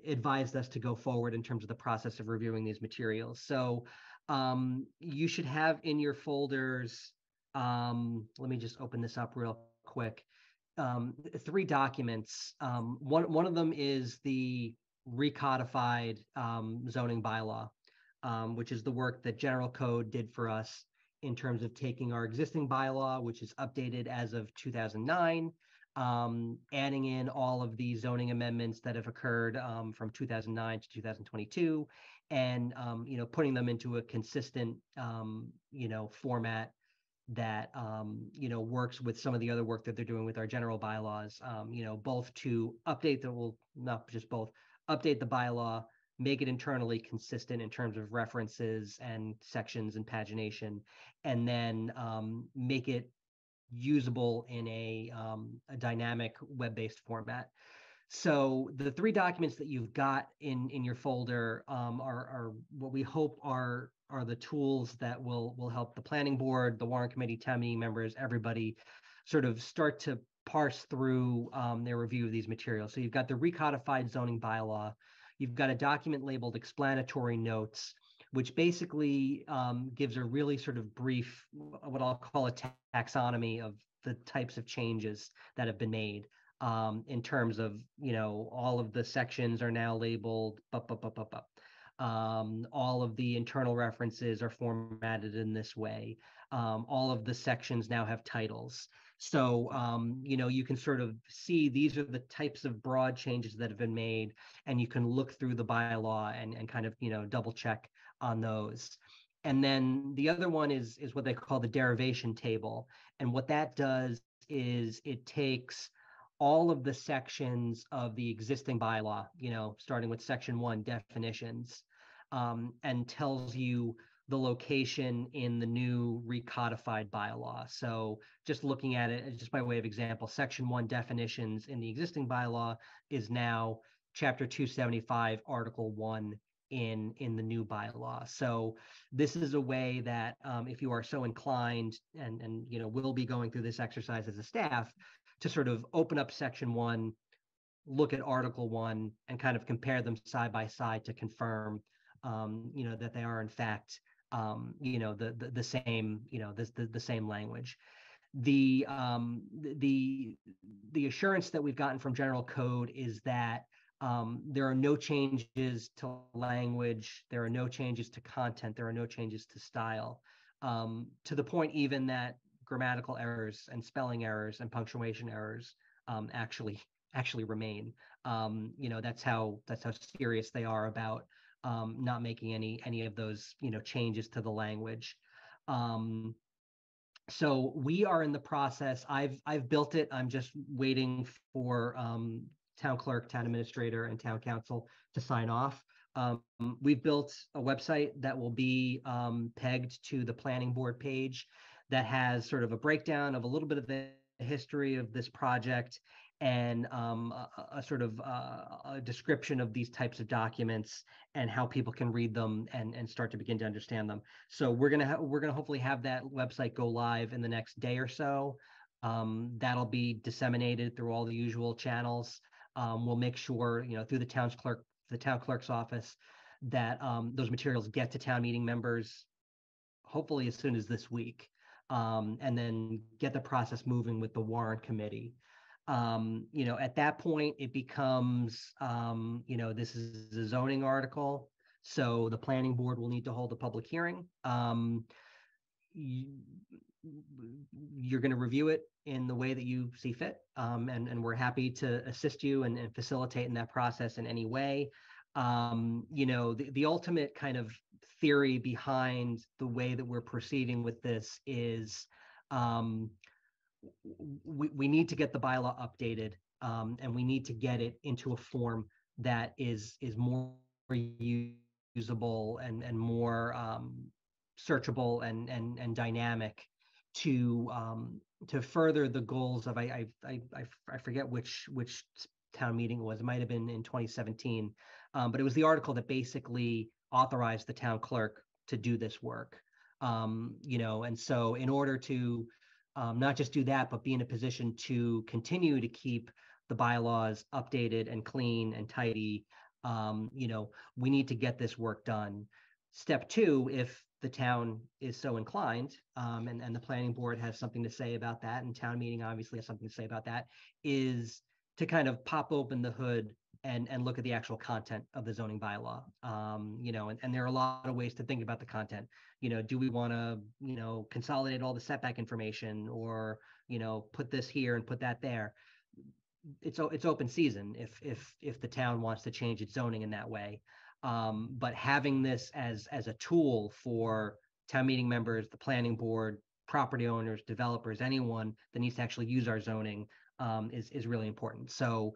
advised us to go forward in terms of the process of reviewing these materials. So, um, you should have in your folders, um, let me just open this up real quick. Um, three documents. Um, one one of them is the recodified um, zoning bylaw, um, which is the work that General Code did for us in terms of taking our existing bylaw, which is updated as of 2009, um, adding in all of the zoning amendments that have occurred um, from 2009 to 2022, and um, you know putting them into a consistent um, you know format that um, you know works with some of the other work that they're doing with our general bylaws. Um, you know, both to update the well, not just both update the bylaw, make it internally consistent in terms of references and sections and pagination, and then make it usable in a, um, a dynamic web-based format. So the three documents that you've got in in your folder um, are are what we hope are are the tools that will will help the planning board, the warrant committee, town meeting members, everybody, sort of start to parse through um, their review of these materials. So you've got the recodified zoning bylaw, you've got a document labeled explanatory notes, which basically um, gives a really sort of brief, what I'll call a ta- taxonomy of the types of changes that have been made um, in terms of, you know, all of the sections are now labeled, bup, bup, bup, bup, bup. Um, all of the internal references are formatted in this way. Um, all of the sections now have titles. So, um, you know, you can sort of see these are the types of broad changes that have been made, and you can look through the bylaw and, and kind of, you know, double check on those. And then the other one is is what they call the derivation table. And what that does is it takes all of the sections of the existing bylaw, you know, starting with section one definitions, um, and tells you the location in the new recodified bylaw. So just looking at it, just by way of example, section one definitions in the existing bylaw is now chapter 275, article one in in the new bylaw. So this is a way that um, if you are so inclined and and you know we'll be going through this exercise as a staff to sort of open up section one, look at article one and kind of compare them side by side to confirm um, you know that they are in fact um, you know the, the the same you know the, the the same language the um the the assurance that we've gotten from general code is that um, there are no changes to language there are no changes to content there are no changes to style. Um, to the point even that grammatical errors and spelling errors and punctuation errors um, actually actually remain. Um, you know that's how that's how serious they are about um, not making any any of those you know changes to the language. Um, so we are in the process i've i've built it i'm just waiting for town clerk town administrator and town counsel to sign off um, we've built a website that will be um, pegged to the planning board page that has sort of a breakdown of a little bit of the history of this project and um, a, a- sort of uh, a description of these types of documents and how people can read them and, and start to begin to understand them. So we're gonna ha- we're gonna hopefully have that website go live in the next day or so. Um, that'll be disseminated through all the usual channels. Um, we'll make sure, you know, through the town's clerk, the town clerk's office, that um, those materials get to town meeting members hopefully as soon as this week. Um, and then get the process moving with the warrant committee. Um, you know, at that point, it becomes, um, you know, this is a zoning article. So the planning board will need to hold a public hearing. Um, you, you're going to review it in the way that you see fit. Um, and, and we're happy to assist you and, and facilitate in that process in any way. Um, you know, the, the ultimate kind of theory behind the way that we're proceeding with this is um, we, we need to get the bylaw updated um, and we need to get it into a form that is is more usable and and more um, searchable and and and dynamic to um, to further the goals of I I I forget which which town meeting it was. It might have been in 2017, um, but it was the article that basically authorized the town clerk to do this work. Um, you know, and so in order to um, not just do that, but be in a position to continue to keep the bylaws updated and clean and tidy. Um, you know, we need to get this work done. Step two, if the town is so inclined, um, and, and the planning board has something to say about that, and town meeting obviously has something to say about that, is to kind of pop open the hood and, and look at the actual content of the zoning bylaw. Um, you know, and, and there are a lot of ways to think about the content. You know, do we want to, you know, consolidate all the setback information or, you know, put this here and put that there? It's, it's open season if, if, if the town wants to change its zoning in that way. Um, but having this as, as a tool for town meeting members, the planning board, property owners, developers, anyone that needs to actually use our zoning, um, is, is really important. So,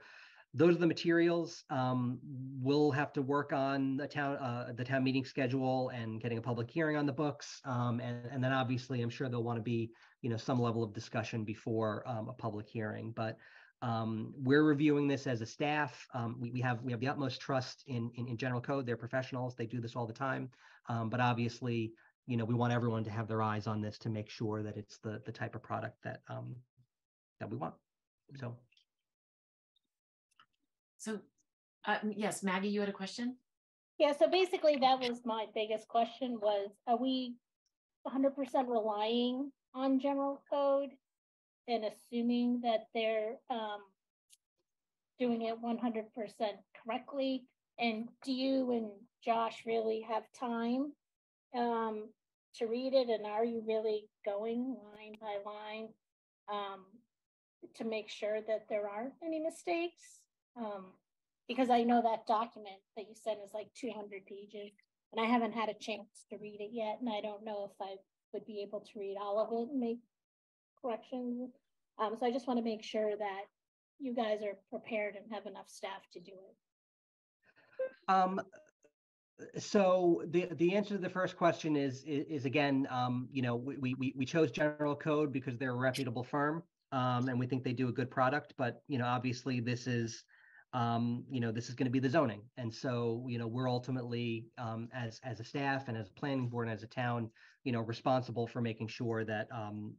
those are the materials. Um, we'll have to work on the town, uh, the town meeting schedule and getting a public hearing on the books. Um, and, and then obviously, I'm sure there'll want to be, you know, some level of discussion before um, a public hearing. But um, we're reviewing this as a staff. Um, we, we have we have the utmost trust in, in in general code. They're professionals. They do this all the time. Um, but obviously, you know, we want everyone to have their eyes on this to make sure that it's the the type of product that um, that we want. So. So, uh, yes, Maggie, you had a question? Yeah, so basically that was my biggest question was, are we hundred percent relying on general code? And assuming that they're um doing it one hundred percent correctly? And do you and Josh really have time um to read it? And are you really going line by line? Um, to make sure that there aren't any mistakes? Um, because I know that document that you sent is like two hundred pages. And I haven't had a chance to read it yet, and I don't know if I would be able to read all of it and make corrections. Um, so I just want to make sure that you guys are prepared and have enough staff to do it. Um, so the the answer to the first question is is, is again, um, you know, we, we we chose General Code because they're a reputable firm, um, and we think they do a good product. But you know, obviously, this is, um, you know, this is going to be the zoning, and so you know, we're ultimately um, as as a staff and as a planning board and as a town, you know, responsible for making sure that um,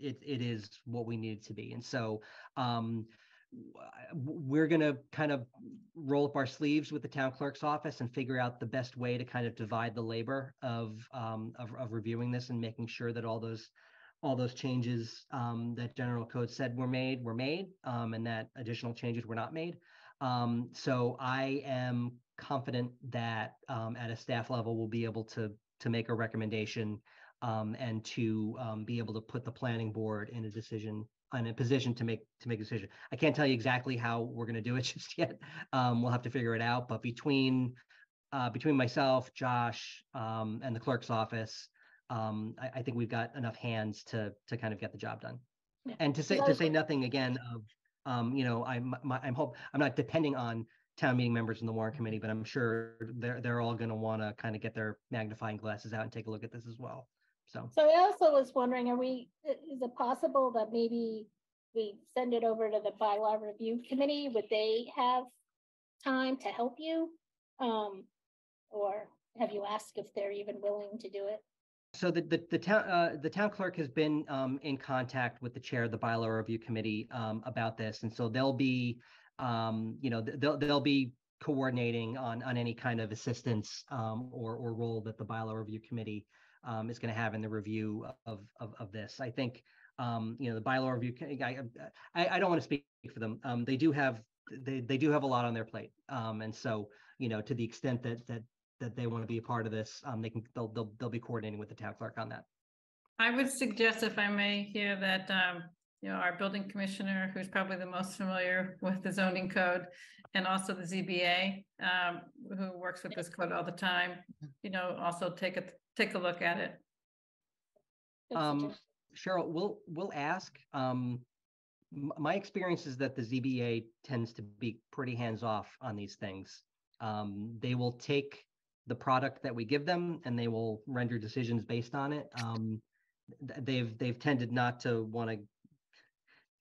it it is what we need it to be. And so um, we're going to kind of roll up our sleeves with the town clerk's office and figure out the best way to kind of divide the labor of um, of, of reviewing this and making sure that all those all those changes um, that general code said were made were made um, and that additional changes were not made. Um, so I am confident that um, at a staff level we'll be able to to make a recommendation um, and to um, be able to put the planning board in a decision in a position to make to make a decision. I can't tell you exactly how we're going to do it just yet. Um, we'll have to figure it out. But between uh, between myself, Josh, um, and the clerk's office, um, I, I think we've got enough hands to to kind of get the job done. Yeah. And to say to say nothing again of um, you know I'm my, I'm hope I'm not depending on town meeting members in the warrant committee, but I'm sure they're they're all going to want to kind of get their magnifying glasses out and take a look at this as well. So. So I also was wondering, are we, is it possible that maybe we send it over to the bylaw review committee, would they have time to help you? Um, or have you asked if they're even willing to do it? So the, the, the town, uh, the town clerk has been, um, in contact with the chair of the bylaw review committee, um, about this. And so they'll be, um, you know, they'll, they'll be coordinating on, on any kind of assistance, um, or, or role that the bylaw review committee, um, is going to have in the review of, of, of this. I think, um, you know, the bylaw review, I, I, I don't want to speak for them. Um, they do have, they, they do have a lot on their plate. Um, and so, you know, to the extent that, that, that they want to be a part of this, um, they can, they'll, they'll, they'll be coordinating with the town clerk on that. I would suggest, if I may, here that, um, you know, our building commissioner, who's probably the most familiar with the zoning code, and also the ZBA, um, who works with this code all the time, you know, also take a, take a look at it. Um, Cheryl, we'll, we'll ask, um, my experience is that the ZBA tends to be pretty hands-off on these things. Um, they will take the product that we give them and they will render decisions based on it. Um, they've, they've tended not to want to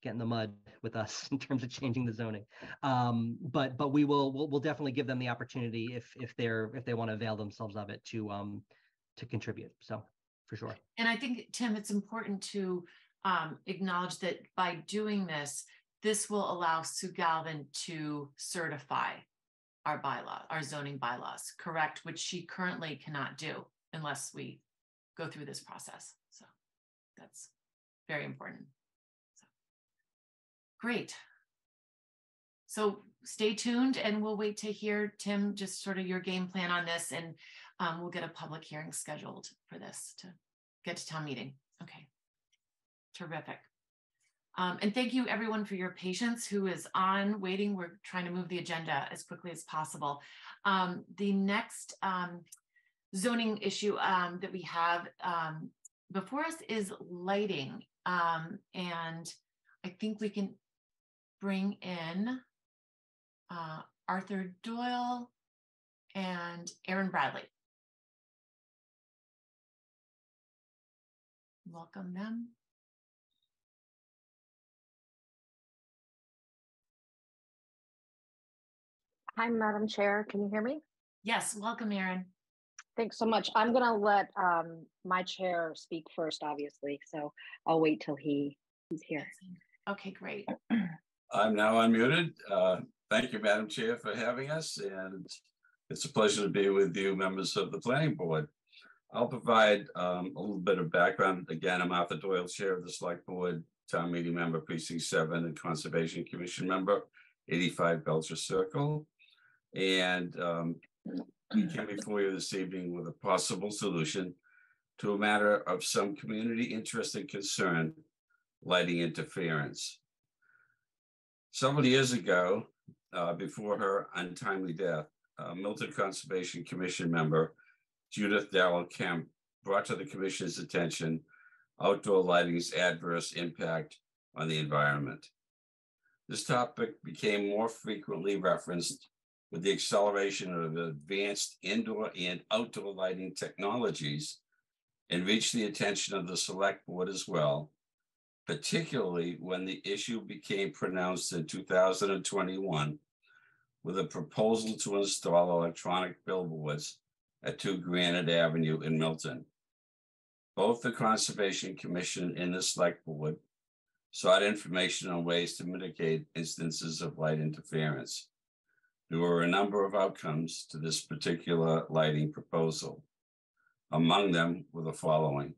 get in the mud with us in terms of changing the zoning. Um, but, but we will, we'll, we'll definitely give them the opportunity if, if they're, if they want to avail themselves of it to, um, to contribute. So, for sure. And I think, Tim, it's important to um, acknowledge that by doing this, this will allow Sue Galvin to certify our bylaw, our zoning bylaws, correct? Which she currently cannot do unless we go through this process. So that's very important. So, Great. So stay tuned and we'll wait to hear, Tim, just sort of your game plan on this and um, we'll get a public hearing scheduled for this to get to town meeting. Okay. Terrific. Um, and thank you everyone for your patience who is on waiting. We're trying to move the agenda as quickly as possible. Um, the next um, zoning issue um, that we have um, before us is lighting. And I think we can bring in uh, Arthur Doyle and Erin Bradley. Welcome them. Hi, Madam Chair. Can you hear me? Yes, welcome, Erin. Thanks so much. I'm going to let um, my chair speak first, obviously. So I'll wait till he he's here. Okay, great. I'm now unmuted. Uh, Thank you, Madam Chair, for having us, and it's a pleasure to be with you, members of the planning board. I'll provide um, a little bit of background. Again, I'm Arthur Doyle, Chair of the Select Board, Town Meeting Member, Precinct Seven, and Conservation Commission Member, 85 Belcher Circle. And um, we came before you this evening with a possible solution to a matter of some community interest and concern, lighting interference. Several years ago, uh, before her untimely death, uh, Milton Conservation Commission member Judith Darrell Kemp brought to the commission's attention outdoor lighting's adverse impact on the environment. This topic became more frequently referenced with the acceleration of advanced indoor and outdoor lighting technologies and reached the attention of the select board as well, particularly when the issue became pronounced in 2021 with a proposal to install electronic billboards at 2 Granite Avenue in Milton. Both the Conservation Commission and the Select Board sought information on ways to mitigate instances of light interference. There were a number of outcomes to this particular lighting proposal. Among them were the following.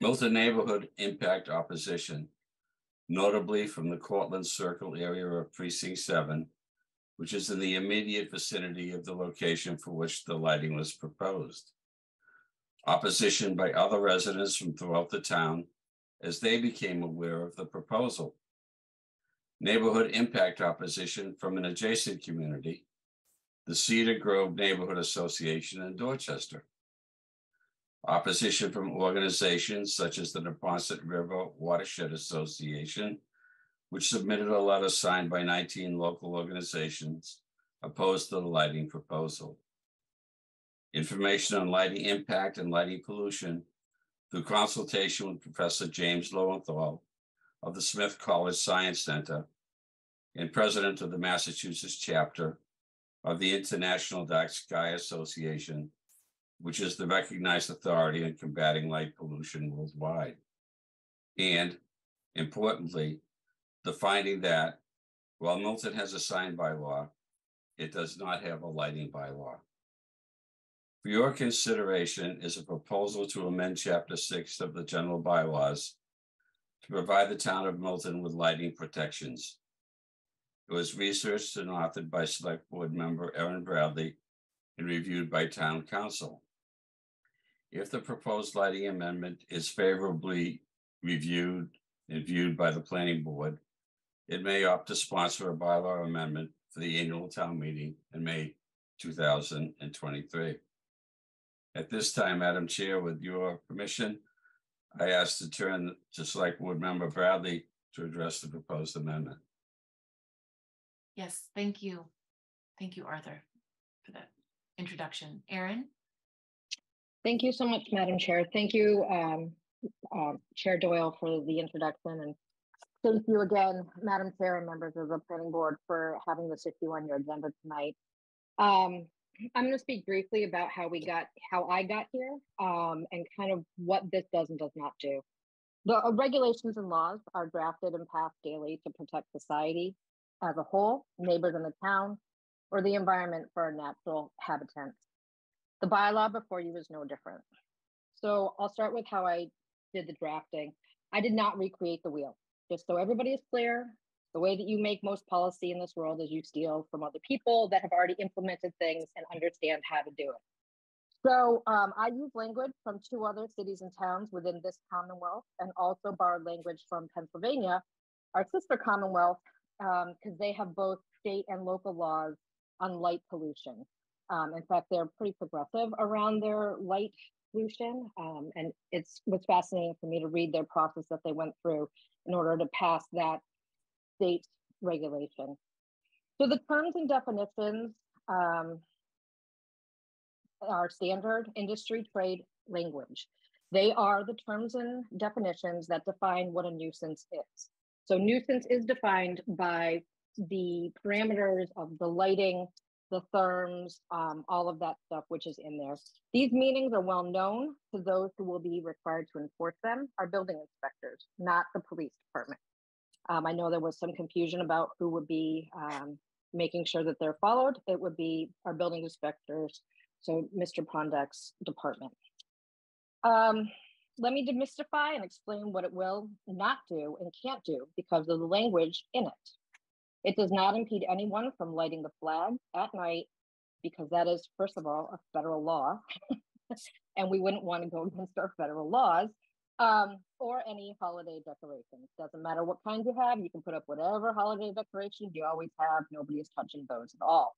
Milton neighborhood impact opposition, notably from the Cortlandt Circle area of Precinct 7, which is in the immediate vicinity of the location for which the lighting was proposed. Opposition by other residents from throughout the town as they became aware of the proposal. Neighborhood impact opposition from an adjacent community, the Cedar Grove Neighborhood Association in Dorchester. Opposition from organizations such as the Neponset River Watershed Association, which submitted a letter signed by 19 local organizations opposed to the lighting proposal. Information on lighting impact and lighting pollution through consultation with Professor James Lowenthal of the Smith College Science Center and president of the Massachusetts chapter of the International Dark Sky Association, which is the recognized authority in combating light pollution worldwide. And importantly, the finding that while Milton has a sign bylaw, it does not have a lighting bylaw. For your consideration is a proposal to amend Chapter 6 of the general bylaws to provide the town of Milton with lighting protections. It was researched and authored by Select Board Member Erin Bradley and reviewed by Town Counsel. If the proposed lighting amendment is favorably reviewed and viewed by the Planning Board, it may opt to sponsor a bylaw amendment for the annual town meeting in May 2023. At this time, Madam Chair, with your permission, I ask to turn to Select Board Member Bradley to address the proposed amendment. Yes, thank you. Thank you, Arthur, for that introduction. Erin? Thank you so much, Madam Chair. Thank you, um, uh, Chair Doyle, for the introduction. And thank you again, Madam Chair and members of the Planning Board for having this issue on your agenda tonight. Um, I'm going to speak briefly about how we got, how I got here, um, and kind of what this does and does not do. The uh, regulations and laws are drafted and passed daily to protect society as a whole, neighbors in the town, or the environment for our natural habitats. The bylaw before you is no different. So I'll start with how I did the drafting. I did not recreate the wheel. Just so everybody is clear, the way that you make most policy in this world is you steal from other people that have already implemented things and understand how to do it. So um, I use language from two other cities and towns within this Commonwealth and also borrowed language from Pennsylvania, our sister Commonwealth, because um, they have both state and local laws on light pollution. Um, in fact, they're pretty progressive around their light pollution. Um, and it's was fascinating for me to read their process that they went through in order to pass that state regulation. So the terms and definitions um, are standard industry trade language. They are the terms and definitions that define what a nuisance is. So nuisance is defined by the parameters of the lighting, the therms, um, all of that stuff, which is in there. These meanings are well known to those who will be required to enforce them are building inspectors, not the police department. Um, I know there was some confusion about who would be um, making sure that they're followed. It would be our building inspectors, so Mr. Prondak's department. Um, let me demystify and explain what it will not do and can't do because of the language in it. It does not impede anyone from lighting the flag at night because that is, first of all, a federal law. and we wouldn't want to go against our federal laws um, or any holiday decorations. Doesn't matter what kind you have, you can put up whatever holiday decorations you always have. Nobody is touching those at all.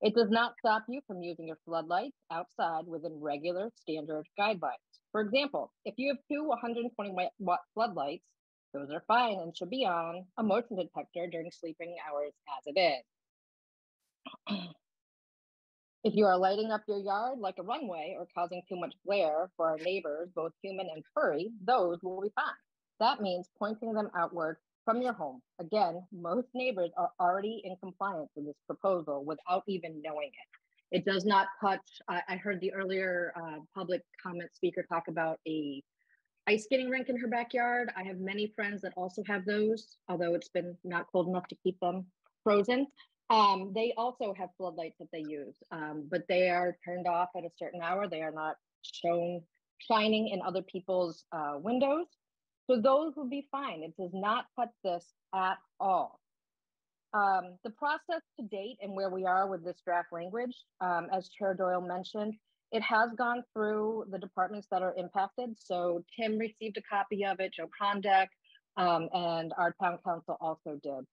It does not stop you from using your floodlights outside within regular standard guidelines. For example, if you have two 120 watt floodlights, those are fine and should be on a motion detector during sleeping hours as it is. if you are lighting up your yard like a runway or causing too much glare for our neighbors, both human and furry, those will be fine. That means pointing them outward from your home. Again, most neighbors are already in compliance with this proposal without even knowing it. It does not touch, I, I heard the earlier uh, public comment speaker talk about a ice skating rink in her backyard. I have many friends that also have those, although it's been not cold enough to keep them frozen. Um, they also have floodlights that they use, um, but they are turned off at a certain hour. They are not shown shining in other people's uh, windows. So those would be fine. It does not cut this at all. Um, the process to date and where we are with this draft language, um, as Chair Doyle mentioned, it has gone through the departments that are impacted. So Tim received a copy of it, Joe Prondak, um, and our town counsel also did.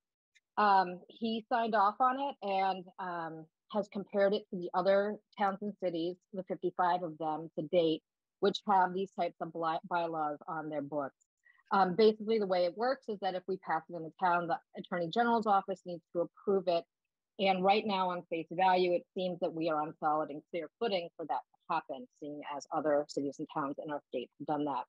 Um, he signed off on it and um, has compared it to the other towns and cities, the 55 of them to date, which have these types of bylaws on their books. Um, basically, the way it works is that if we pass it in the town, the attorney general's office needs to approve it. And right now, on face value, it seems that we are on solid and clear footing for that to happen, seeing as other cities and towns in our state have done that.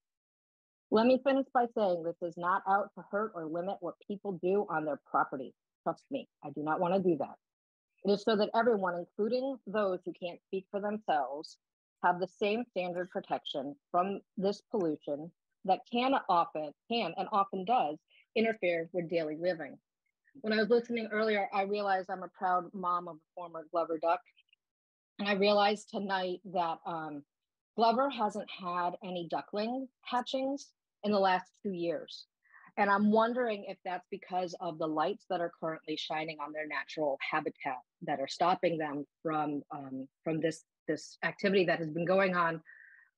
Let me finish by saying this is not out to hurt or limit what people do on their property. Trust me, I do not want to do that. It is so that everyone, including those who can't speak for themselves, have the same standard protection from this pollution that can often, can and often does interfere with daily living. When I was listening earlier, I realized I'm a proud mom of a former Glover duck. And I realized tonight that um, Glover hasn't had any duckling hatchings in the last two years. And I'm wondering if that's because of the lights that are currently shining on their natural habitat that are stopping them from um, from this this activity that has been going on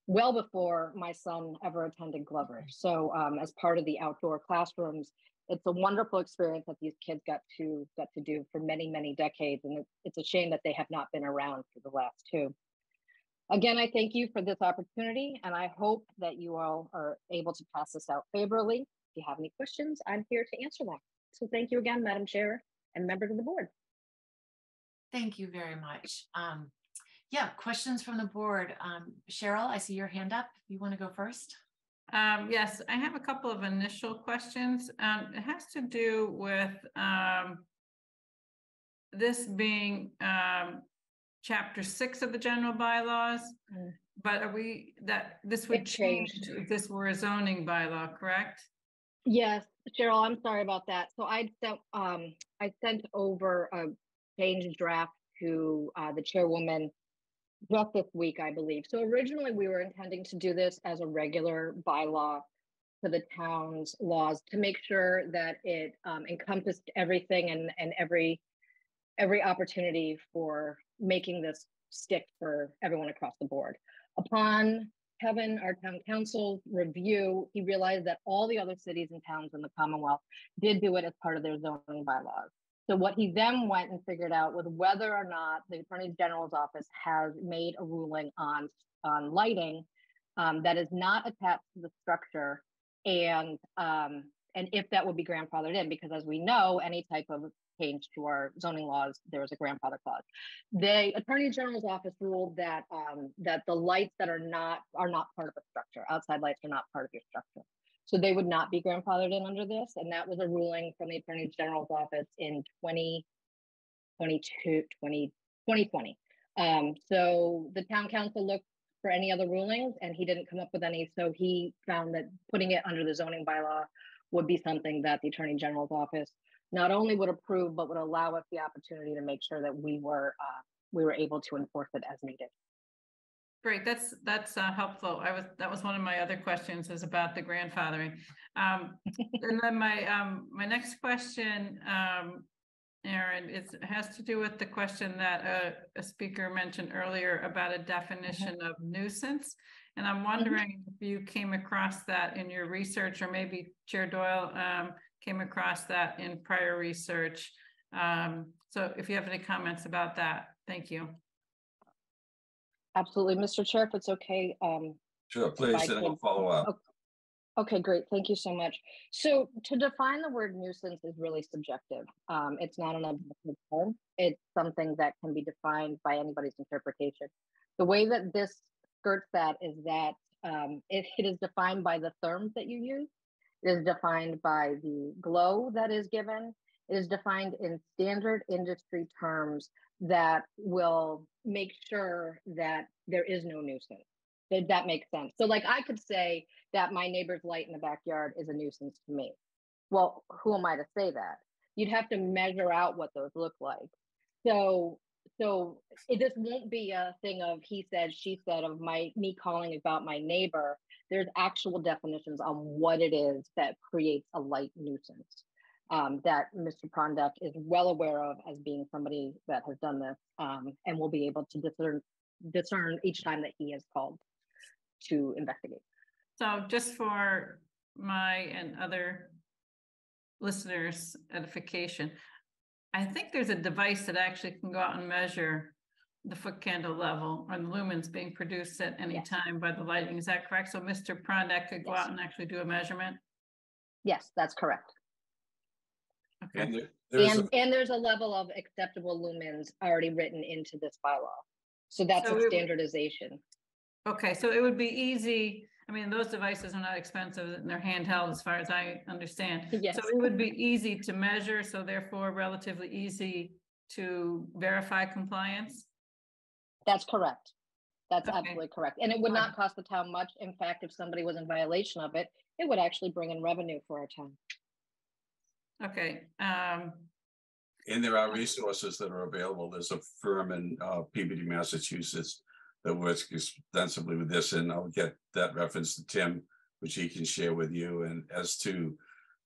well before my son ever attended Glover. So um, as part of the outdoor classrooms, it's a wonderful experience that these kids got to got to do for many many decades, and it's, a shame that they have not been around for the last two. Again, I thank you for this opportunity, and I hope that you all are able to pass this out favorably. If you have any questions, I'm here to answer them. So thank you again, Madam Chair and members of the board. Thank you very much. Um, yeah, questions from the board. Um, Cheryl, I see your hand up. You want to go first? Um, yes, I have a couple of initial questions. Um, it has to do with um, this being um, chapter six of the general bylaws. Mm. But are we, that, this would It change changed. if this were a zoning bylaw, correct? Yes, Cheryl, I'm sorry about that. So I sent, um, I sent over a change draft to, uh, the chairwoman just this week, I believe. So originally we were intending to do this as a regular bylaw to the town's laws to make sure that it, um, encompassed everything and, and every, every opportunity for making this stick for everyone across the board. Upon Kevin, our town counsel review, he realized that all the other cities and towns in the Commonwealth did do it as part of their zoning bylaws. So what he then went and figured out was whether or not the Attorney General's office has made a ruling on, on lighting um, that is not attached to the structure and um, and if that would be grandfathered in, because as we know, any type of change to our zoning laws, there is a grandfather clause. The Attorney General's office ruled that um, that the lights that are not are not part of a structure, outside lights are not part of your structure. So they would not be grandfathered in under this. And that was a ruling from the Attorney General's office in 2022, 20, 2020. Um, so the town counsel looked for any other rulings and he didn't come up with any. So he found that putting it under the zoning bylaw would be something that the Attorney General's office not only would approve, but would allow us the opportunity to make sure that we were uh, we were able to enforce it as needed. Great, that's, that's uh, helpful. I was, that was one of my other questions is about the grandfathering. Um, And then my, um, my next question, um, Erin, is, has to do with the question that uh, a speaker mentioned earlier about a definition of nuisance. And I'm wondering if you came across that in your research, or maybe Chair Doyle um, came across that in prior research. Um, So if you have any comments about that, thank you. Absolutely, Mr. Chair, if it's okay. Um, Sure, please, and we'll follow up. Okay. Okay, great. Thank you so much. So to define the word nuisance is really subjective. Um, it's not an objective term. It's something that can be defined by anybody's interpretation. The way that this skirts that is that um, it, it is defined by the terms that you use. It is defined by the glow that is given. It is defined in standard industry terms that will make sure that there is no nuisance. That that makes sense. So like I could say that my neighbor's light in the backyard is a nuisance to me. Well, who am I to say that? You'd have to measure out what those look like. So so it just won't be a thing of he said, she said of my me calling about my neighbor. There's actual definitions on what it is that creates a light nuisance um, that Mr. Prondak is well aware of as being somebody that has done this um, and will be able to discern discern each time that he is called to investigate. So just for my and other listeners' edification, I think there's a device that actually can go out and measure the foot candle level or the lumens being produced at any time by the lighting. Is that correct? So Mr. Prondak could go out and actually do a measurement? Yes, that's correct. And there- there's a- And, and there's a level of acceptable lumens already written into this bylaw. So that's So a it- standardization. Okay, so it would be easy, I mean, those devices are not expensive and they're handheld as far as I understand. Yes. So it would be easy to measure, so therefore relatively easy to verify compliance. That's correct. That's Okay. absolutely correct. And it would not cost the town much. In fact, if somebody was in violation of it, it would actually bring in revenue for our town. Okay, um, And there are resources that are available. There's a firm in uh Peabody, Massachusetts that works extensively with this, and I'll get that reference to Tim, which he can share with you. And as to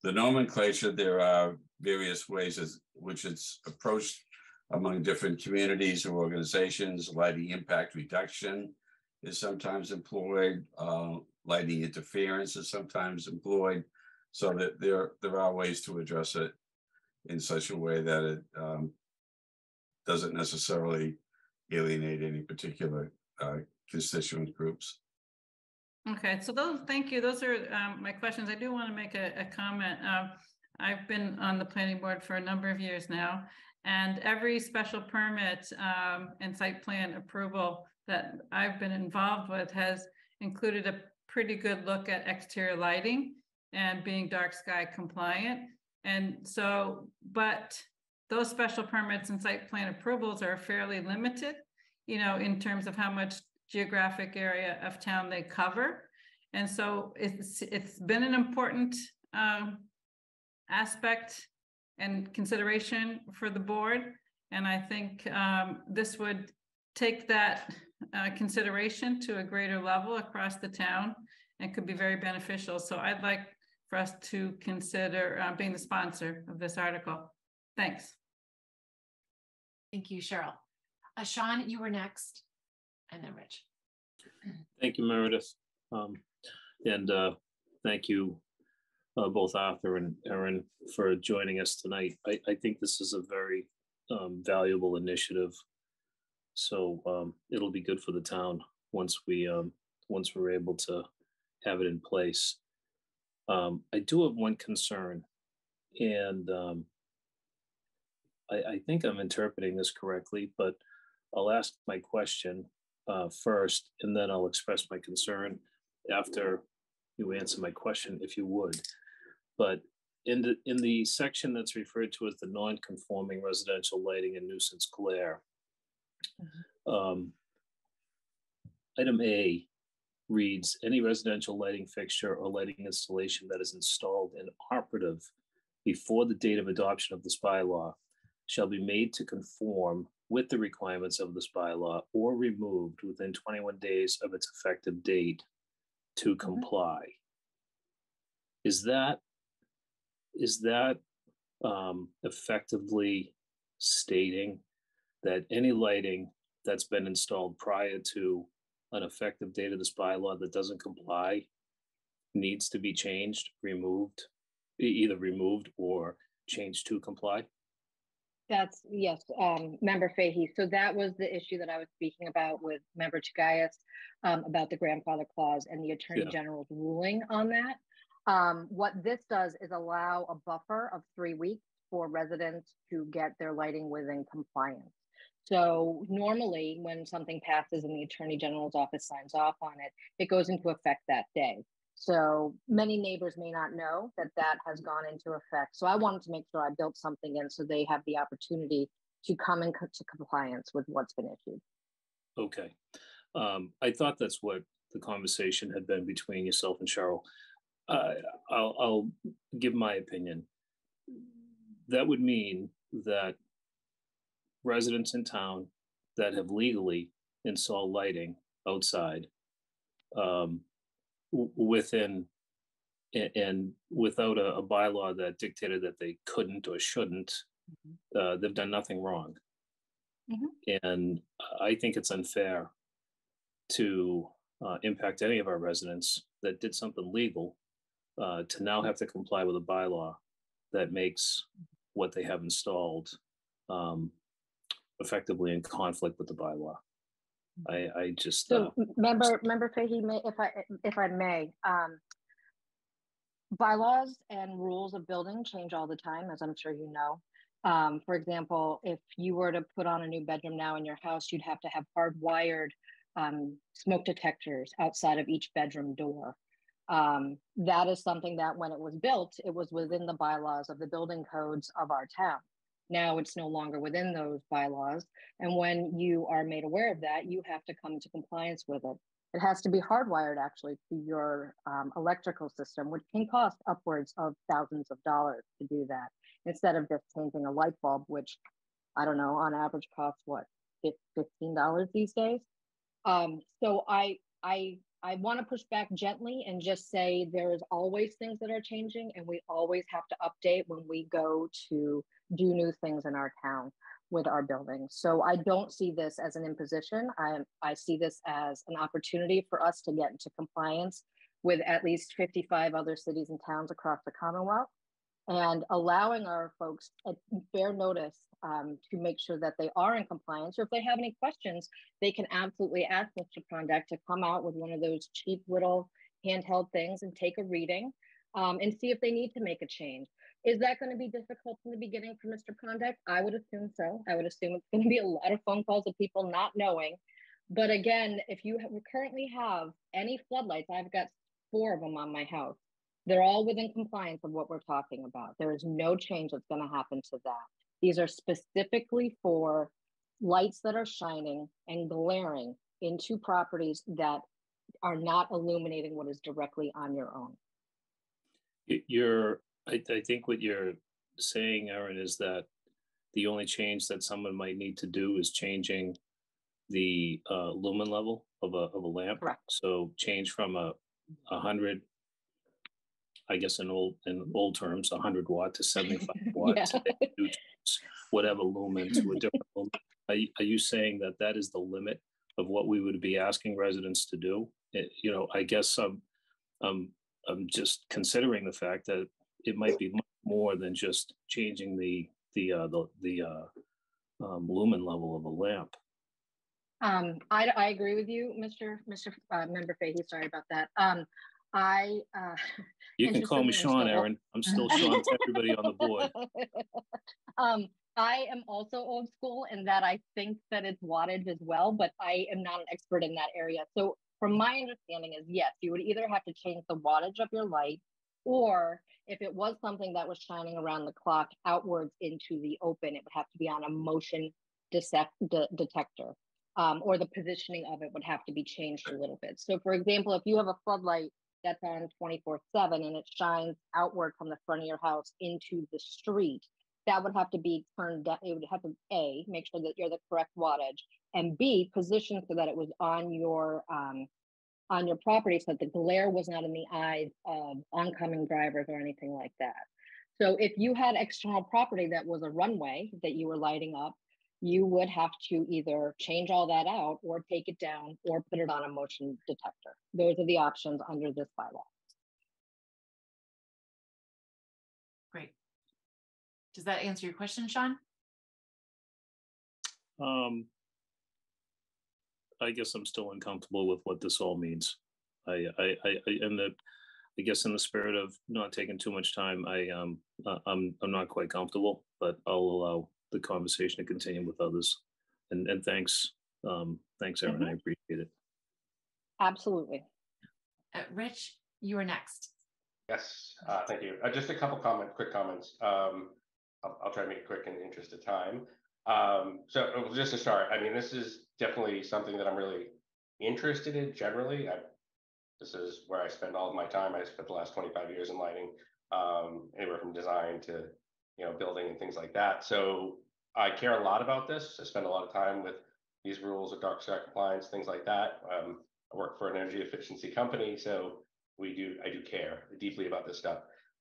the nomenclature, there are various ways as which it's approached among different communities or organizations. Lighting impact reduction is sometimes employed. Uh, lighting interference is sometimes employed. So that there there are ways to address it in such a way that it um, doesn't necessarily alienate any particular uh, constituent groups. Okay, so those, thank you. Those are um, my questions. I do want to make a, a comment. Um, I've been on the planning board for a number of years now, and every special permit um, and site plan approval that I've been involved with has included a pretty good look at exterior lighting and being dark sky compliant. And so, but those special permits and site plan approvals are fairly limited, you know, in terms of how much geographic area of town they cover. And so it's, it's been an important um, aspect and consideration for the board. And I think um, this would take that uh, consideration to a greater level across the town and could be very beneficial. So I'd like for us to consider uh, being the sponsor of this article. Thanks. Thank you, Cheryl. Uh, Sean, you were next, and then Rich. Thank you, Meredith. Um, and uh, thank you, uh, both Arthur and Erin, for joining us tonight. I, I think this is a very um, valuable initiative. So um, it'll be good for the town once we um, once we're able to have it in place. Um, I do have one concern, and um, I, I think I'm interpreting this correctly, but I'll ask my question uh, first, and then I'll express my concern after you answer my question, if you would. But in the in the section that's referred to as the non-conforming residential lighting and nuisance glare, um, item A reads any residential lighting fixture or lighting installation that is installed and operative before the date of adoption of this bylaw shall be made to conform with the requirements of this bylaw or removed within 21 days of its effective date to comply. Is that is that um, effectively stating that any lighting that's been installed prior to an effective date of this bylaw that doesn't comply needs to be changed, removed, either removed or changed to comply? That's, yes, um, member Fahey. So that was the issue that I was speaking about with member Tougias, um, about the grandfather clause and the attorney Yeah. general's ruling on that. Um, what this does is allow a buffer of three weeks for residents to get their lighting within compliance. So normally when something passes and the attorney general's office signs off on it, it goes into effect that day. So many neighbors may not know that that has gone into effect. So I wanted to make sure I built something in so they have the opportunity to come into compliance with what's been issued. Okay. Um, I thought that's what the conversation had been between yourself and Cheryl. Uh, I'll, I'll give my opinion. That would mean that residents in town that have legally installed lighting outside um, w- within and without a, a bylaw that dictated that they couldn't or shouldn't, uh, they've done nothing wrong. And I think it's unfair to uh, impact any of our residents that did something legal uh, to now have to comply with a bylaw that makes what they have installed um, effectively in conflict with the bylaw. I, I just, uh, So m- member, member Fahey, may, if I, if I may, um, bylaws and rules of building change all the time, as I'm sure you know. Um, for example, if you were to put on a new bedroom now in your house, you'd have to have hardwired um, smoke detectors outside of each bedroom door. Um, that is something that when it was built, it was within the bylaws of the building codes of our town. Now it's no longer within those bylaws. And when you are made aware of that, you have to come into compliance with it. It has to be hardwired actually to your um, electrical system, which can cost upwards of thousands of dollars to do that instead of just changing a light bulb, which I don't know, on average costs what, $15 these days? Um, so I, I, I want to push back gently and just say there is always things that are changing and we always have to update when we go to do new things in our town with our buildings. So I don't see this as an imposition. I, I see this as an opportunity for us to get into compliance with at least 55 other cities and towns across the Commonwealth and allowing our folks a fair notice um, to make sure that they are in compliance. Or if they have any questions, they can absolutely ask Mr. Prondak to come out with one of those cheap little handheld things and take a reading um, and see if they need to make a change. Is that going to be difficult in the beginning for Mr. Prondak? I would assume so. I would assume it's going to be a lot of phone calls of people not knowing. But again, if you currently have any floodlights, I've got four of them on my house. They're all within compliance of what we're talking about. There is no change that's going to happen to that. These are specifically for lights that are shining and glaring into properties that are not illuminating what is directly on your own. You're I, I think what you're saying, Erin, is that the only change that someone might need to do is changing the uh, lumen level of a, of a lamp. Correct. So change from a, a hundred, I guess in old, in old terms, a hundred watt to seventy-five watt, Yeah. whatever lumen to a different lumen. Are, you- are you saying that that is the limit of what we would be asking residents to do? It- you know, I guess I'm, I'm, I'm just considering the fact that it might be much more than just changing the the uh, the the uh, um, lumen level of a lamp. Um, I, I agree with you, Mr. Mr. Uh, Member Fahey. Sorry about that. Um, I. Uh, You can call me Sean, Erin. I'm still Sean to everybody on the board. um, I am also old school in that I think that it's wattage as well, but I am not an expert in that area. So, from my understanding, is yes, you would either have to change the wattage of your light, or if it was something that was shining around the clock outwards into the open, it would have to be on a motion decept- de- detector, um, or the positioning of it would have to be changed a little bit. So, for example, if you have a floodlight that's on 24 7 and it shines outward from the front of your house into the street, that would have to be turned down. It would have to A, make sure that you're the correct wattage, and B, position so that it was on your um, on your property so that the glare was not in the eyes of oncoming drivers or anything like that. So if you had external property that was a runway that you were lighting up, you would have to either change all that out or take it down or put it on a motion detector. Those are the options under this bylaw. Great. Does that answer your question, Sean? Um, I guess I'm still uncomfortable with what this all means. I, I, I, I and the, I guess in the spirit of not taking too much time, I, um, uh, I'm, I'm not quite comfortable, but I'll allow the conversation to continue with others. And, and thanks, um, thanks, Erin. I appreciate it. Absolutely. Uh, Rich, you are next. Yes, uh, thank you. Uh, just a couple comment, quick comments. Um, I'll, I'll try to make it quick in the interest of time. Um, so just to start, I mean, this is definitely something that I'm really interested in generally. I, this is where I spend all of my time. I spent the last 25 years in lighting, um, anywhere from design to, you know, building and things like that. So I care a lot about this. I spend a lot of time with these rules of dark sky compliance, things like that. Um, I work for an energy efficiency company, so we do I do care deeply about this stuff.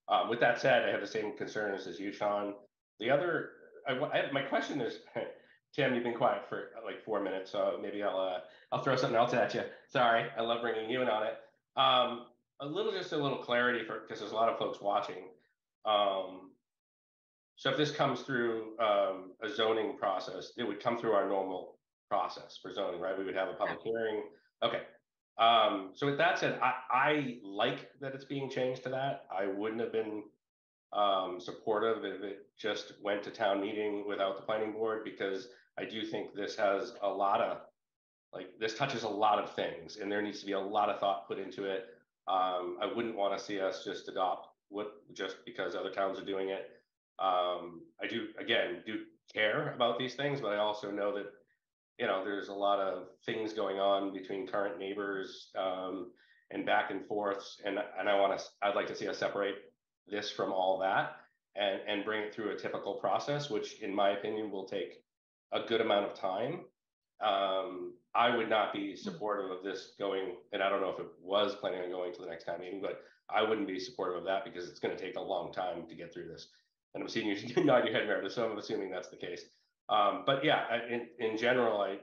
Um, with that said, I have the same concerns as you, Sean. The other, I, I, my question is, Tim, you've been quiet for like four minutes, so maybe I'll uh, I'll throw something else at you. Sorry, I love bringing you in on it. Um, a little, just a little clarity for because there's a lot of folks watching. Um, so if this comes through um, a zoning process, it would come through our normal process for zoning, right? We would have a public hearing. Okay. Um, so with that said, I, I like that it's being changed to that. I wouldn't have been um, supportive if it just went to town meeting without the planning board because I do think this has a lot of like this touches a lot of things and there needs to be a lot of thought put into it. Um, I wouldn't want to see us just adopt what just because other towns are doing it. Um, I do again do care about these things, but I also know that you know there's a lot of things going on between current neighbors um, and back and forths, and and I want to I'd like to see us separate this from all that and and bring it through a typical process, which in my opinion will take a good amount of time um, I would not be supportive of this going, and I don't know if it was planning on going to the next town meeting, but I wouldn't be supportive of that because it's going to take a long time to get through this. And I'm seeing you nod your head, Meredith, so I'm assuming that's the case. Um, but yeah, in, in general, I,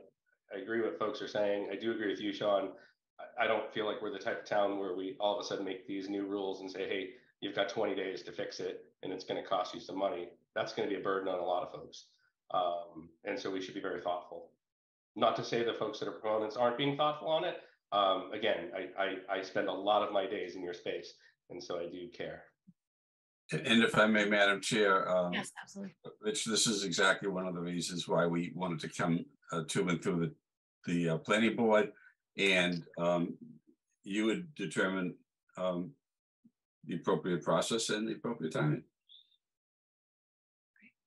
I agree with what folks are saying. I do agree with you, Sean. I, I don't feel like we're the type of town where we all of a sudden make these new rules and say, hey, you've got 20 days to fix it and it's going to cost you some money. That's going to be a burden on a lot of folks. Um, and so we should be very thoughtful. Not to say the folks that are proponents aren't being thoughtful on it. Um, again, I, I, I spend a lot of my days in your space, and so I do care. And if I may, Madam Chair, um, Yes, absolutely. Rich, this is exactly one of the reasons why we wanted to come uh, to and through the, the uh, planning board. And um, you would determine um, the appropriate process and the appropriate timing.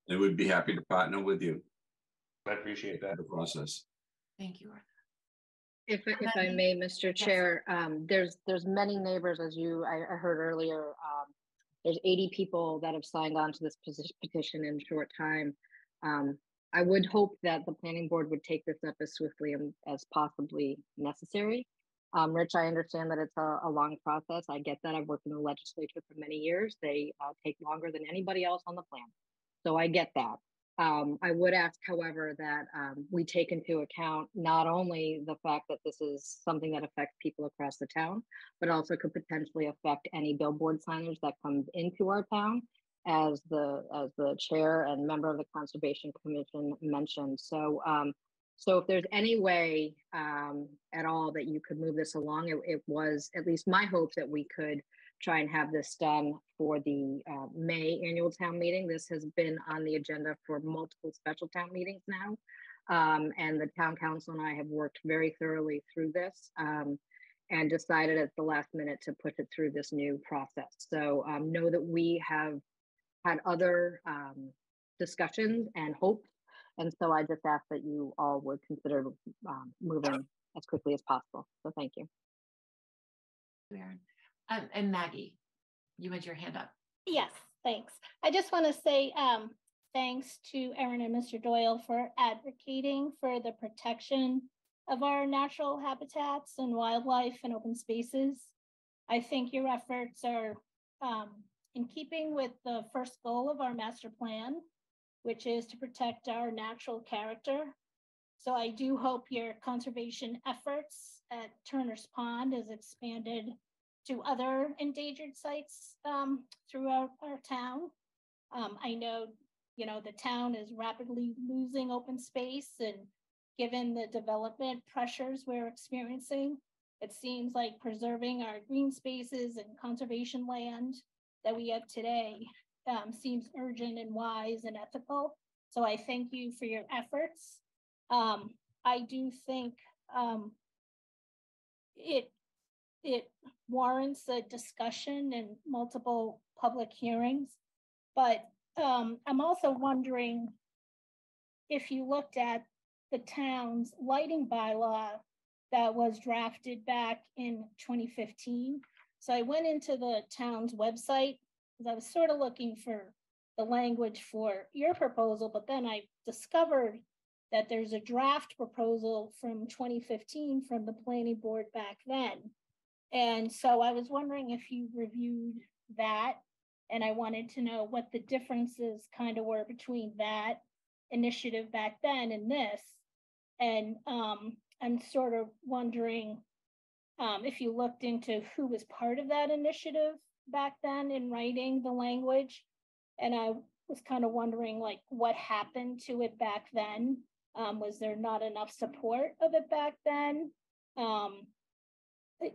And we'd be happy to partner with you. I appreciate that. The process. Thank you, Arthur. If, if I may, Mr. Yes. Chair, um, there's, there's many neighbors, as you, I, I heard earlier, um, there's 80 people that have signed on to this petition in short time. Um, I would hope that the planning board would take this up as swiftly and as possibly necessary. Um, Rich, I understand that it's a, a long process. I get that. I've worked in the legislature for many years. They uh, take longer than anybody else on the planet. So I get that. Um, I would ask, however, that um, we take into account not only the fact that this is something that affects people across the town, but also could potentially affect any billboard signage that comes into our town, as the as the chair and member of the Conservation Commission mentioned. So, um, so if there's any way um, at all that you could move this along, it, it was at least my hope that we could try and have this done for the uh, May annual town meeting. This has been on the agenda for multiple special town meetings now. Um, and the town counsel and I have worked very thoroughly through this um, and decided at the last minute to push it through this new process. So um, know that we have had other um, discussions and hopes. And so I just ask that you all would consider um, moving as quickly as possible. So thank you. Erin. Um, and Maggie, you had your hand up. Yes, thanks. I just want to say um, thanks to Erin and Mr. Doyle for advocating for the protection of our natural habitats and wildlife and open spaces. I think your efforts are um, in keeping with the first goal of our master plan, which is to protect our natural character. So I do hope your conservation efforts at Turner's Pond is expanded to other endangered sites um, throughout our town. Um, I know, you know, the town is rapidly losing open space and given the development pressures we're experiencing, it seems like preserving our green spaces and conservation land that we have today um, seems urgent and wise and ethical. So I thank you for your efforts. Um, I do think um, it it warrants a discussion and multiple public hearings. But um, I'm also wondering if you looked at the town's lighting bylaw that was drafted back in 2015. So I went into the town's website because I was sort of looking for the language for your proposal, but then I discovered that there's a draft proposal from 2015 from the planning board back then. And so I was wondering if you reviewed that. And I wanted to know what the differences kind of were between that initiative back then and this. And um, I'm sort of wondering um, if you looked into who was part of that initiative back then in writing the language. And I was kind of wondering like what happened to it back then. Um, was there not enough support of it back then? Um,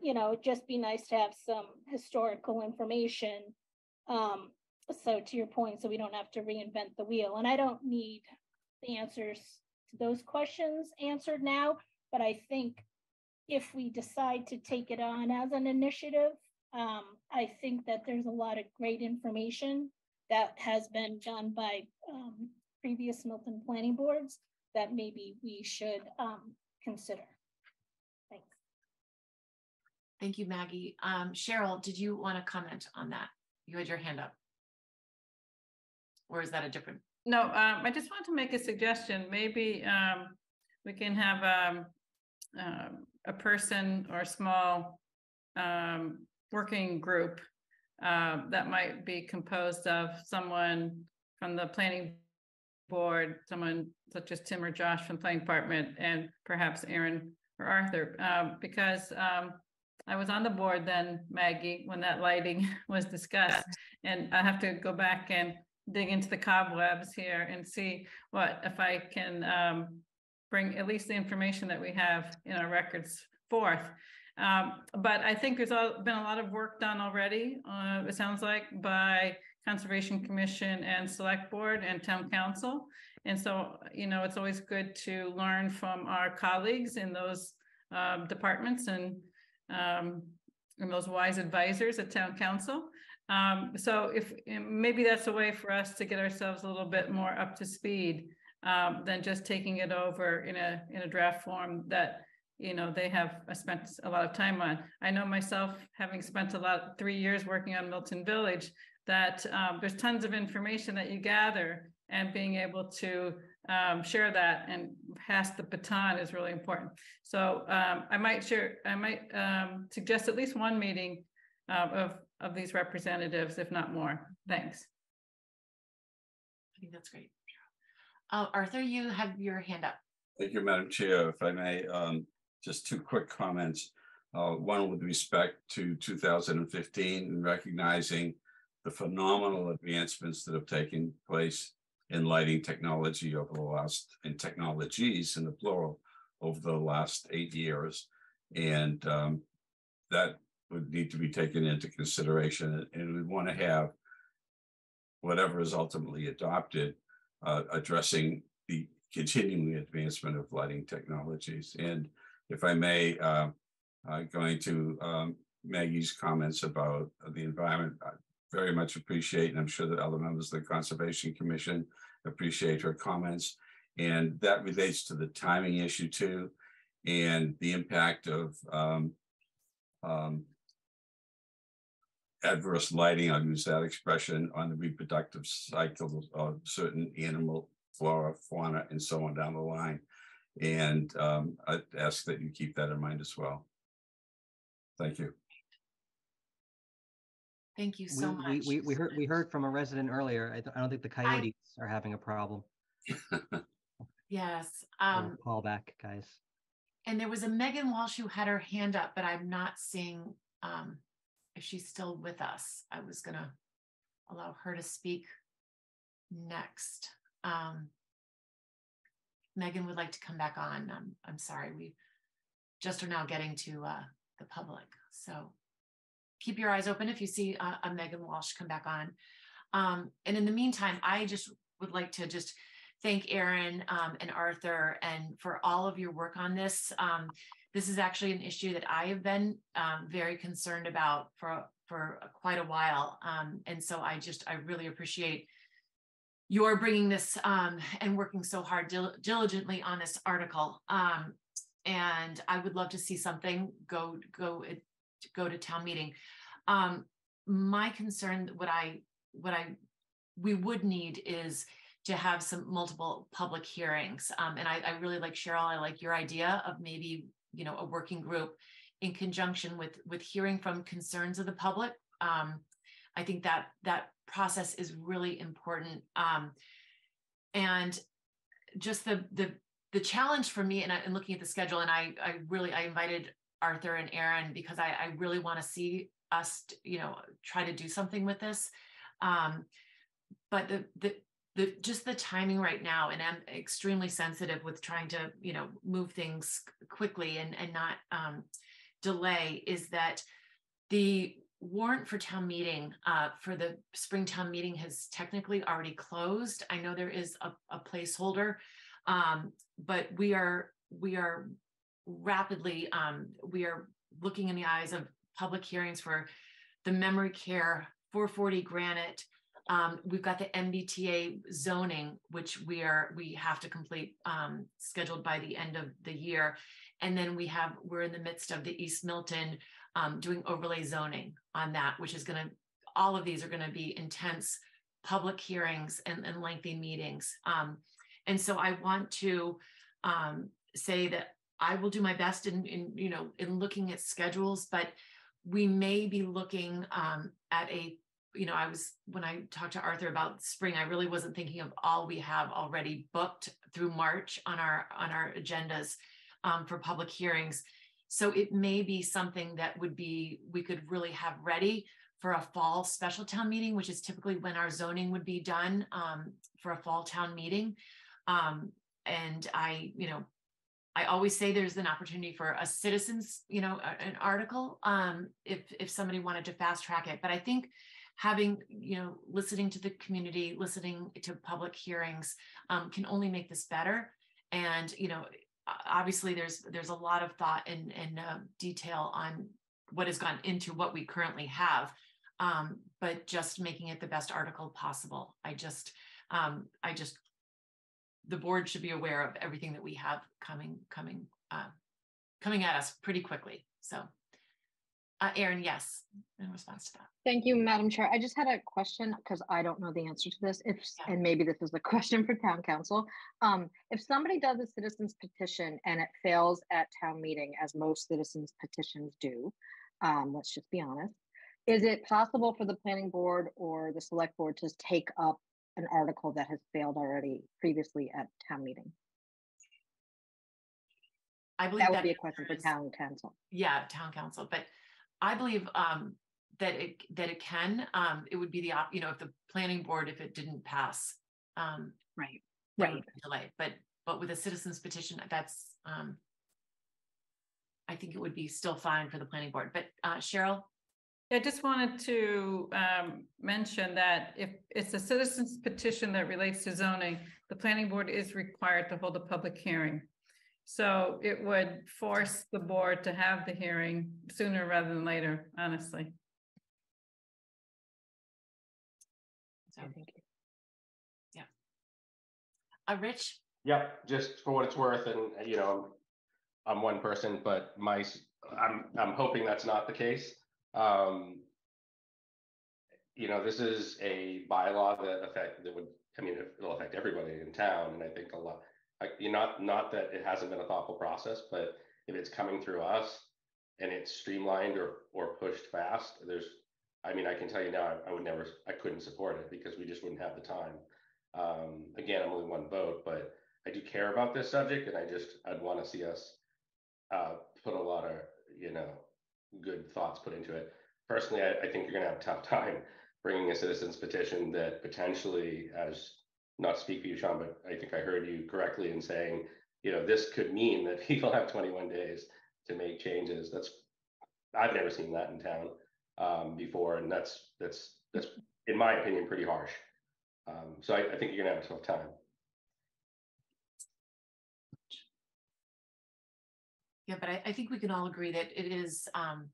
you know, it'd just be nice to have some historical information. Um, so to your point, so we don't have to reinvent the wheel. And I don't need the answers to those questions answered now, but I think if we decide to take it on as an initiative, um, I think that there's a lot of great information that has been done by um, previous Milton planning boards that maybe we should um, consider. Thanks. Thank you, Maggie. Um, Cheryl, did you want to comment on that? You had your hand up. Or is that a different? No, um, I just want to make a suggestion. Maybe um, we can have um, um, a person or a small um, working group uh, that might be composed of someone from the planning board, someone such as Tim or Josh from planning department, and perhaps Erin or Arthur, um, because um, I was on the board then, Maggie, when that lighting was discussed, and I have to go back and dig into the cobwebs here and see what if I can um, bring at least the information that we have in our records forth. Um, but I think there's been a lot of work done already. Uh, it sounds like by Conservation Commission and Select Board and Town Counsel. And so, you know, it's always good to learn from our colleagues in those um, departments and um, and those wise advisors at Town Counsel. Um, so if maybe that's a way for us to get ourselves a little bit more up to speed um, than just taking it over in a in a draft form that you know they have uh, spent a lot of time on. I know myself, having spent a lot three years working on Milton Village, that um, there's tons of information that you gather, and being able to um, share that and pass the baton is really important. So um, I might share, I might um, suggest at least one meeting uh, of of these representatives, if not more. Thanks. I think that's great. Uh, Arthur, you have your hand up. Thank you, Madam Chair. If I may, um, just two quick comments. Uh, one with respect to 2015 and recognizing the phenomenal advancements that have taken place in lighting technology over the last, in technologies in the plural, over the last eight years. And um, that would need to be taken into consideration. And we want to have whatever is ultimately adopted uh, addressing the continuing advancement of lighting technologies. And if I may, uh, uh, going to um, Maggie's comments about the environment, I very much appreciate, and I'm sure that other members of the Conservation Commission appreciate her comments. And that relates to the timing issue too, and the impact of um, um, adverse lighting, I'll use that expression, on the reproductive cycle of certain animal flora, fauna, and so on down the line. And um, I ask that you keep that in mind as well. Thank you. Thank you so We, much. we, we, we heard, we heard from a resident earlier. I, don't- I don't think the coyotes are having a problem. Yes. So Um, Call back, guys. and there was a Megan Walsh who had her hand up, but I'm not seeing um, if she's still with us. I was gonna allow her to speak next. Um, Megan would like to come back on. I'm, I'm sorry, we just are now getting to uh, the public. So keep your eyes open if you see uh, a Megan Walsh come back on. Um, and in the meantime, I just would like to just thank Erin um, and Arthur and for all of your work on this. Um, this is actually an issue that I have been um, very concerned about for for quite a while, um, and so I just I really appreciate your bringing this um, and working so hard dil- diligently on this article. Um, and I would love to see something go go uh, go to town meeting. Um, my concern, what I what I we would need is to have some multiple public hearings. Um, and I, I really like Cheryl. I like your idea of maybe you know a working group in conjunction with with hearing from concerns of the public. Um, I think that that process is really important. Um, and just the the the challenge for me, and, and looking at the schedule, and I I really I invited Arthur and Erin because I, I really want to see us, you know, try to do something with this. Um, but the the the just the timing right now, and I'm extremely sensitive with trying to, you know, move things quickly and and not um, delay. Is that the warrant for town meeting uh, for the spring town meeting has technically already closed. I know there is a, a placeholder, um, but we are we are rapidly, um, we are looking in the eyes of public hearings for the memory care 440 Granite. Um, we've got the MBTA zoning, which we are, we have to complete, um, scheduled by the end of the year. And then we have, we're in the midst of the East Milton, um, doing overlay zoning on that, which is gonna, all of these are gonna be intense public hearings and, and lengthy meetings. Um, and so I want to, um, say that I will do my best in, in, you know, in looking at schedules, but we may be looking um, at a, you know, I was, when I talked to Arthur about spring, I really wasn't thinking of all we have already booked through March on our, on our agendas um, for public hearings. So it may be something that would be, we could really have ready for a fall special town meeting, which is typically when our zoning would be done um, for a fall town meeting. Um, and I, you know, I always say there's an opportunity for a citizens, you know, an article, um, if, if somebody wanted to fast track it. But I think having, you know, listening to the community, listening to public hearings, um, can only make this better. And, you know, obviously there's, there's a lot of thought and, and, uh, detail on what has gone into what we currently have. Um, but just making it the best article possible. I just, um, I just the board should be aware of everything that we have coming, coming, uh, coming at us pretty quickly. So, uh, Erin, yes, in response to that. Thank you, Madam Chair. I just had a question because I don't know the answer to this. If, and maybe this is a question for town counsel. Um, if somebody does a citizens petition and it fails at town meeting, as most citizens petitions do, um, let's just be honest, is it possible for the planning board or the select board to take up an article that has failed already previously at town meeting? I believe That would that be a question for town counsel. Yeah, town counsel, but I believe, um, that it, that it can, um, it would be the, op- you know, if the planning board, if it didn't pass, um. Right, that would be Delay, but, but with a citizens petition, that's, um. I think it would be still fine for the planning board, but, uh, Cheryl? I just wanted to um, mention that if it's a citizen's petition that relates to zoning, the planning board is required to hold a public hearing. So it would force the board to have the hearing sooner rather than later, honestly. So, yeah. Uh, Rich? Yep, just for what it's worth, and you know, I'm, I'm one person, but my, s- I'm, I'm hoping that's not the case. Um, you know, this is a bylaw that affect, that would, I mean, it'll affect everybody in town, and I think a lot, you not, not that it hasn't been a thoughtful process, but if it's coming through us and it's streamlined or, or pushed fast, there's, I mean, I can tell you now, I, I would never, I couldn't support it because we just wouldn't have the time. Um, again, I'm only one vote, but I do care about this subject, and I just, I'd want to see us uh, put a lot of, you know, good thoughts put into it. Personally, I, I think you're going to have a tough time bringing a citizens petition that potentially, as not speak for you, Sean, but I think I heard you correctly in saying, you know, this could mean that people have 21 days to make changes. That's, I've never seen that in town um, before, and that's that's that's in my opinion pretty harsh. Um, so I, I think you're gonna have a tough time. Yeah, but I, I think we can all agree that it is, um,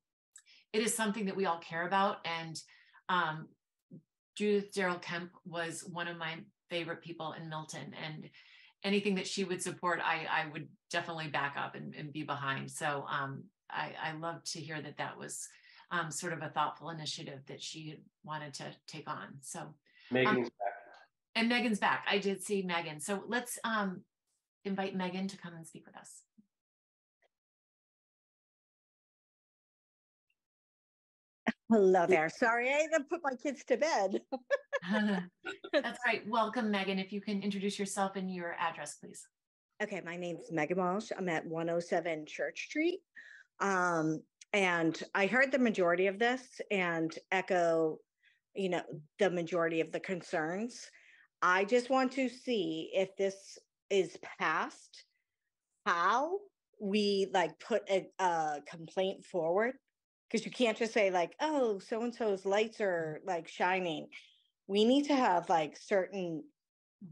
it is something that we all care about and, um, Judith Daryl Kemp was one of my favorite people in Milton and anything that she would support, I, I would definitely back up and, and be behind. So, um, I, I love to hear that that was, um, sort of a thoughtful initiative that she wanted to take on. So. um, Megan's back. And Megan's back. I did see Megan. So let's, um, invite Megan to come and speak with us. Hello there. Sorry, I to put my kids to bed. That's right. Welcome, Megan. If you can introduce yourself and your address, please. Okay, my name's Megan Walsh. I'm at 107 Church Street. Um, and I heard the majority of this and echo, you know, the majority of the concerns. I just want to see if this is passed, how we like put a, a complaint forward. Because you can't just say like, oh, so-and-so's lights are like shining. We need to have like certain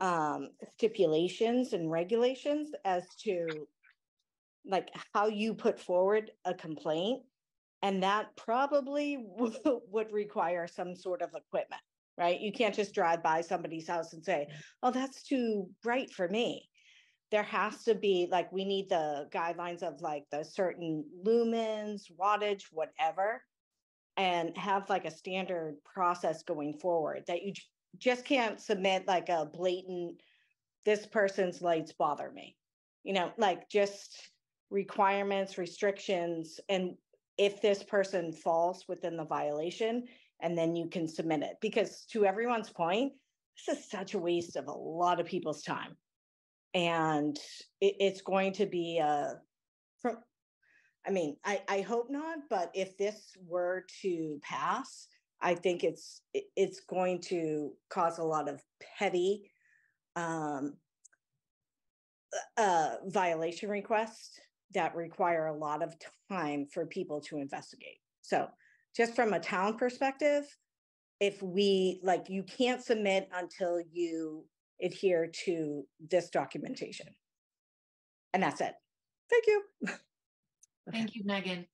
um stipulations and regulations as to like how you put forward a complaint. And that probably w- would require some sort of equipment, right? You can't just drive by somebody's house and say, oh, that's too bright for me. There has to be like, we need the guidelines of like the certain lumens, wattage, whatever. And have like a standard process going forward that you just can't submit like a blatant, this person's lights bother me. You know, like just requirements, restrictions, and if this person falls within the violation, and then you can submit it. Because to everyone's point, this is such a waste of a lot of people's time. And it, it's going to be a, from, I mean, I, I hope not, but if this were to pass, I think it's, it's going to cause a lot of petty um, uh, violation requests that require a lot of time for people to investigate. So just from a town perspective, if we, like, you can't submit until you adhere to this documentation. And that's it. Thank you. Thank you, Megan.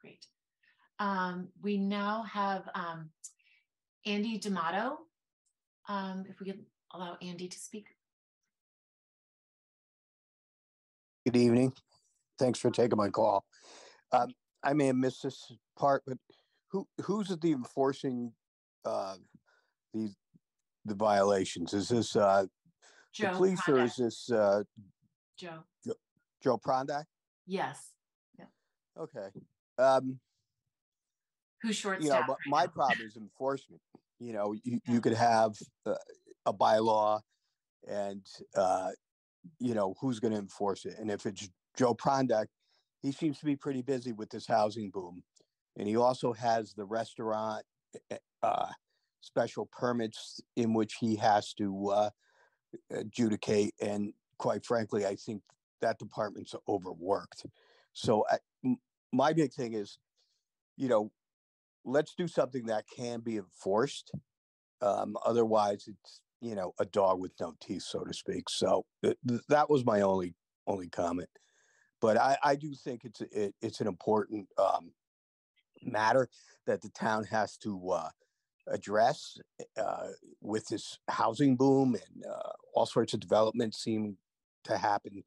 Great. Um, we now have um, Andy D'Amato. Um, if we could allow Andy to speak. Good evening. Thanks for taking my call. Um, I may have missed this part, but who, who's the enforcing, uh, the, the violations? Is this, uh, the Joe police or Prondak. is this, uh, Joe. Joe Prondak? Yes. Okay. Um, Who's short you know, staffed but right my now. problem is enforcement. You know, you, you could have uh, a bylaw and, uh, you know, who's going to enforce it? And if it's Joe Prondak, he seems to be pretty busy with this housing boom. And he also has the restaurant eh, uh, special permits in which he has to uh, adjudicate. And quite frankly, I think that department's overworked. So my big thing is, you know, let's do something that can be enforced. Um, otherwise, it's you know a dog with no teeth, so to speak. So th- th- that was my only only comment. But I, I do think it's it, it's an important um, matter that the town has to uh, address uh, with this housing boom and uh, all sorts of developments seem to happen.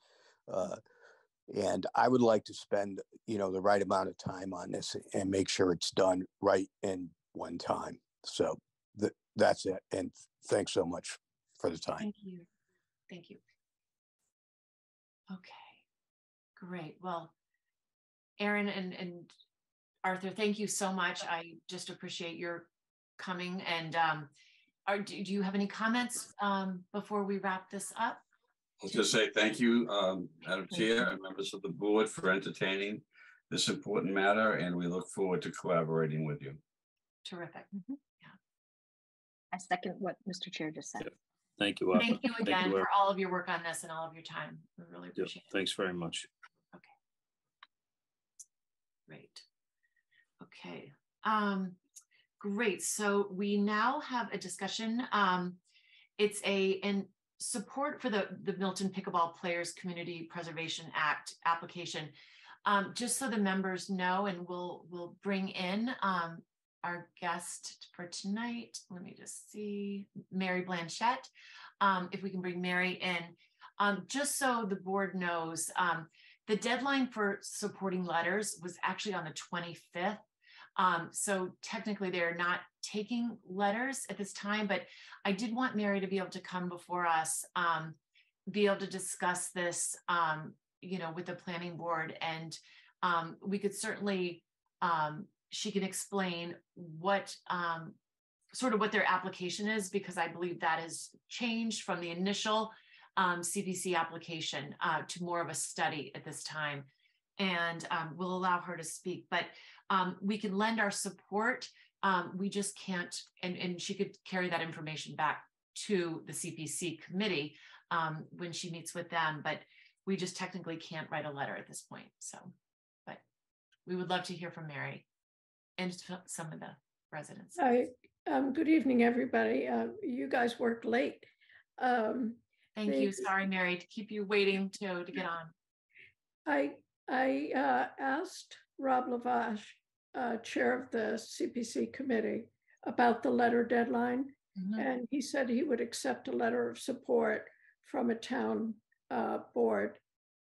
Uh, and I would like to spend, you know, the right amount of time on this and make sure it's done right in one time. So th- that's it. And thanks so much for the time. Thank you. Thank you. Okay, great. Well, Erin and, and Arthur, thank you so much. I just appreciate your coming and um, are, do, do you have any comments um, before we wrap this up? I'll just say thank you, um, Madam Chair and members of the board for entertaining this important matter, and we look forward to collaborating with you. Terrific. I second what Mr. Chair just said. Thank you. Arthur. Thank you again Arthur. for all of your work on this and all of your time. We really Yeah, appreciate it. Thanks very much. Okay. Great. Okay, um, great. So we now have a discussion. Um, it's a, in support for the, the Milton Pickleball Players Community Preservation Act application. Um, just so the members know, and we'll, we'll bring in, um, our guest for tonight. Let me just see, Mary Blanchette. Um, if we can bring Mary in, um, just so the board knows, um, the deadline for supporting letters was actually on the 25th. Um, so technically they're not taking letters at this time, but I did want Mary to be able to come before us, um, be able to discuss this, um, you know, with the planning board and um, we could certainly, um, she can explain what um, sort of what their application is because I believe that has changed from the initial um, CPC application uh, to more of a study at this time. And um, we'll allow her to speak, but um, we can lend our support. Um, we just can't, and, and she could carry that information back to the CPC committee um, when she meets with them, but we just technically can't write a letter at this point. So, but we would love to hear from Mary and some of the residents. Hi, um, good evening, everybody. Uh, you guys worked late. Um, Thank the- you. Sorry, Mary, to keep you waiting to, to get on. I, I uh, asked Rob Lavash, uh, Chair of the CPC Committee, about the letter deadline. Mhm. And he said he would accept a letter of support from a town uh, board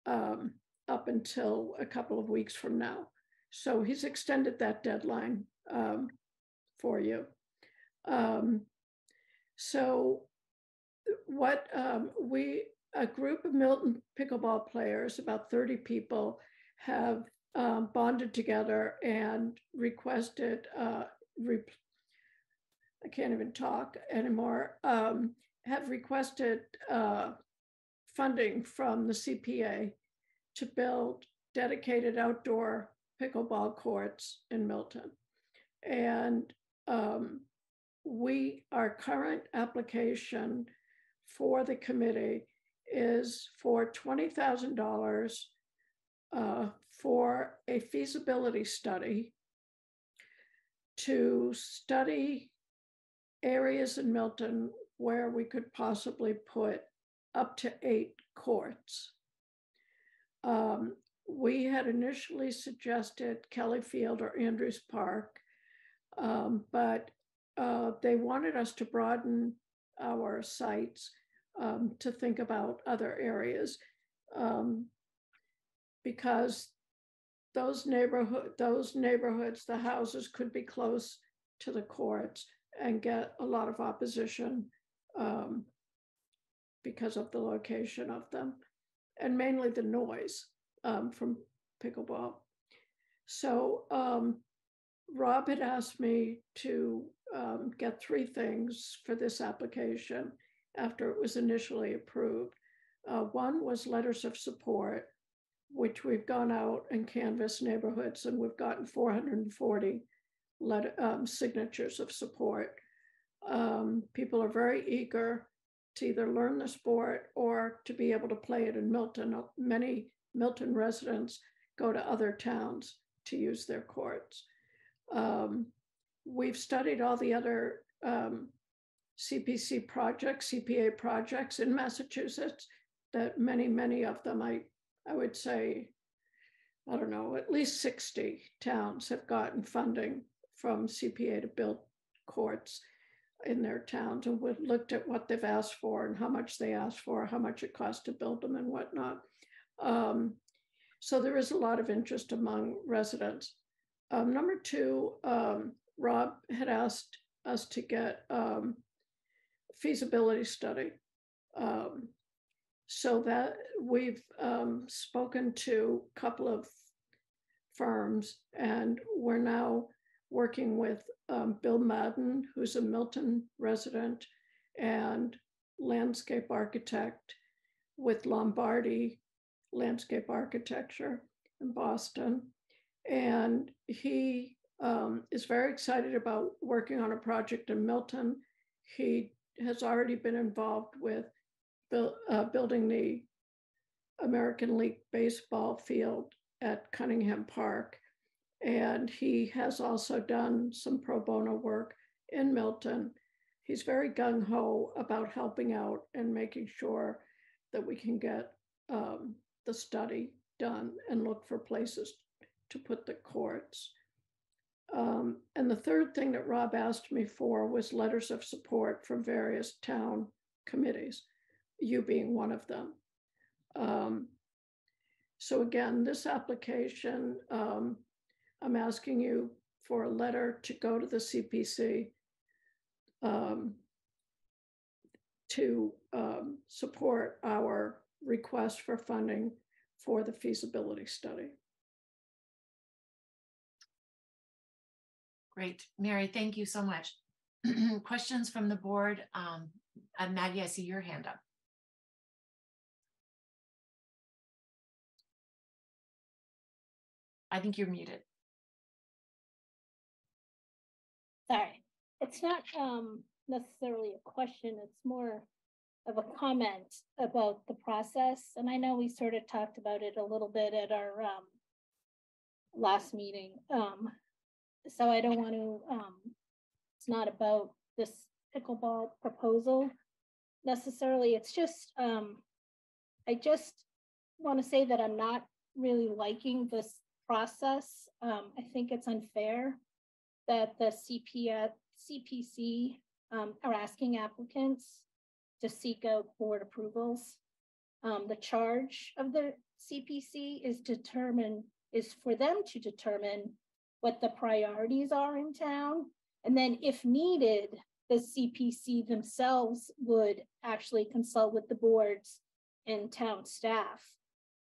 um, up until a couple of weeks from now. So he's extended that deadline um, for you. Um, so what um, we, a group of Milton pickleball players, about 30 people, have um, bonded together and requested, uh, I can't even talk anymore, um, have requested uh, funding from the CPA to build dedicated outdoor pickleball courts in Milton. And um, we, our current application for the committee is for $20,000 uh, for a feasibility study to study areas in Milton where we could possibly put up to eight courts. Um, we had initially suggested Kelly Field or Andrews Park, um, but uh, they wanted us to broaden our sites um, to think about other areas um, because those neighborhood those neighborhoods the houses could be close to the courts and get a lot of opposition um, because of the location of them and mainly the noise um, from pickleball so um, rob had asked me to um, get three things for this application after it was initially approved. Uh, one was letters of support, which we've gone out and canvassed neighborhoods and we've gotten 440 letter, um, signatures of support. Um, people are very eager to either learn the sport or to be able to play it in Milton. Uh, Many Milton residents go to other towns to use their courts. Um, we've studied all the other um, CPC projects, CPA projects in Massachusetts, that many, many of them, I, I would say, I don't know, at least 60 towns have gotten funding from CPA to build courts in their towns. And we've looked at what they've asked for and how much they asked for, how much it costs to build them and whatnot. Um, so there is a lot of interest among residents. Um, number two, um, Rob had asked us to get um, feasibility study. Um, so that we've um, spoken to a couple of firms and we're now working with um, Bill Madden, who's a Milton resident and landscape architect with Lombardi Landscape Architecture in Boston. And he um, is very excited about working on a project in Milton. He has already been involved with uh, building the American League baseball field at Cunningham Park. And he has also done some pro bono work in Milton. He's very gung ho about helping out and making sure that we can get um, the study done and look for places to put the courts. Um, and the third thing that Rob asked me for was letters of support from various town committees, you being one of them. Um, so again, this application, um, I'm asking you for a letter to go to the CPC um, to um, support our request for funding for the feasibility study. Great. Mary, thank you so much. Questions from the board? Um, Maggie, I see your hand up. I think you're muted. Sorry, it's not um, necessarily a question, it's more of a comment about the process. And I know we sort of talked about it a little bit at our um, last meeting. Um, so I don't want to, um, it's not about this pickleball proposal necessarily. It's just, um, I just want to say that I'm not really liking this process. Um, I think it's unfair that the CP, CPC um, are asking applicants to seek out board approvals. Um, the charge of the CPC is determine is for them to determine what the priorities are in town. And then if needed, the CPC themselves would actually consult with the boards and town staff.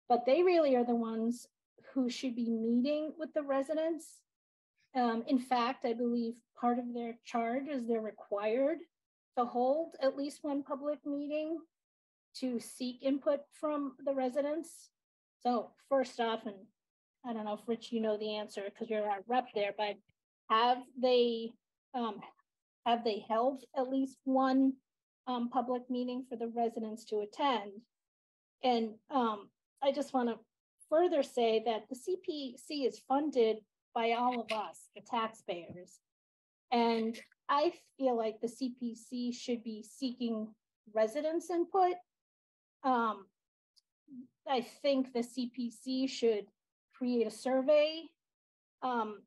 But they really are the ones who should be meeting with the residents. Um, in fact, I believe part of their charge is they're required to hold at least one public meeting to seek input from the residents. So first off, and I don't know if Rich, you know the answer because you're our rep there, but have they um, have they held at least one um, public meeting for the residents to attend? And um, I just want to further say that the CPC is funded by all of us, the taxpayers. And I feel like the CPC should be seeking residents' input. Um, I think the CPC should create a survey um,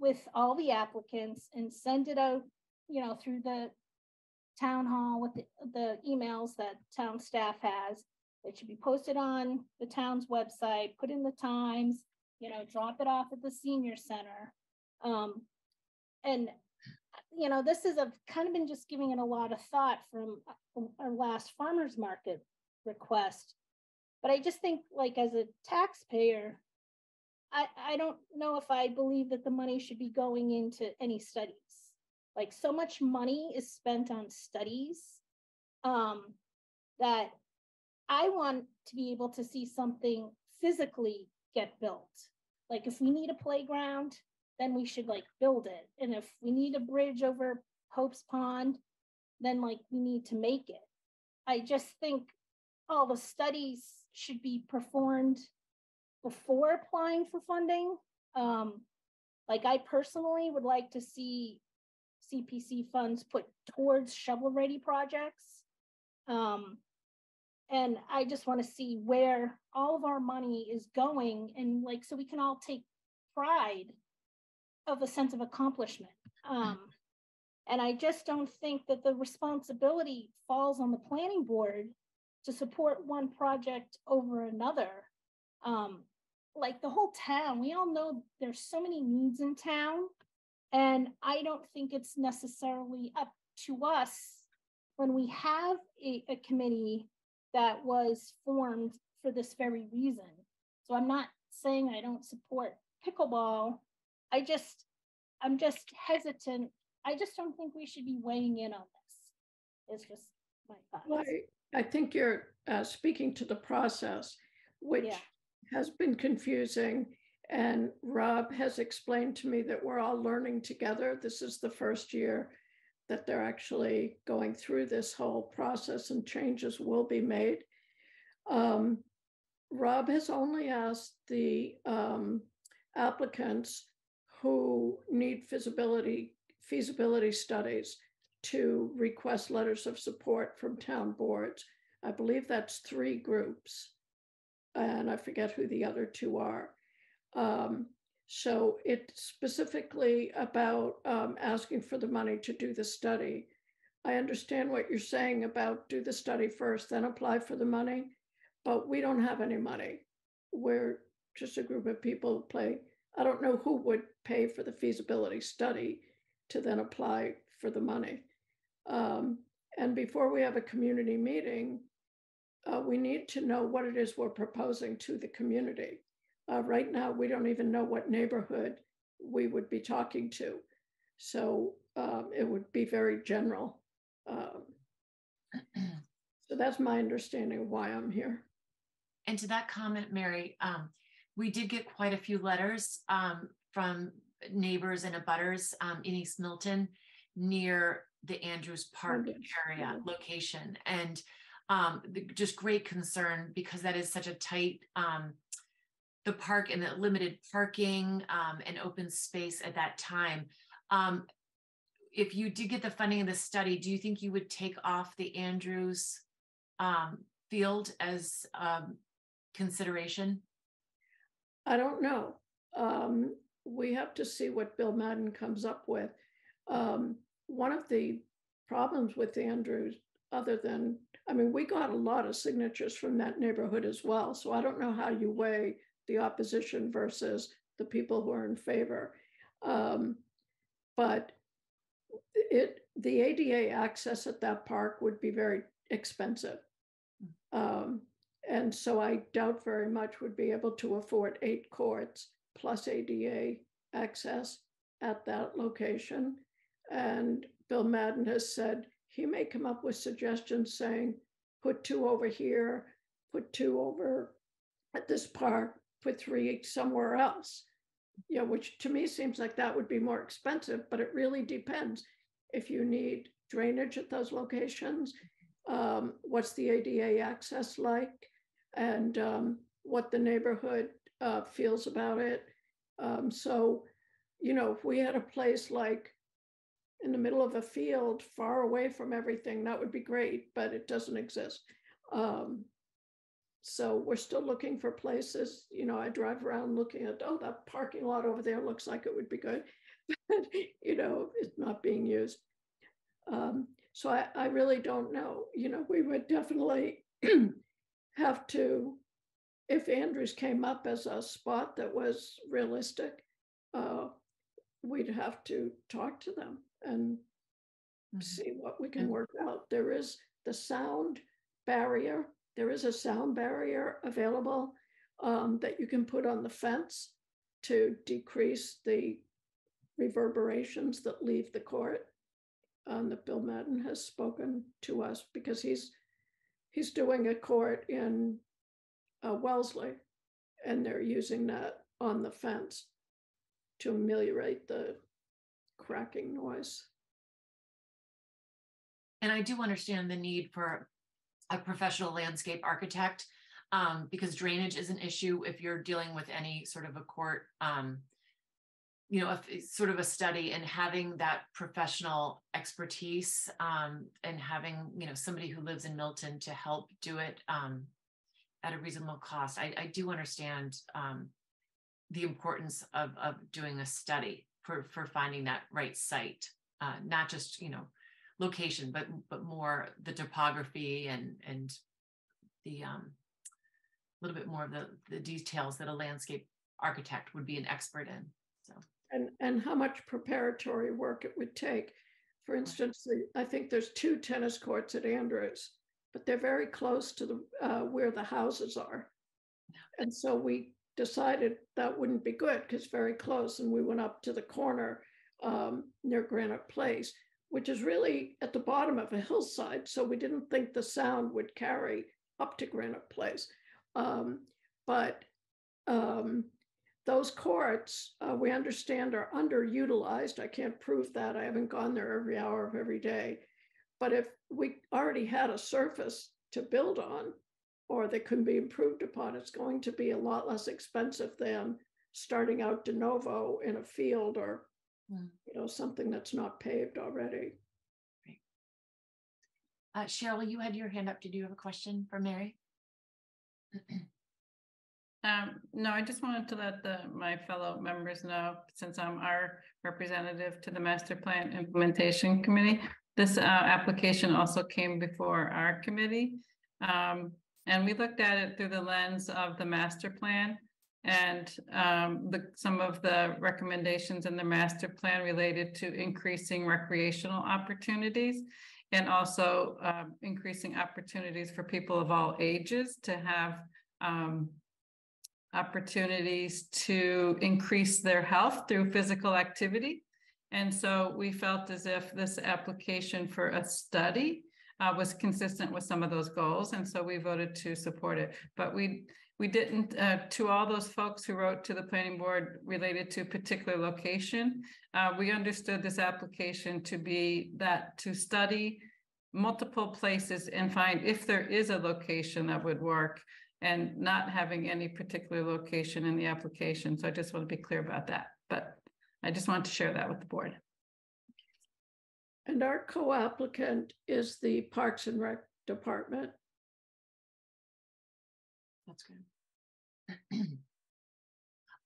with all the applicants and send it out, you know, through the town hall with the, the emails that town staff has. It should be posted on the town's website, put in the times, you know, drop it off at the senior center. Um, and, you know, this is, I've kind of been just giving it a lot of thought from our last farmer's market request. But I just think like as a taxpayer, I, I don't know if I believe that the money should be going into any studies. Like so much money is spent on studies um, that I want to be able to see something physically get built. Like if we need a playground, then we should like build it. And if we need a bridge over Hope's Pond, then like we need to make it. I just think all the studies should be performed before applying for funding. Um, like I personally would like to see CPC funds put towards shovel ready projects. Um, and I just want to see where all of our money is going and like so we can all take pride of a sense of accomplishment. Um, and I just don't think that the responsibility falls on the planning board to support one project over another. Um, like the whole town, we all know there's so many needs in town. And I don't think it's necessarily up to us when we have a, a committee that was formed for this very reason. So I'm not saying I don't support pickleball. I just, I'm just hesitant. I just don't think we should be weighing in on this. It's just my thoughts. Well, I, I think you're uh, speaking to the process, which yeah has been confusing. And Rob has explained to me that we're all learning together. This is the first year that they're actually going through this whole process and changes will be made. Um, Rob has only asked the um, applicants who need feasibility feasibility studies to request letters of support from town boards. I believe that's three groups and I forget who the other two are. Um, so it's specifically about um, asking for the money to do the study. I understand what you're saying about do the study first, then apply for the money, but we don't have any money. We're just a group of people who play. I don't know who would pay for the feasibility study to then apply for the money. Um, and before we have a community meeting, uh, we need to know what it is we're proposing to the community. Uh, right now, we don't even know what neighborhood we would be talking to. So um, it would be very general. Um, so that's my understanding of why I'm here. And to that comment, Mary, um, we did get quite a few letters um, from neighbors and abutters um, in East Milton near the Andrews Park area location. And um, just great concern because that is such a tight, um, the park and the limited parking um, and open space at that time. Um, if you did get the funding of the study, do you think you would take off the Andrews um, field as um, consideration? I don't know. Um, we have to see what Bill Madden comes up with. Um, one of the problems with Andrews, other than, I mean, we got a lot of signatures from that neighborhood as well. So I don't know how you weigh the opposition versus the people who are in favor. Um, but it, the ADA access at that park would be very expensive. Um, and so I doubt very much would be able to afford eight courts plus ADA access at that location. And Bill Madden has said he may come up with suggestions saying, put two over here, put two over at this park, put three somewhere else. Yeah, which to me seems like that would be more expensive, but it really depends. If you need drainage at those locations, um, what's the ADA access like, and um, what the neighborhood uh, feels about it. Um, so, you know, if we had a place like in the middle of a field, far away from everything, that would be great, but it doesn't exist. Um, so we're still looking for places. You know, I drive around looking at, oh, that parking lot over there looks like it would be good, but you know, it's not being used. Um, so I, I really don't know. You know, we would definitely have to, if Andrews came up as a spot that was realistic, uh, we'd have to talk to them and see what we can work out. There is the sound barrier. There is a sound barrier available um, that you can put on the fence to decrease the reverberations that leave the court. Um, that Bill Madden has spoken to us because he's he's doing a court in uh, Wellesley, and they're using that on the fence to ameliorate the cracking noise. And I do understand the need for a professional landscape architect um, because drainage is an issue if you're dealing with any sort of a court, um, you know, a, sort of a study and having that professional expertise um, and having, you know, somebody who lives in Milton to help do it um, at a reasonable cost. I, I do understand um, the importance of, of doing a study for, for finding that right site, uh, not just, you know, location, but but more the topography and and the um, a little bit more of the the details that a landscape architect would be an expert in. So and and how much preparatory work it would take. For instance, I think there's two tennis courts at Andrews, but they're very close to the uh, where the houses are, and so we decided that wouldn't be good because very close, and we went up to the corner um, near Granite Place which is really at the bottom of a hillside. So we didn't think the sound would carry up to Granite Place. Um, but um, those courts, uh, we understand, are underutilized. I can't prove that. I haven't gone there every hour of every day. But if we already had a surface to build on, or that can be improved upon, it's going to be a lot less expensive than starting out de novo in a field or Mm. you know, something that's not paved already. Uh, Cheryl, you had your hand up. Did you have a question for Mary? Um, no, I just wanted to let the, my fellow members know, since I'm our representative to the Master Plan Implementation Committee, this, uh, application also came before our committee. Um, and we looked at it through the lens of the master plan. And um, the, some of the recommendations in the master plan related to increasing recreational opportunities and also um, increasing opportunities for people of all ages to have um, opportunities to increase their health through physical activity. And so we felt as if this application for a study uh, was consistent with some of those goals. And so we voted to support it. But we we didn't, uh, to all those folks who wrote to the planning board related to a particular location, uh, we understood this application to be that to study multiple places and find if there is a location that would work and not having any particular location in the application. So I just want to be clear about that. But I just want to share that with the board. And our co-applicant is the Parks and Rec Department. That's good.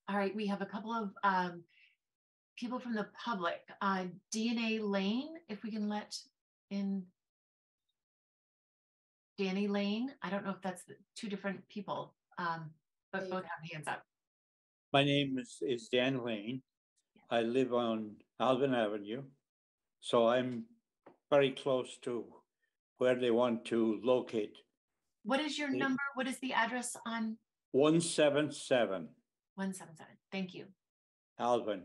All right, we have a couple of um, people from the public. Uh, DNA Lane, if we can let in Danny Lane. I don't know if that's the two different people, um, but both have hands up. My name is, is Dan Lane. I live on Alvin Avenue. So I'm very close to where they want to locate. What is your number? What is the address on One seven seven 177? Thank you. Alvin.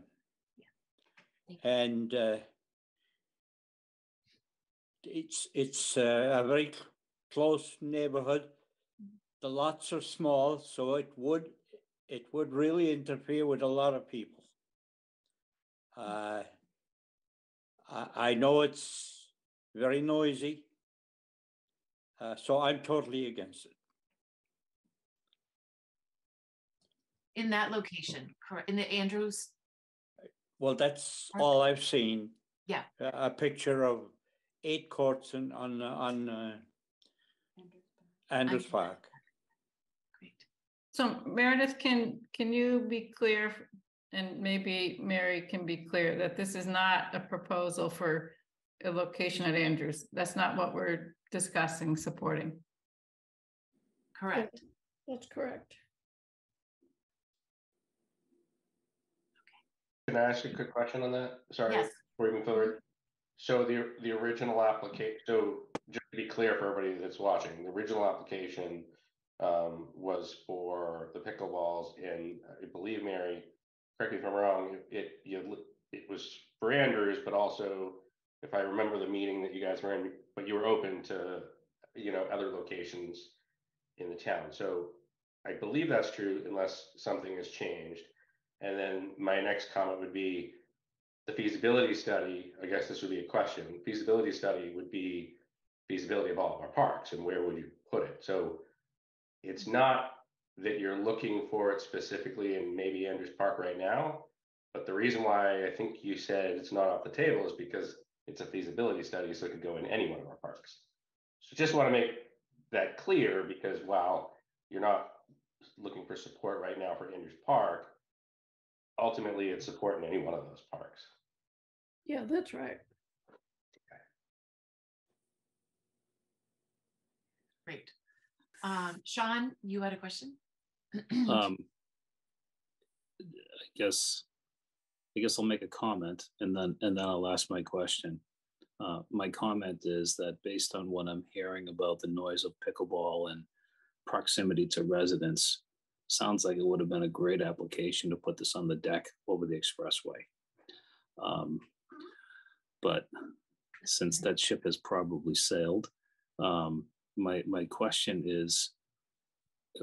Thank And uh, it's, it's uh, a very close neighborhood. The lots are small, so it would, it would really interfere with a lot of people. Uh, I, I know it's very noisy. Uh, so I'm totally against it. In that location, correct, in the Andrews? Well, that's all I've seen. Yeah. A, a picture of eight courts in, on, uh, on, uh, Andrews Park. Great. So Meredith, can, can you be clear, and maybe Mary can be clear, that this is not a proposal for a location at Andrews? That's not what we're discussing, supporting. Correct. That's correct. Can I ask a quick question on that? Sorry, Yes. before we move forward. So the, the original application, so just to be clear for everybody that's watching, the original application um, was for the pickleballs and I believe, Mary, correct me if I'm wrong, it, you, it was for Andrews, but also if I remember the meeting that you guys were in, but you were open to, you know, other locations in the town. So I believe that's true unless something has changed. And then my next comment would be the feasibility study, I guess this would be a question. Feasibility study would be feasibility of all of our parks and where would you put it? So it's not that you're looking for it specifically in maybe Andrews Park right now. But the reason why I think you said it's not off the table is because it's a feasibility study, so it could go in any one of our parks. So just want to make that clear because while you're not looking for support right now for Andrews Park, ultimately it's support in any one of those parks. Yeah, that's right. Great. Um, Sean, you had a question? Um, I guess, I guess I'll make a comment and then, and then I'll ask my question. Uh, my comment is that based on what I'm hearing about the noise of pickleball and proximity to residents, sounds like it would have been a great application to put this on the deck over the expressway. Um, but since that ship has probably sailed, um, my, my question is,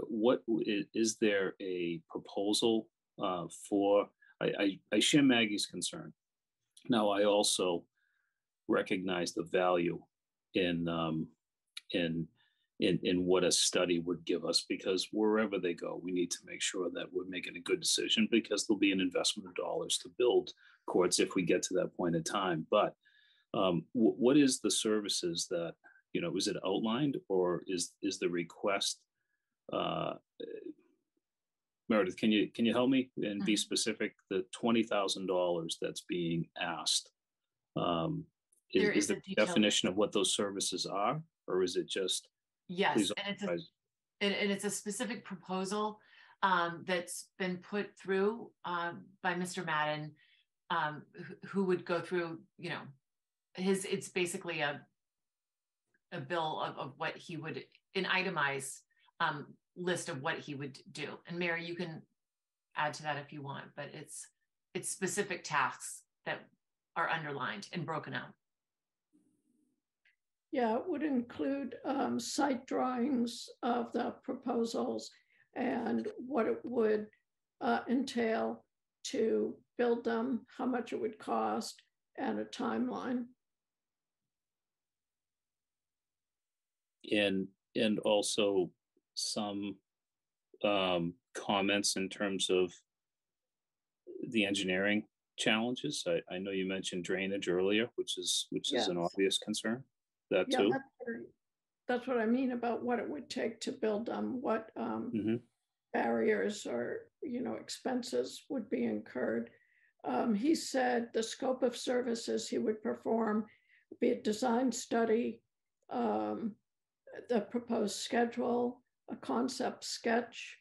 what is there a proposal uh, for? I, I, I share Maggie's concern. Now, I also recognize the value in um, in in in what a study would give us because wherever they go, we need to make sure that we're making a good decision because there'll be an investment of dollars to build courts if we get to that point in time. But um, wh- what is the services that you know? Is it outlined or is is the request? Uh, Meredith, can you can you help me and be specific? The twenty thousand dollars that's being asked. Um, is, There is is a the detailed- definition of what those services are, or is it just? Yes, please and it's a, authorize- and, and it's a specific proposal um, that's been put through um, by Mr. Madden, um, who, who would go through, you know, his, it's basically a a bill of, of what he would, an itemized um, list of what he would do. And Mary, you can add to that if you want, but it's, it's specific tasks that are underlined and broken out. Yeah, it would include um, site drawings of the proposals and what it would uh, entail to build them, how much it would cost, and a timeline. and and also some um, comments in terms of the engineering challenges. I, I know you mentioned drainage earlier, which is which is an obvious concern. That Yeah, too. that's what I- That's what I mean about what it would take to build them, what, um, Mhm. barriers or, you know, expenses would be incurred. Um, he said the scope of services he would perform would be a design study, um, the proposed schedule, a concept sketch,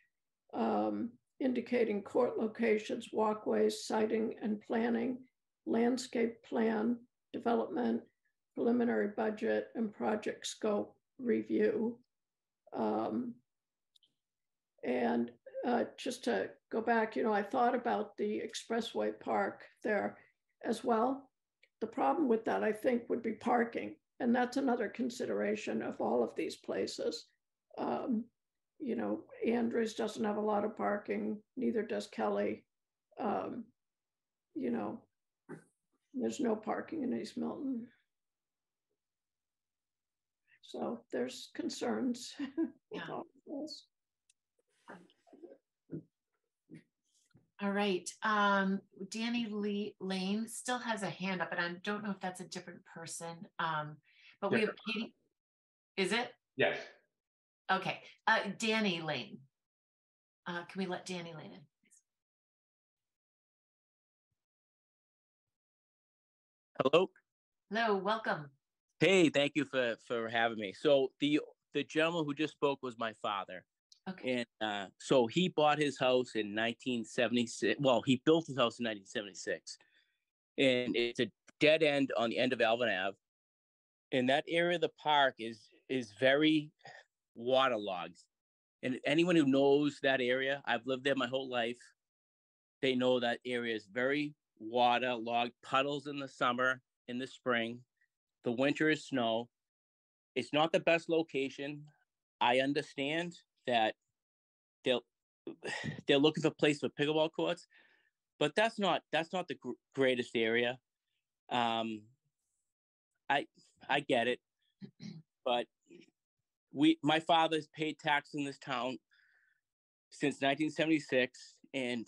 um, indicating court locations, walkways, siting and planning, landscape plan, development, preliminary budget, and project scope review. Um, and uh, just to go back, you know, I thought about the Expressway Park there as well. The problem with that, I think, would be parking. And that's another consideration of all of these places. Um, you know, Andrews doesn't have a lot of parking, neither does Kelly. Um, you know, there's no parking in East Milton. So there's concerns with all of this. All right. Um, Danny Lee Lane still has a hand up, and I don't know if that's a different person. Um, but we have Katie. Is it? Yes. Okay. Uh, Danny Lane. Uh, can we let Danny Lane in? Hello. Hello, welcome. Hey, thank you for for having me. So the the gentleman who just spoke was my father. Okay. And uh, so he bought his house in 1976. Well, he built his house in 1976, and it's a dead end on the end of Alvin Ave. And that area of the park is is very waterlogged. And anyone who knows that area, I've lived there my whole life. They know that area is very waterlogged, puddles in the summer, in the spring. The winter is snow. It's not the best location. I understand that they'll they're looking for a place for pickleball courts, but that's not that's not the gr- greatest area. Um, I I get it, but we my father's paid tax in this town since 1976, and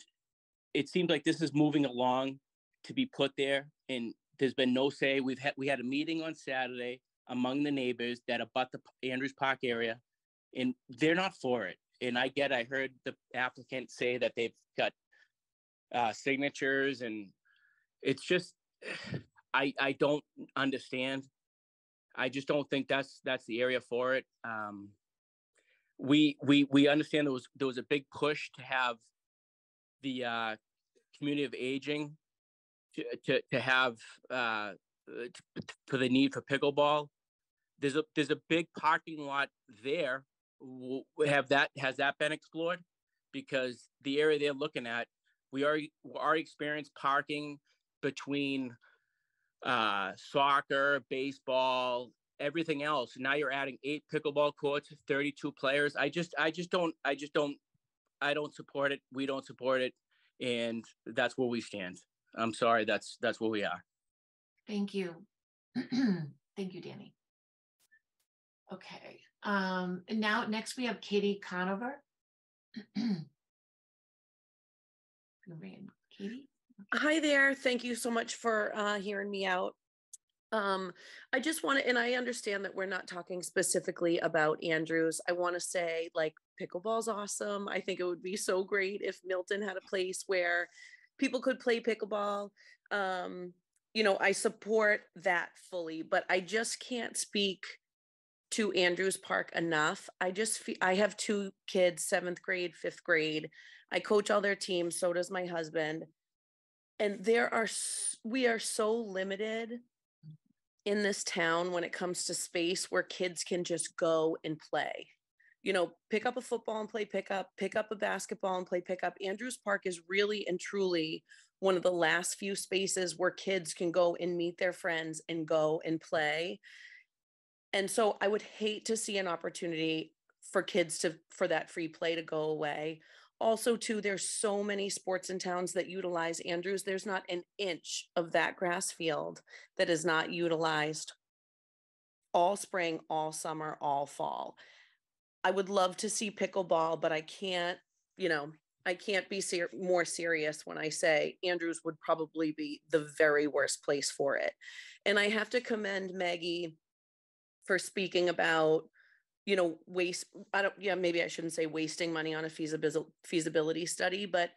it seems like this is moving along to be put there, and there's been no say. We've had we had a meeting on Saturday among the neighbors that abut the Andrews Park area, and they're not for it. And I get, I heard the applicant say that they've got uh, signatures, and it's just, I I don't understand. I just don't think that's that's the area for it. Um, we we we understand there was there was a big push to have the uh, community of aging to to, to have uh, for the need for pickleball. There's a there's a big parking lot there. W- Have that has that been explored? Because the area they're looking at, we already we already experienced parking between uh, soccer, baseball, everything else. Now you're adding eight pickleball courts, 32 players. I just I just don't I just don't I don't support it. We don't support it, and that's where we stand. I'm sorry. That's that's where we are. Thank you. Thank you, Danny. Okay. Um, and now next we have Katie Conover. Katie? Hi there. Thank you so much for uh, hearing me out. Um, I just want to, and I understand that we're not talking specifically about Andrews. I want to say, like, pickleball's awesome. I think it would be so great if Milton had a place where people could play pickleball. Um, you know, I support that fully, but I just can't speak to Andrews Park enough. I just feel I have two kids, seventh grade, fifth grade. I coach all their teams. So does my husband. And there are, we are so limited in this town when it comes to space where kids can just go and play. You know, pick up a football and play pickup, pick up a basketball and play pickup. Andrews Park is really and truly one of the last few spaces where kids can go and meet their friends and go and play. And so I would hate to see an opportunity for kids to for that free play to go away. Also, too, there's so many sports in towns that utilize Andrews. There's not an inch of that grass field that is not utilized all spring, all summer, all fall. I would love to see pickleball, but I can't, you know, I can't be ser- more serious when I say Andrews would probably be the very worst place for it. And I have to commend Maggie for speaking about you know, waste, I don't, yeah, maybe I shouldn't say wasting money on a feasibility, feasibility study, but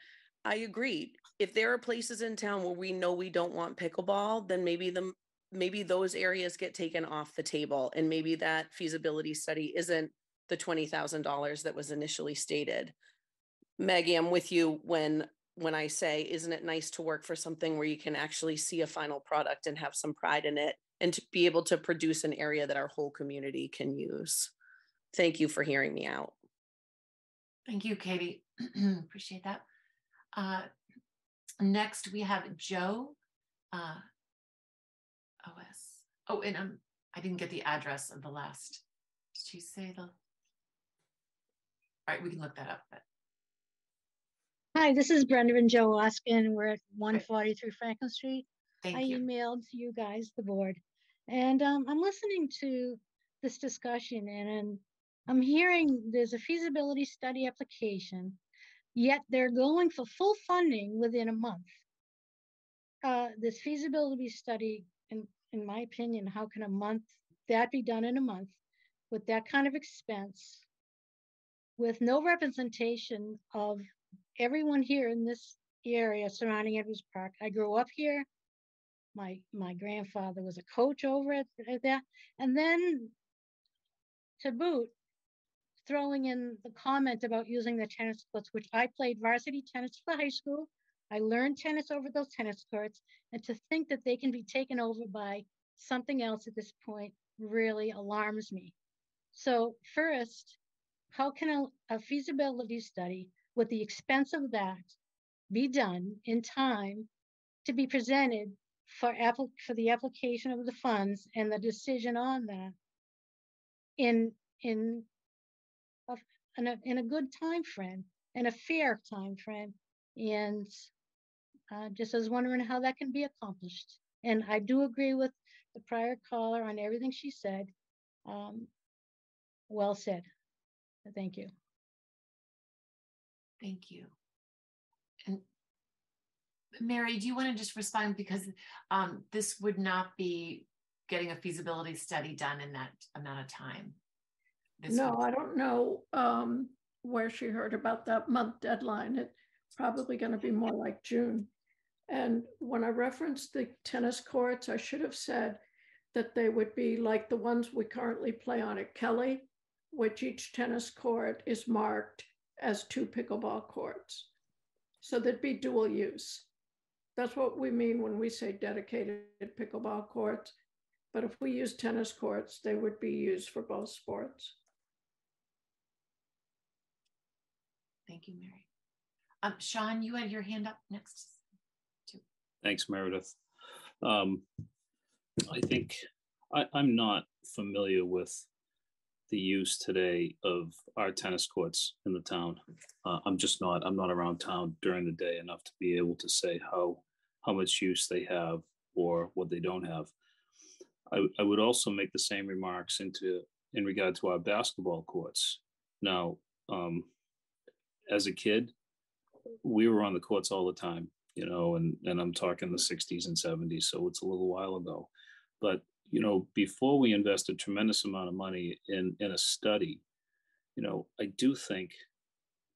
I agree. If there are places in town where we know we don't want pickleball, then maybe the, maybe those areas get taken off the table and maybe that feasibility study isn't the twenty thousand dollars that was initially stated. Maggie, I'm with you when, when I say, isn't it nice to work for something where you can actually see a final product and have some pride in it and to be able to produce an area that our whole community can use? Thank you for hearing me out. Thank you, Katie. Appreciate that. Uh, next, we have Joe uh, OS. Oh, and um, I didn't get the address of the last. Did she say the? All right, we can look that up. But Hi, this is Brenda and Joe Oskin. We're at 143 Franklin Street. Thank I you. emailed you guys, the board, and um, I'm listening to this discussion and, and I'm hearing there's a feasibility study application, yet they're going for full funding within a month. Uh, this feasibility study, in, in my opinion, how can a month, that be done in a month with that kind of expense? With no representation of everyone here in this area surrounding Edwards Park. I grew up here. My my grandfather was a coach over at, at that. And then to boot, throwing in the comment about using the tennis courts, which I played varsity tennis for high school. I learned tennis over those tennis courts, and to think that they can be taken over by something else at this point really alarms me. So first, how can a, a feasibility study with the expense of that be done in time to be presented for for the application of the funds and the decision on that in in a, in a, in a good time frame and a fair time frame. And uh, just was wondering how that can be accomplished. And i do agree with the prior caller on everything she said. Um, well said. Thank you. Thank you. And Mary, do you want to just respond? Because um, this would not be getting a feasibility study done in that amount of time? No, would- I don't know um, where she heard about that month deadline. It's probably going to be more like June. And when I referenced the tennis courts, I should have said that they would be like the ones we currently play on at Kelly, which each tennis court is marked as two pickleball courts. So there'd be dual use. That's what we mean when we say dedicated pickleball courts. But if we use tennis courts, they would be used for both sports. Thank you, Mary. Um, Sean, you had your hand up next. Thanks, Meredith. Um, I think I, I'm not familiar with the use today of our tennis courts in the town. Uh, I'm just not, I'm not around town during the day enough to be able to say how, how much use they have or what they don't have. I, I would also make the same remarks into, in regard to our basketball courts. Now, um, as a kid, we were on the courts all the time, you know, and, and I'm talking the 60s and 70s, so it's a little while ago. But you know, before we invest a tremendous amount of money in in a study, you know, I do think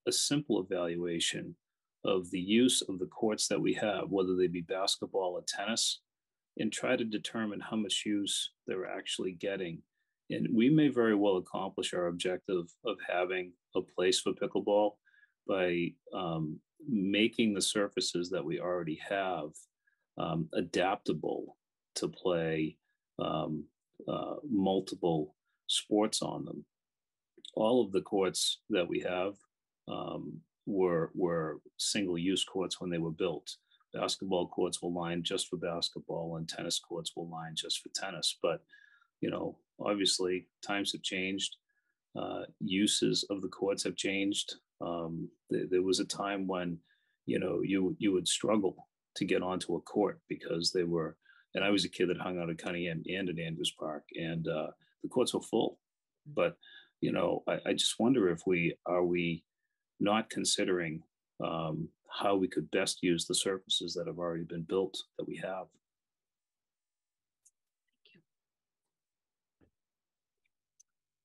a simple evaluation of the use of the courts that we have, whether they be basketball or tennis, and try to determine how much use they're actually getting. And we may very well accomplish our objective of having a place for pickleball by um, making the surfaces that we already have um, adaptable to play um, uh, multiple sports on them. All of the courts that we have um, were were single use courts when they were built. Basketball courts were lined just for basketball, and tennis courts were lined just for tennis. But you know, obviously, times have changed. Uh, uses of the courts have changed. Um, th- there was a time when, you know, you you would struggle to get onto a court because they were and I was a kid that hung out at Cunningham and at Andrews Park, and uh, the courts were full. But you know, I, I, just wonder if we are we not considering um, how we could best use the surfaces that have already been built that we have.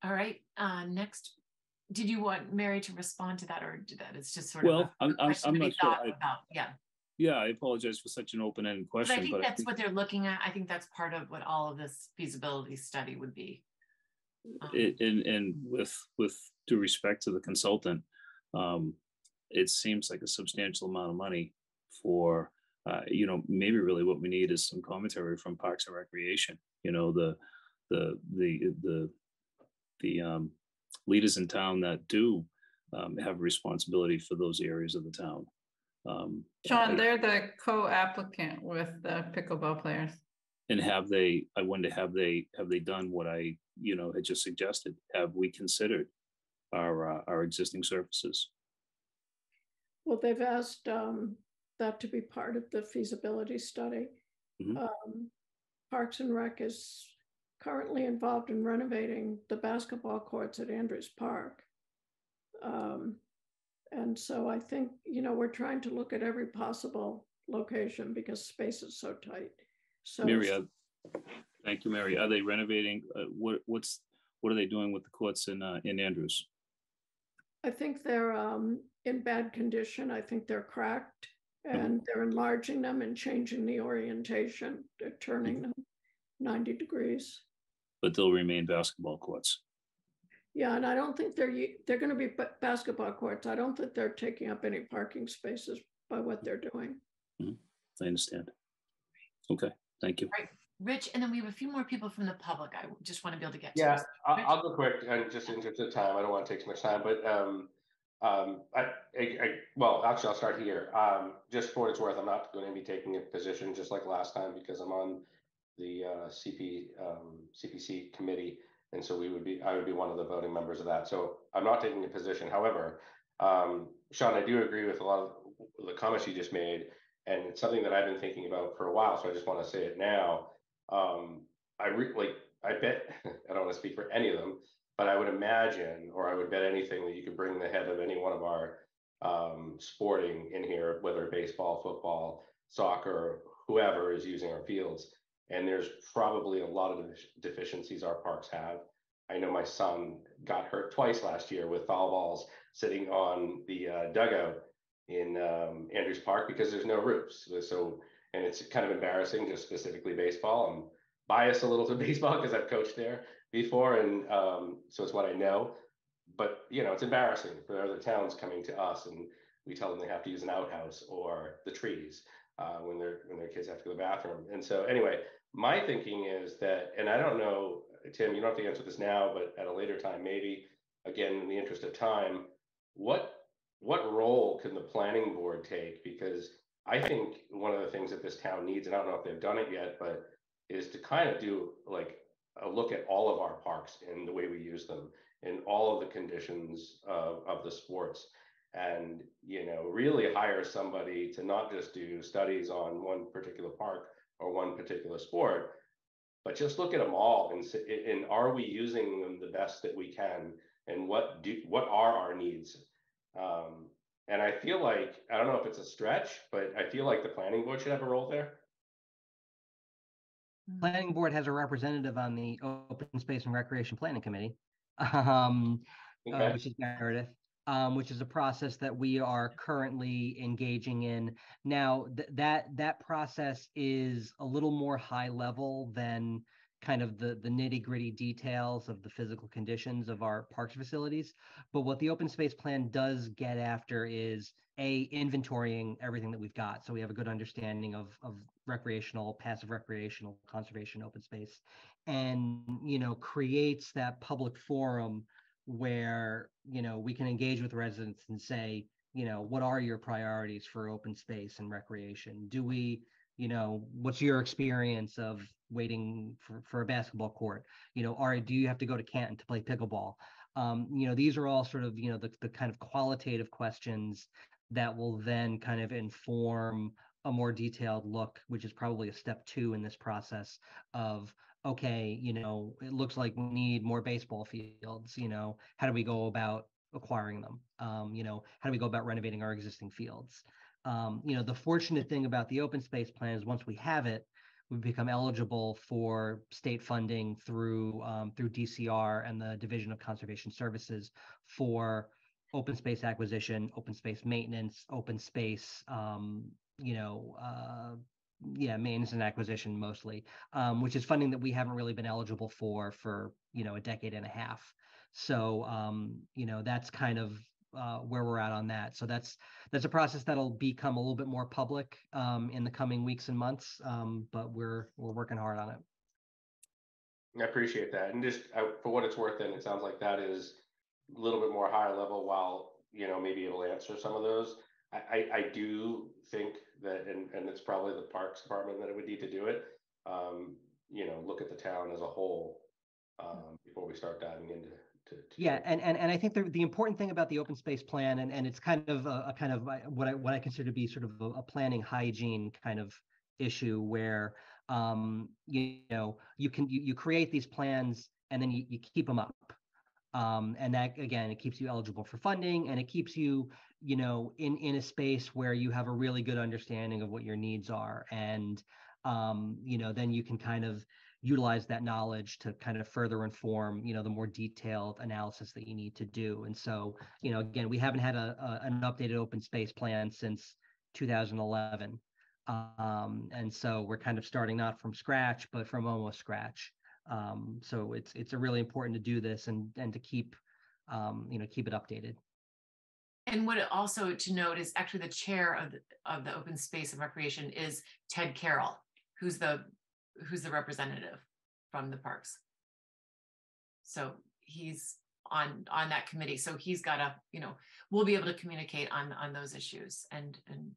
All right, uh, next, did you want Mary to respond to that or did that? It's just sort of. Well, a I'm, I'm, not sure. thought I- about, Yeah, Yeah, I apologize for such an open-ended question. but I think but I that's think, what they're looking at. I think that's part of what all of this feasibility study would be. Um, it- and, and with, with due respect to the consultant, um, it seems like a substantial amount of money for, uh, you know, maybe really what we need is some commentary from Parks and Recreation, you know, the, the, the, the, the, um, leaders in town that do, um, have responsibility for those areas of the town. Um, Sean, they're the co-applicant with the pickleball players. And have they, I wonder, have they, have they done what I, you know, had just suggested? Have we considered our, uh, our existing services? Well, they've asked um, that to be part of the feasibility study. Mhm. Um, Parks and Rec is currently involved in renovating the basketball courts at Andrews Park. Um, and so I think, you know, we're trying to look at every possible location because space is so tight. So Mary, uh, thank you, Mary. Are they renovating, uh, what, what's, what are they doing with the courts in, uh, in Andrews? I think they're um, in bad condition. I think they're cracked and they're enlarging them and changing the orientation. They're turning them 90 degrees. But they'll remain basketball courts. Yeah, and I don't think they're they're going to be ba- basketball courts. I don't think they're taking up any parking spaces by what they're doing. I understand. Okay, thank you. Right, Rich, and then we have a few more people from the public. I just want to be able to get to. Yeah, this. I'll, I'll go quick and just in terms of time, I don't want to take too much time, but, um, um, I, I, I- well, actually, I'll start here. Um, just for what it's worth, I'm not going to be taking a position just like last time because I'm on the, uh, CP, um, CPC committee. And so we would be, I would be one of the voting members of that. So I'm not taking a position. However, um, Sean, I do agree with a lot of the comments you just made. And it's something that I've been thinking about for a while, so I just want to say it now. Um, I re- like, I bet, I don't want to speak for any of them, but I would imagine, or I would bet anything that you could bring the head of any one of our um, sporting in here, whether baseball, football, soccer, whoever is using our fields. And there's probably a lot of defic- deficiencies our parks have. I know my son got hurt twice last year with foul balls sitting on the uh, dugout in um, Andrews Park because there's no roofs. So- So, and it's kind of embarrassing, just specifically baseball. I'm biased a little to baseball because I've coached there before, and um, so it's what I know. But you know, it's embarrassing for other towns coming to us, and we tell them they have to use an outhouse or the trees uh, when their when their kids have to go to the bathroom. And so, anyway, my thinking is that, and I don't know, Tim, you don't have to answer this now, but at a later time, maybe. Again, in the interest of time, what what role can the planning board take? Because I think one of the things that this town needs, and I don't know if they've done it yet, but is to kind of do like a look at all of our parks and the way we use them and all of the conditions of, of the sports and you know really hire somebody to not just do studies on one particular park or one particular sport but just look at them all and and are we using them the best that we can? And what do what are our needs? Um, and i feel like i don't know if it's a stretch but i feel like the planning board should have a role there. Planning Board has a representative on the Open Space and Recreation Planning Committee, um, uh, which is Meredith, um, which is a process that we are currently engaging in. Now, th- that that process is a little more high level than kind of the the nitty gritty details of the physical conditions of our parks facilities. But what the open space plan does get after is a inventorying everything that we've got, so we have a good understanding of of recreational, passive recreational, conservation, open space, and you know creates that public forum where you know we can engage with residents and say you know what are your priorities for open space and recreation? Do we you know what's your experience of waiting for, for a basketball court? You know are do you have to go to canton to play pickleball? Um, you know these are all sort of you know the, the kind of qualitative questions that will then kind of inform a more detailed look which is probably a step two in this process of okay you know it looks like we need more baseball fields you know how do we go about acquiring them? Um, you know how do we go about renovating our existing fields? Um, you know the fortunate thing about the open space plan is once we have it we've become eligible for state funding through um, through DCR and the Division of Conservation Services for open space acquisition, open space maintenance, open space, um, you know, uh, yeah, maintenance and acquisition mostly, um, which is funding that we haven't really been eligible for for you know a decade and a half. So um, you know that's kind of uh, where we're at on that. So that's that's a process that'll become a little bit more public um, in the coming weeks and months. Um, but we're we're working hard on it. I appreciate that, and just uh, for what it's worth, then it sounds like that is a little bit more higher level. While you know maybe it'll answer some of those. I, I, I do think that, and, and it's probably the Parks Department that it would need to do it. Um, you know, look at the town as a whole um, before we start diving into to, to yeah and, and and i think the, the important thing about the open space plan and, and it's kind of a, a kind of what i what i consider to be sort of a, a planning hygiene kind of issue where um you, know you can you, you create these plans and then you, you keep them up um and that again it keeps you eligible for funding and it keeps you you know in in a space where you have a really good understanding of what your needs are. And um you know then you can kind of utilize that knowledge to kind of further inform you know the more detailed analysis that you need to do. And so you know again we haven't had a, a an updated open space plan since 2011 um, and so we're kind of starting not from scratch but from almost scratch um, so it's it's a really important to do this and and to keep um, you know keep it updated and what also to note is actually the chair of the, of the open space and recreation is ted carroll who's the who's the representative from the parks. So he's on on that committee. So he's got a, you know, we'll be able to communicate on on those issues and and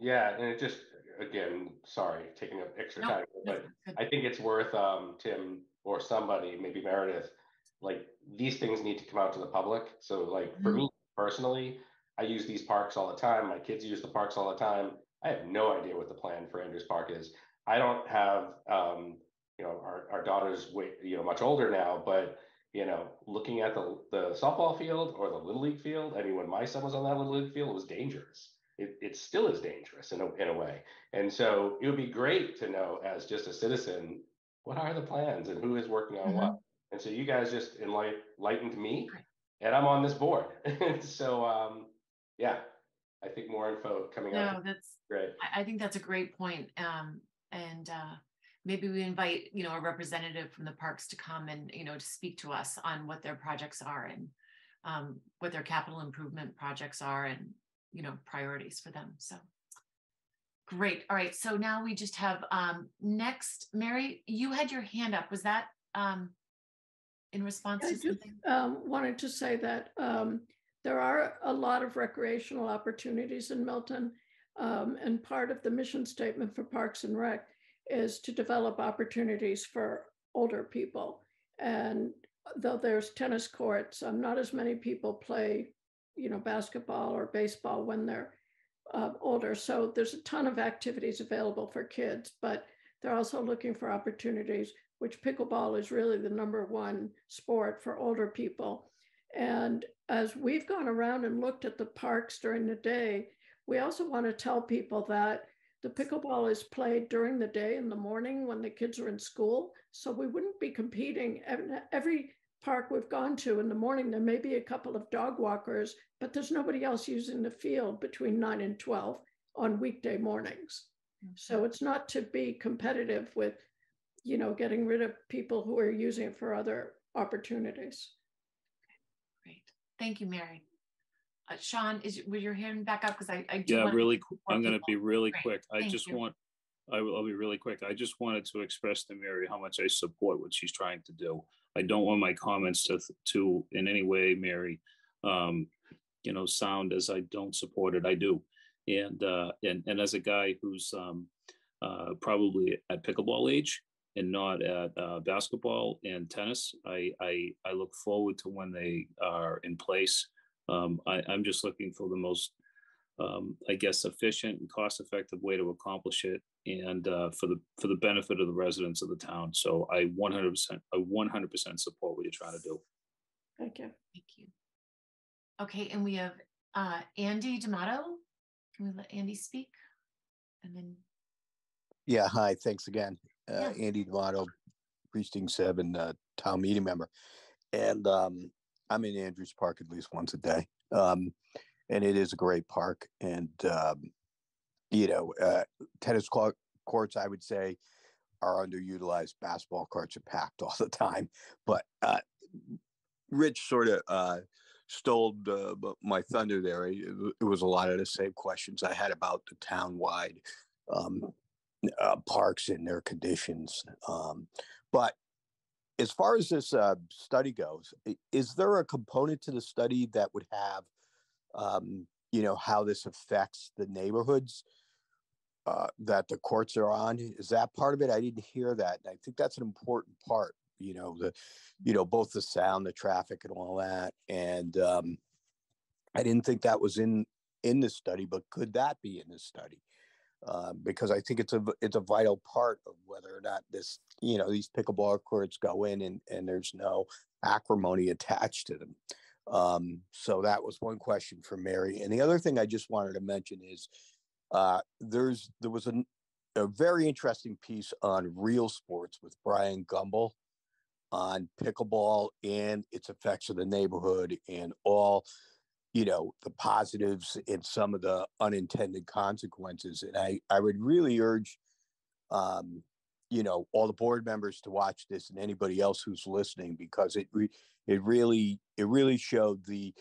yeah, and it just again, sorry, taking up extra time, but I think it's worth um Tim or somebody, maybe Meredith, like these things need to come out to the public. So like mm-hmm. for me personally, I use these parks all the time. My kids use the parks all the time. I have no idea what the plan for Andrews Park is. I don't have, um, you know, our, our daughter's way, you know, much older now, but you know, looking at the the softball field or the little league field, I mean, when my son was on that little league field, it was dangerous. It, it still is dangerous in a, in a way. And so it would be great to know as just a citizen, what are the plans and who is working on mm-hmm. what? And so you guys just enlightened me and I'm on this board. so um, yeah, I think more info coming no. No, that's great. I think that's a great point. Um, and uh, maybe we invite you know a representative from the parks to come and you know to speak to us on what their projects are and um, what their capital improvement projects are and you know priorities for them so great all right so now we just have um, next mary you had your hand up was that um, in response I to something um, wanted to say that um, there are a lot of recreational opportunities in milton um, and part of the mission statement for Parks and Rec is to develop opportunities for older people. And though there's tennis courts, um, not as many people play, you know, basketball or baseball when they're uh, older. So there's a ton of activities available for kids, but they're also looking for opportunities, which pickleball is really the number one sport for older people. And as we've gone around and looked at the parks during the day, we also want to tell people that the pickleball is played during the day in the morning when the kids are in school. So we wouldn't be competing. Every park we've gone to in the morning, there may be a couple of dog walkers, but there's nobody else using the field between 9 and 12 on weekday mornings. Mm-hmm. So it's not to be competitive with, you know, getting rid of people who are using it for other opportunities. Great. Thank you, Mary. Uh, Sean, is was your hand back up? Because I, I yeah, really. I'm going to be really Great. quick. I just you. want. I will I'll be really quick. I just wanted to express to Mary how much I support what she's trying to do. I don't want my comments to to in any way, Mary, um, you know, sound as I don't support it. I do, and uh, and and as a guy who's um, uh, probably at pickleball age and not at uh, basketball and tennis, I, I I look forward to when they are in place um, I, I'm just looking for the most, um, I guess, efficient and cost-effective way to accomplish it, and uh, for the for the benefit of the residents of the town. So I 100%, I 100% support what you're trying to do. Thank you. Thank you. Okay, and we have uh, Andy D'Amato. Can we let Andy speak? And then Yeah, hi, thanks again. Uh, Yeah. Andy D'Amato, precinct seven, uh, town meeting member. And, um, I'm in Andrews Park at least once a day. Um, and it is a great park and, um, you know, uh, tennis court, courts, I would say are underutilized. Basketball courts are packed all the time, but, uh, Rich sort of, uh, stole my thunder there. It, it was a lot of the same questions I had about the town-wide, um, uh, parks and their conditions. Um, but as far as this uh, study goes, is there a component to the study that would have, um, you know, how this affects the neighborhoods uh, that the courts are on? Is that part of it? I didn't hear that. And I think that's an important part. You know, the, you know, both the sound, the traffic, and all that. And um, I didn't think that was in in the study, but could that be in the study? uh, because I think it's a it's a vital part of whether or not this you know these pickleball courts go in and and there's no acrimony attached to them. Um, so that was one question for Mary, and the other thing I just wanted to mention is uh, there's there was a, a very interesting piece on Real Sports with Bryant Gumbel on pickleball and its effects of the neighborhood and all you know the positives and some of the unintended consequences and i i would really urge um you know all the board members to watch this and anybody else who's listening because it re- it really it really showed the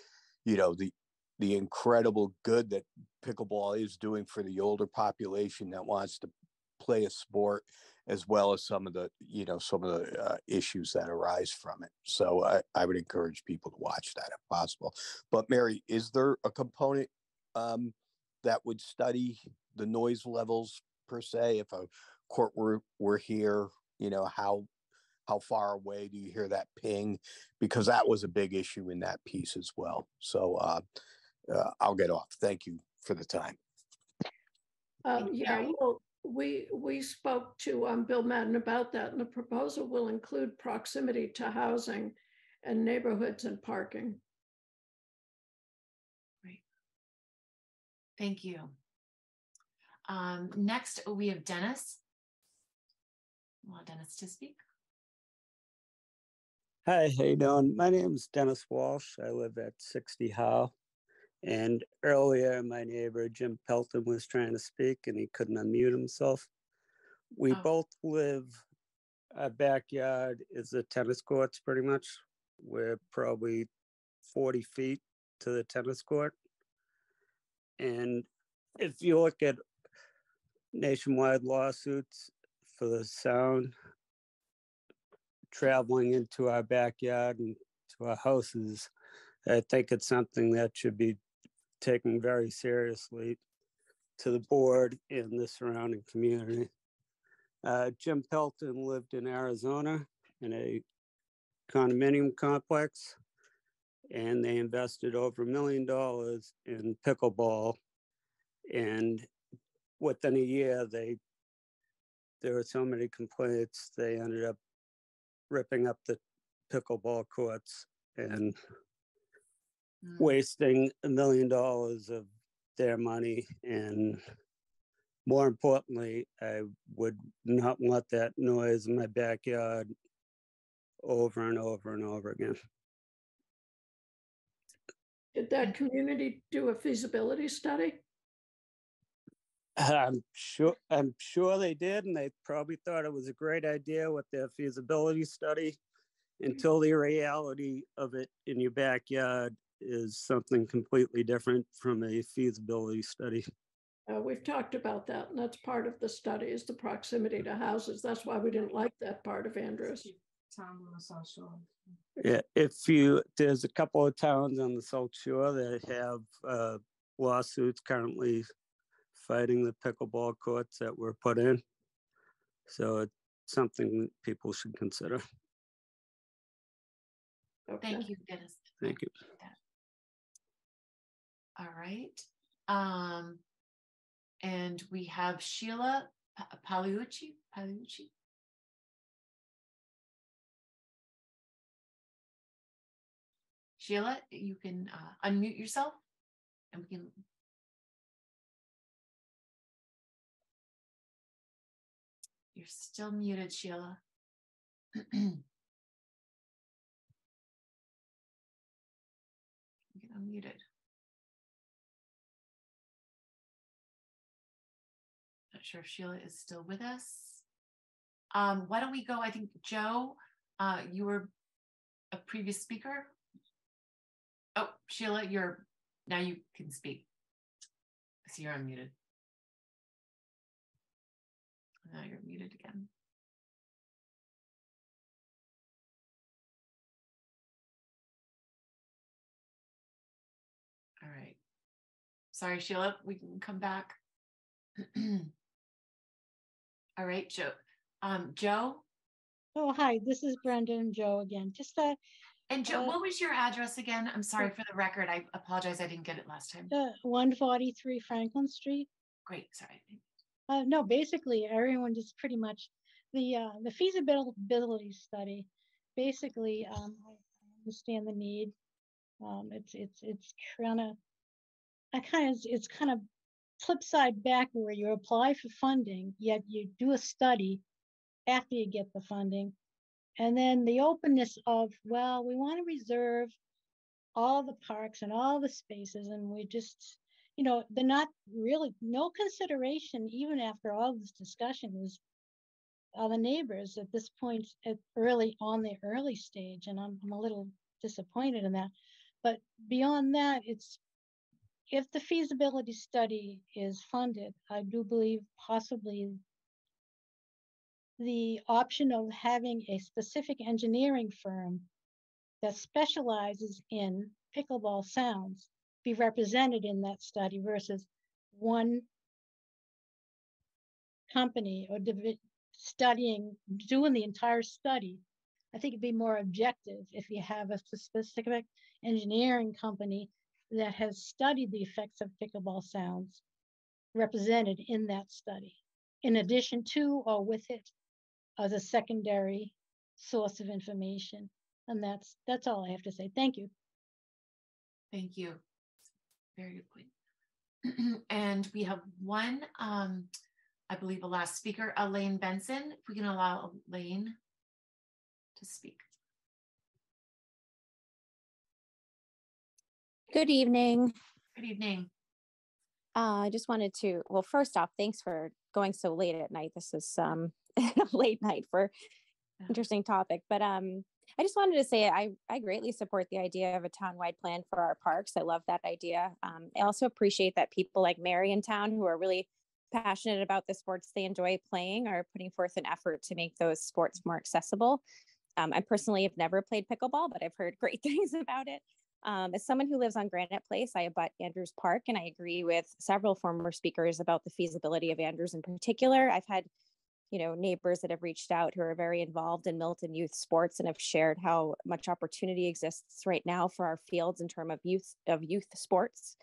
you know the the incredible good that pickleball is doing for the older population that wants to play a sport as well as some of the you know some of the uh, issues that arise from it. So I, I would encourage people to watch that if possible. But mary is there a component um, that would study the noise levels per se if a court were were here you know how how far away do you hear that ping because that was a big issue in that piece as well so uh, uh, i'll get off thank you for the time Um, yeah, well, we, we spoke to, um, Bill Madden about that, and the proposal will include proximity to housing and neighborhoods and parking. Thank you. Um, next, we have Dennis. Want Dennis to speak? Hi, how you doing? My is Dennis Walsh. I live at 60 Howe. And earlier, my neighbor Jim Pelton was trying to speak and he couldn't unmute himself. We Oh. both live, our backyard is the tennis courts pretty much. We're probably 40 feet to the tennis court. And if you look at nationwide lawsuits for the sound traveling into our backyard and to our houses, I think it's something that should be taken very seriously to the board and the surrounding community. Uh, Jim Pelton lived in Arizona in a condominium complex, and they invested over a million dollars in pickleball. And within a year, they there were so many complaints, they ended up ripping up the pickleball courts and hmm. wasting a million dollars of their money and more importantly, I would not want that noise in my backyard over and over and over again. Did that community do a feasibility study? I'm sure, I'm sure they did, and they probably thought it was a great idea with their feasibility study until the reality of it in your backyard is something completely different from a feasibility study. Uh, we've talked about that, and that's part of the study is the proximity to houses. That's why we didn't like that part of Andrews. Yeah, if you, there's a couple of towns on the South Shore that have uh, lawsuits currently fighting the pickleball courts that were put in. So it's something people should consider. Thank you, Dennis. Thank you. All right. Um, and we have Sheila Pa- Pagliucci, Pagliucci. Sheila, you can uh, unmute yourself and we can you're still muted, Sheila. Get unmuted. Not sure if Sheila is still with us. Um, why don't we go? I think Joe, uh, you were a previous speaker. Oh, Sheila, you're now you can speak. So you're unmuted. Now you're muted again. All right. Sorry, Sheila, we can come back. All right, Joe. Um, Joe? Oh, hi, this is Brenda and Joe again. Just uh And Joe, uh, what was your address again? I'm sorry for the record. I apologize. I didn't get it last time. uh, 143 Franklin Street. Great, sorry. Uh, no, basically everyone just pretty much the uh, the feasibility study. Basically, um, I understand the need. Um, it's it's it's kind of I kind of it's kind of flip side back where you apply for funding, yet you do a study after you get the funding, and then the openness of well, we want to reserve all the parks and all the spaces, and we just you know, they're not really no consideration, even after all this discussion, was uh, the neighbors at this point at early on the early stage, and I'm, I'm a little disappointed in that. But beyond that, it's if the feasibility study is funded, I do believe possibly the option of having a specific engineering firm that specializes in pickleball sounds be represented in that study versus one company or studying, doing the entire study. I think it'd be more objective if you have a specific engineering company that has studied the effects of pickleball sounds represented in that study, in addition to or with it as a secondary source of information. And that's that's all I have to say. Thank you. Thank you. Very good point. and we have one, um, I believe, a last speaker, Elaine Benson. If we can allow Elaine to speak. Good evening. Good evening. Uh, I just wanted to, well, first off, thanks for going so late at night. This is um late night for interesting topic, but um I just wanted to say I I greatly support the idea of a town-wide plan for our parks. I love that idea. Um, I also appreciate that people like Mary in town who are really passionate about the sports they enjoy playing are putting forth an effort to make those sports more accessible. Um, I personally have never played pickleball, but I've heard great things about it. Um, as someone who lives on Granite Place, I abut Andrews Park, and I agree with several former speakers about the feasibility of Andrews in particular. I've had, you know, neighbors that have reached out who are very involved in Milton youth sports and have shared how much opportunity exists right now for our fields in terms of youth of youth sports.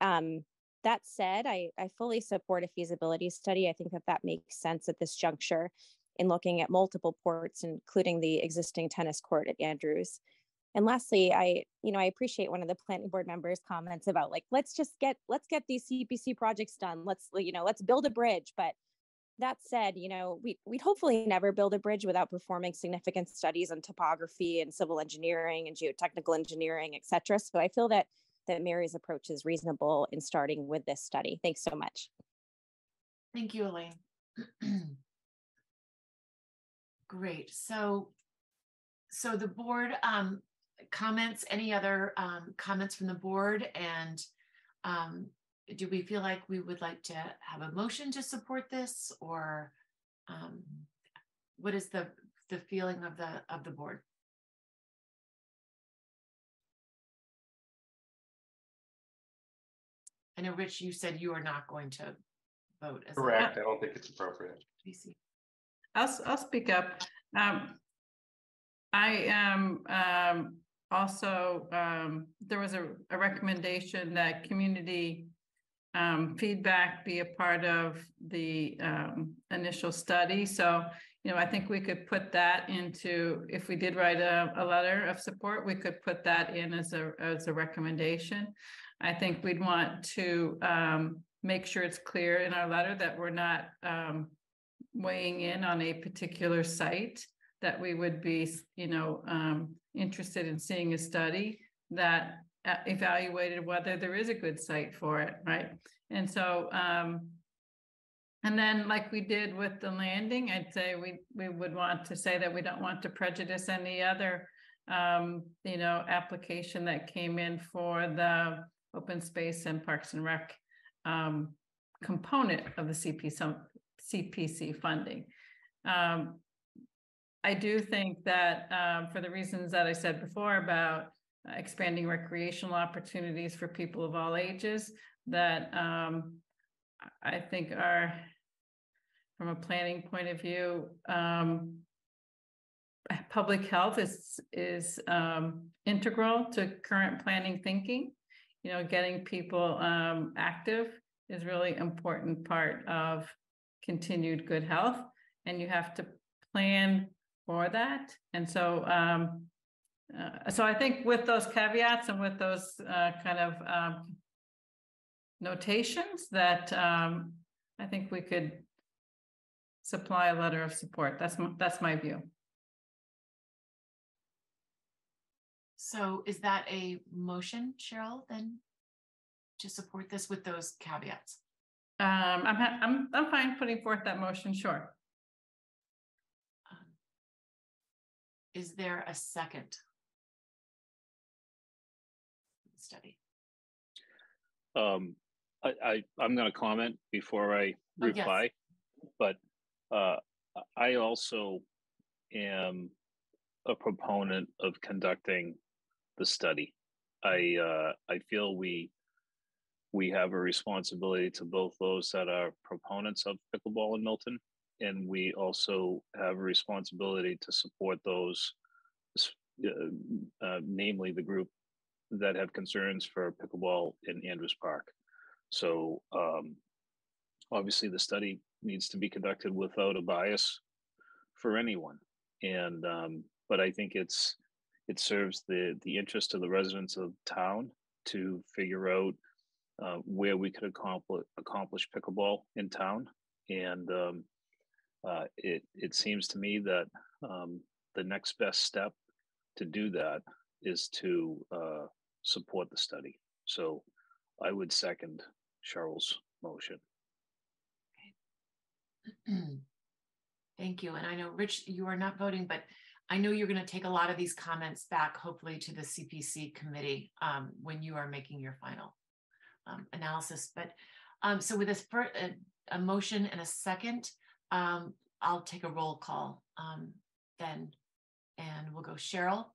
Um, that said, I, I fully support a feasibility study. I think that that makes sense at this juncture in looking at multiple ports, including the existing tennis court at Andrews. And lastly, I, you know, I appreciate one of the planning board members' comments about like, let's just get, let's get these CPC projects done. Let's, you know, let's build a bridge. But that said, you know, we, we'd hopefully never build a bridge without performing significant studies on topography and civil engineering and geotechnical engineering, et cetera. So I feel that that Mary's approach is reasonable in starting with this study. Thanks so much. Thank you, Elaine. Great. So, so the board um, comments, any other um, comments from the board? And um, do we feel like we would like to have a motion to support this or um, what is the, the feeling of the, of the board? I know, Rich, you said you are not going to vote as. Correct. I don't think it's appropriate. PC. I'll, s- I'll speak up. Um, I am, um, also, um, there was a, a recommendation that community um, feedback be a part of the, um, initial study. So, you know, I think we could put that into, if we did write a, a letter of support, we could put that in as a, as a recommendation. I think we'd want to, um, make sure it's clear in our letter that we're not, um, weighing in on a particular site that we would be, you know, um, interested in seeing a study that evaluated whether there is a good site for it, right? And so, um, and then like we did with the landing, I'd say we, we would want to say that we don't want to prejudice any other, um, you know, application that came in for the open space and parks and rec, um, component of the CP, some CPC funding. Um, I do think that, um, for the reasons that I said before about uh, expanding recreational opportunities for people of all ages, that, um, I think are, from a planning point of view, um, public health is, is, um, integral to current planning thinking. You know, getting people, um, active is really important part of continued good health. And you have to plan for that. And so, um, uh, so I think with those caveats and with those, uh, kind of, um, notations that, um, I think we could supply a letter of support. That's, m- that's my view. So is that a motion, Cheryl, then? To support this with those caveats? Um, I'm, I'm, I'm fine putting forth that motion, sure. Is there a second? Um, I, I, I'm gonna comment before I Oh, yes. reply. But, uh, I also am a proponent of conducting the study. I, uh, I feel we, we have a responsibility to both those that are proponents of pickleball in Milton. And we also have a responsibility to support those, uh, uh, namely the group that have concerns for pickleball in Andrews Park. So um, obviously the study needs to be conducted without a bias for anyone. And um, but I think it's it serves the the interest of the residents of town to figure out uh, where we could accomplish accomplish pickleball in town. And um, uh, it it seems to me that um, the next best step to do that is to uh, support the study. So I would second Cheryl's motion. Okay. Thank you. And I know, Rich, you are not voting, but I know you're going to take a lot of these comments back, hopefully to the CPC committee um, when you are making your final um, analysis. But um, so with this fir- a, a motion and a second, um, I'll take a roll call um, then. And we'll go Cheryl,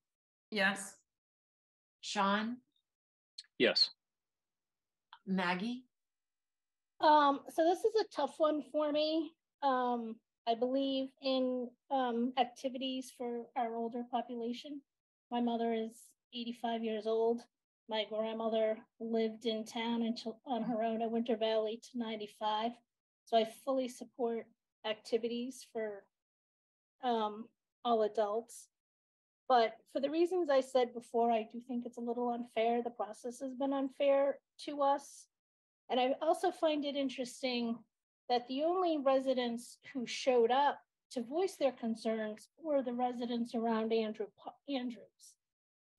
Yes. Sean, Yes. Maggie, Um, so this is a tough one for me. Um, I believe in um activities for our older population. My mother is eighty-five years old. My grandmother lived in town until on her own at Winter Valley to ninety-five. So I fully support activities for um all adults. But for the reasons I said before, I do think it's a little unfair. The process has been unfair to us. And I also find it interesting that the only residents who showed up to voice their concerns were the residents around Andrew Andrews.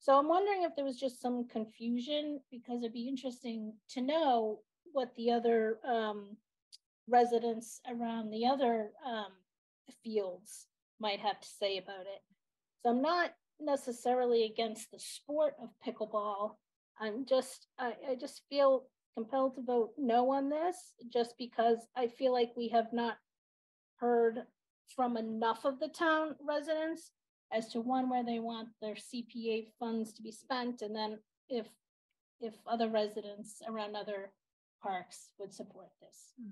So I'm wondering if there was just some confusion because it'd be interesting to know what the other um, residents around the other um, fields might have to say about it. So I'm not necessarily against the sport of pickleball. I'm just, I, I just feel compelled to vote no on this, just because I feel like we have not heard from enough of the town residents as to one, where they want their CPA funds to be spent, and then if, if other residents around other parks would support this. Hmm.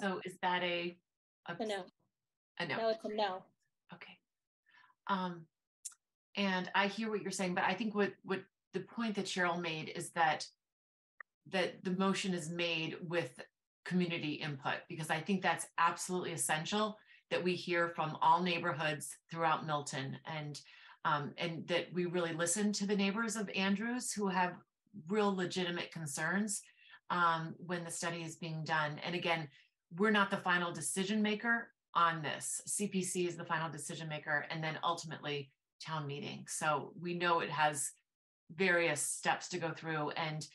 So is that a? A no. A no. No, it's a no. Okay. Um, and I hear what you're saying, but I think what, what the point that Cheryl made is that that the motion is made with community input, because I think that's absolutely essential that we hear from all neighborhoods throughout Milton and um, and that we really listen to the neighbors of Andrews who have real legitimate concerns um, when the study is being done. And again, we're not the final decision maker on this. CPC is the final decision maker, and then ultimately town meeting. So we know it has various steps to go through, and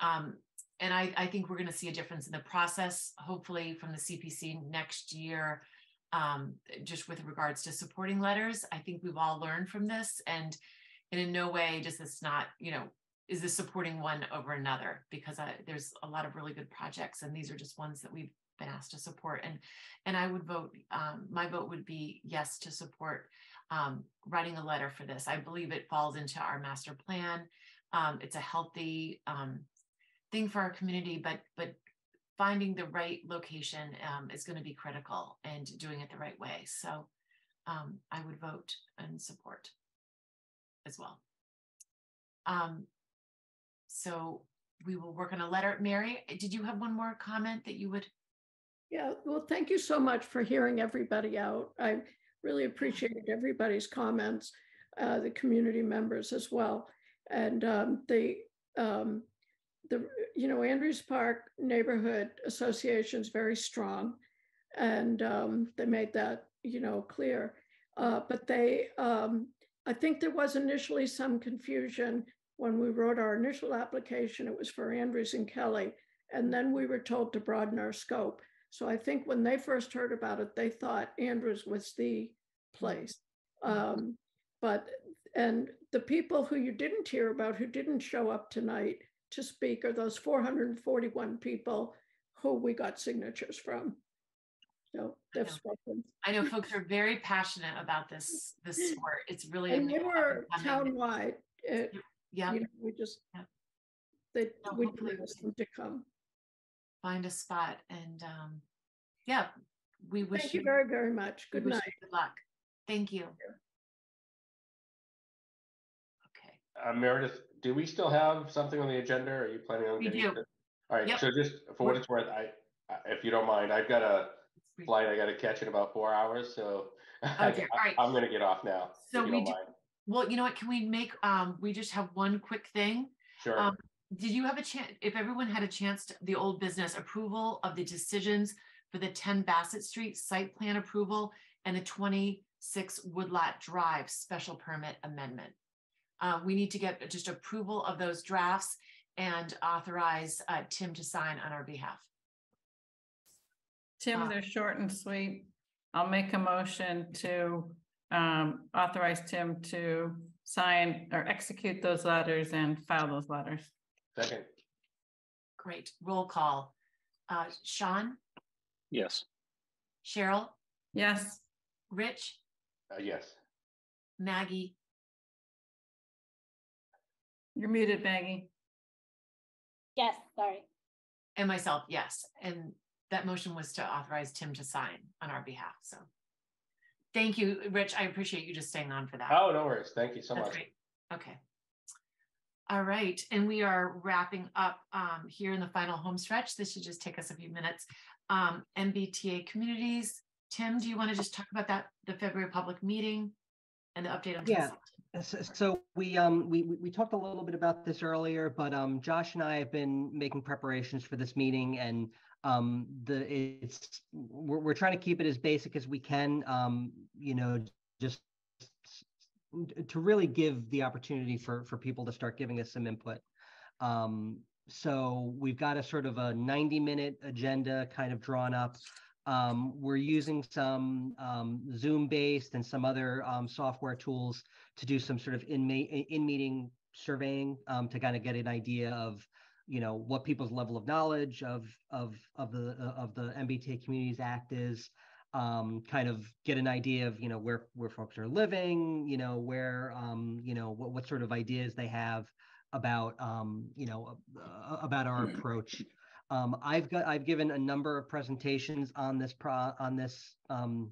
um, and I, I think we're going to see a difference in the process, hopefully from the CPC next year. Um, just with regards to supporting letters, I think we've all learned from this, and and in no way does this not, you know, is this supporting one over another? Because I, there's a lot of really good projects, and these are just ones that we've been asked to support. And and I would vote. Um, my vote would be yes to support um, writing a letter for this. I believe it falls into our master plan. Um, it's a healthy um, thing for our community, but but finding the right location um, is going to be critical and doing it the right way. So um, I would vote and support as well. Um, so we will work on a letter. Mary, did you have one more comment that you would? Yeah, well, thank you so much for hearing everybody out. I really appreciated everybody's comments, uh, the community members as well. And um, the, um, the, you know, Andrews Park Neighborhood Association is very strong. And um, they made that, you know, clear. Uh, but they, um, I think there was initially some confusion when we wrote our initial application, it was for Andrews and Kelly. And then we were told to broaden our scope. So I think when they first heard about it, they thought Andrews was the place. Um, but, and the people who you didn't hear about, who didn't show up tonight to speak, are those 441 people who we got signatures from. So they've spoken. I know folks are very passionate about this this sport. It's really And they were townwide. It, Yeah. you know, we just, they, we didn't ask them to come. Find a spot and um yeah we wish Thank you very, very much. Good night. good luck thank you Uh, Meredith, do we still have something on the agenda? Are you planning on? We getting do. to- All right, Yep. so just for what it's worth, I, I- if you don't mind, I've got a flight I gotta catch in about four hours, so. I, All right. I'm gonna get off now. so we don't do mind. well you know what can we make um we just have one quick thing Sure. um did you have a chance if everyone had a chance to the old business approval of the decisions for the 10 bassett street site plan approval and the 26 woodlot drive special permit amendment uh, we need to get just approval of those drafts and authorize uh, Tim to sign on our behalf. Tim, Uh, they're short and sweet. I'll make a motion to um, authorize Tim to sign or execute those letters and file those letters. Second, Great. Roll call. Uh, Sean, Yes. Cheryl, Yes. Rich, uh, yes. Maggie, You're muted, Maggie. Yes, sorry. and myself, yes. And that motion was to authorize Tim to sign on our behalf. So thank you, Rich. I appreciate you just staying on for that. Oh, no worries. Thank you so That's much. great. Okay. All right, and we are wrapping up um, here in the final home stretch. This should just take us a few minutes. Um, MBTA communities. Tim, do you want to just talk about that, the February public meeting and the update on? Yeah. 26? So we, um, we, we we talked a little bit about this earlier, but, um, Josh and I have been making preparations for this meeting and, um, the, it's, we're, we're trying to keep it as basic as we can, um, you know, just to really give the opportunity for, for people to start giving us some input. Um, so we've got a sort of a 90 minute agenda kind of drawn up. Um, we're using some um, Zoom based and some other um, software tools to do some sort of in, in meeting surveying um, to kind of get an idea of you know what people's level of knowledge of of of the of the MBTA Communities Act is, um, kind of get an idea of you know where where folks are living, you know where um, you know what what sort of ideas they have about um, you know uh, about our approach. Um, I've got I've given a number of presentations on this pro on this um,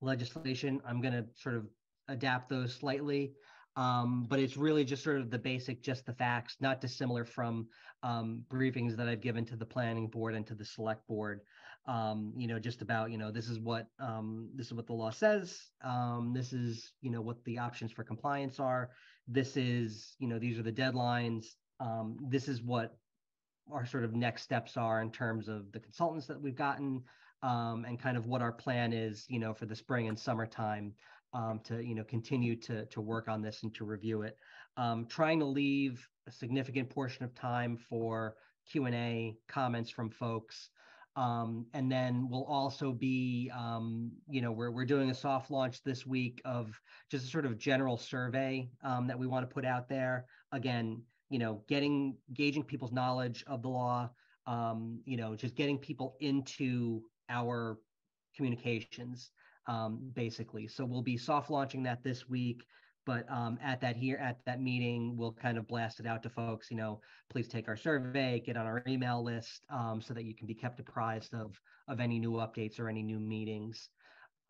legislation. I'm going to sort of adapt those slightly. Um, but it's really just sort of the basic, just the facts, not dissimilar from um, briefings that I've given to the planning board and to the select board. Um, you know, just about you know this is what um, this is what the law says. Um, this is you know what the options for compliance are. This is you know these are the deadlines. um, this is what our sort of next steps are in terms of the consultants that we've gotten um, and kind of what our plan is, you know, for the spring and summertime um, to, you know, continue to to work on this and to review it. Um, trying to leave a significant portion of time for Q and A comments from folks. Um, and then we'll also be, um, you know, we're, we're doing a soft launch this week of just a sort of general survey um, that we want to put out there. Again, you know, getting, gauging people's knowledge of the law, um, you know, just getting people into our communications, um, basically. So we'll be soft launching that this week but um, at that here at that meeting we'll kind of blast it out to folks you know please take our survey get on our email list um, so that you can be kept apprised of of any new updates or any new meetings.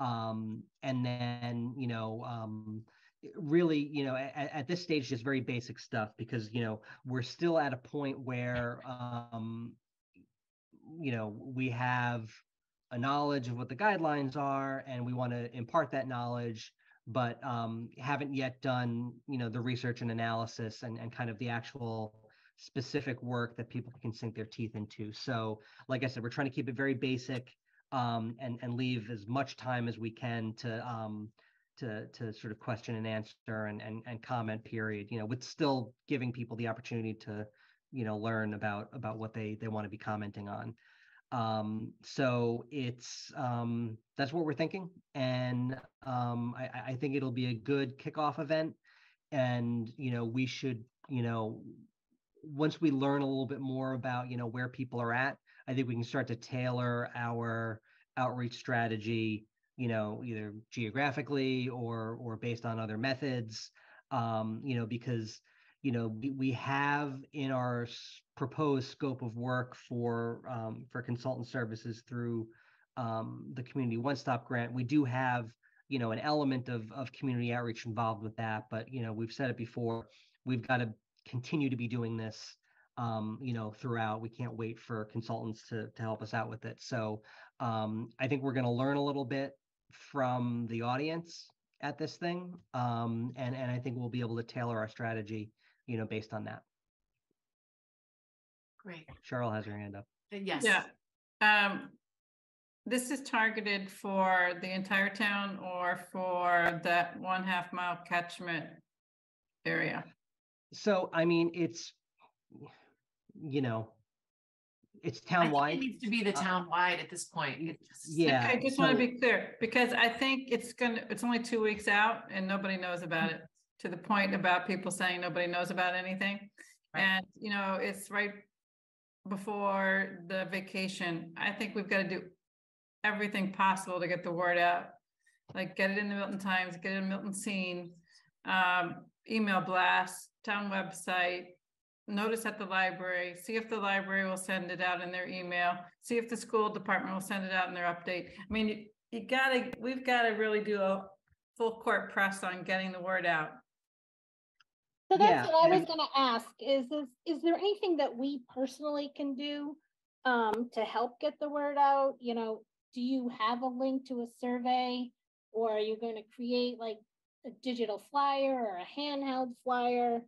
Um, and then you know um, really you know at, at, this stage just very basic stuff because you know we're still at a point where um, you know we have a knowledge of what the guidelines are and we want to impart that knowledge but um, haven't yet done you know the research and analysis and, and kind of the actual specific work that people can sink their teeth into. So like i said we're trying to keep it very basic um, and and leave as much time as we can to um, to to sort of question and answer and, and and comment period you know with still giving people the opportunity to you know learn about about what they they want to be commenting on um, so it's um, that's what we're thinking, and um, I, I think it'll be a good kickoff event. And you know, we should you know once we learn a little bit more about you know where people are at, I think we can start to tailor our outreach strategy. You know, either geographically or or based on other methods. Um, you know, because you know we have in our proposed scope of work for um, for consultant services through um, the community one stop grant we do have you know an element of of community outreach involved with that but you know we've said it before we've got to continue to be doing this um, you know throughout. We can't wait for consultants to to help us out with it. So um, i think we're going to learn a little bit from the audience at this thing um, and and i think we'll be able to tailor our strategy you know, based on that. Great. Cheryl has her hand up. Uh, Yes. Yeah. Um, this is targeted for the entire town or for that one half mile catchment area? So, I mean, it's, you know, it's I think townwide. It needs to be the Uh, town-wide at this point. It just- Yeah. I just want to be clear, because I think it's gonna, it's only two weeks out and nobody knows about it. To the point about people saying nobody knows about anything. And, you know, it's right before the vacation. I think we've got to do everything possible to get the word out. Like get it in the Milton Times, get it in Milton Scene, um, email blast, town website, notice at the library, see if the library will send it out in their email, see if the school department will send it out in their update. I mean, you, you gotta, we've got to really do a full court press on getting the word out. So that's Yeah, what I was gonna ask, is, is, is there anything that we personally can do um, to help get the word out? You know, do you have a link to a survey? Or are you gonna create like a digital flyer or a handheld flyer?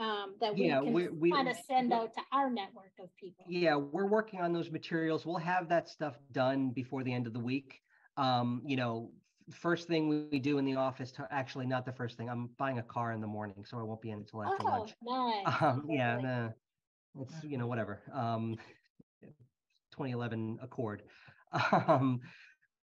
Um, that we Yeah, we- can we- kind of send out to our network of people? Yeah, we're working on those materials. We'll have that stuff done before the end of the week. Um, you know, first thing we- do in the office, to, actually not the first thing, I'm buying a car in the morning, so I won't be in until after Oh, lunch. nice. Um, yeah, nah, it's, you know, whatever. Um, 2011 Accord. Um,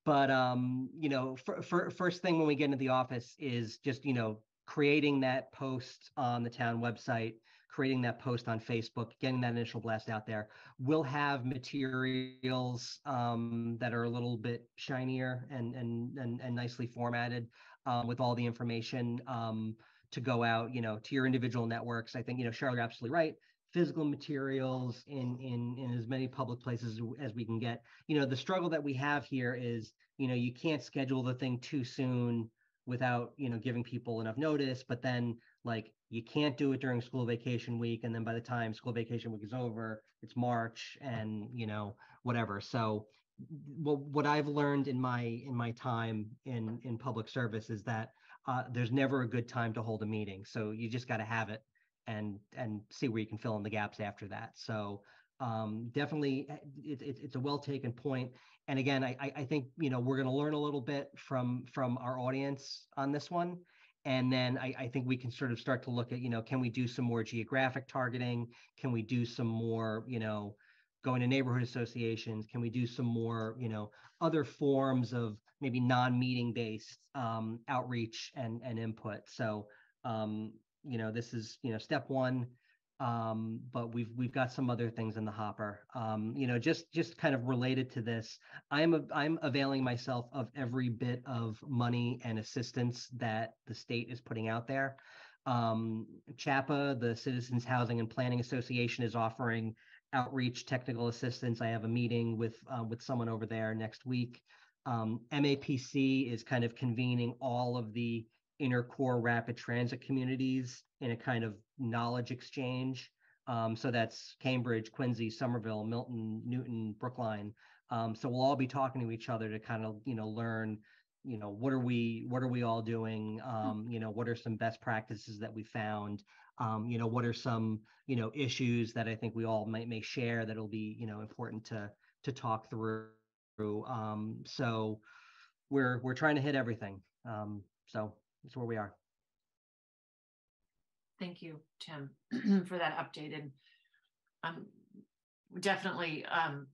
but, um, you know, for, for, first thing when we get into the office is just, you know, creating that post on the town website, creating that post on Facebook, getting that initial blast out there. We'll have materials um, that are a little bit shinier and and and, and nicely formatted um, with all the information um, to go out, you know, to your individual networks. I think you know, Cheryl, you're absolutely right. Physical materials in in in as many public places as we can get. You know, the struggle that we have here is, you know, you can't schedule the thing too soon without you know giving people enough notice but then like you can't do it during school vacation week and then by the time school vacation week is over it's march and you know whatever so what what i've learned in my in my time in in public service is that uh, there's never a good time to hold a meeting so you just got to have it and and see where you can fill in the gaps after that. So um, definitely, eh, it, it, it's a well taken point. And again, I I think you know we're going to learn a little bit from from our audience on this one. And then I, I think we can sort of start to look at, you know, can we do some more geographic targeting? Can we do some more, you know, going to neighborhood associations? Can we do some more, you know, other forms of maybe non-meeting based um, outreach and and input? So, um, you know, this is you know step one, um, but we've we've got some other things in the hopper. Um, you know, just just kind of related to this, I'm a, I'm availing myself of every bit of money and assistance that the state is putting out there. Um, CHAPA, the Citizens Housing and Planning Association, is offering outreach technical assistance. I have a meeting with uh, with someone over there next week. Um, MAPC is kind of convening all of the inner core rapid transit communities in a kind of knowledge exchange. Um, so that's Cambridge, Quincy, Somerville, Milton, Newton, Brookline. Um, so we'll all be talking to each other to kind of you know learn you know what are we what are we all doing? Um, you know what are some best practices that we found? Um, you know what are some you know issues that i think we all might may share that'll be you know important to to talk through. Um, so we're we're trying to hit everything. Um, so that's where we are Thank you, Tim, for that update. And um, definitely, um,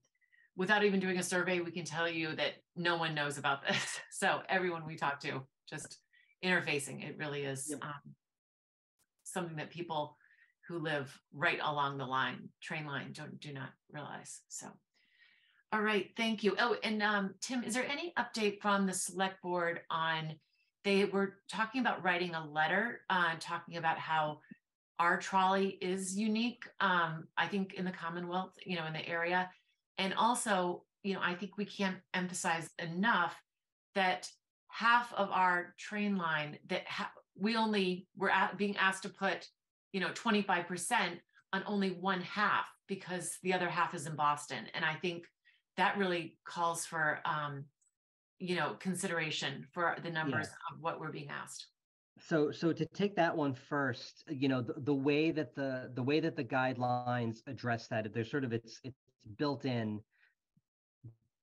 without even doing a survey, we can tell you that no one knows about this. So everyone we talk to, just interfacing, it really is um, something that people who live right along the line, train line, don't do not realize. So, all right, thank you. Oh, and um, Tim, is there any update from the select board on? They were talking about writing a letter, uh, talking about how our trolley is unique. Um, I think in the Commonwealth, you know, in the area, and also, you know, I think we can't emphasize enough that half of our train line that ha- we only were at, being asked to put, you know, 25% on only one half because the other half is in Boston. And I think that really calls for, um, you know, consideration for the numbers of what we're being asked. So, so to take that one first, you know, the, the way that the the way that the guidelines address that, there's sort of it's it's built in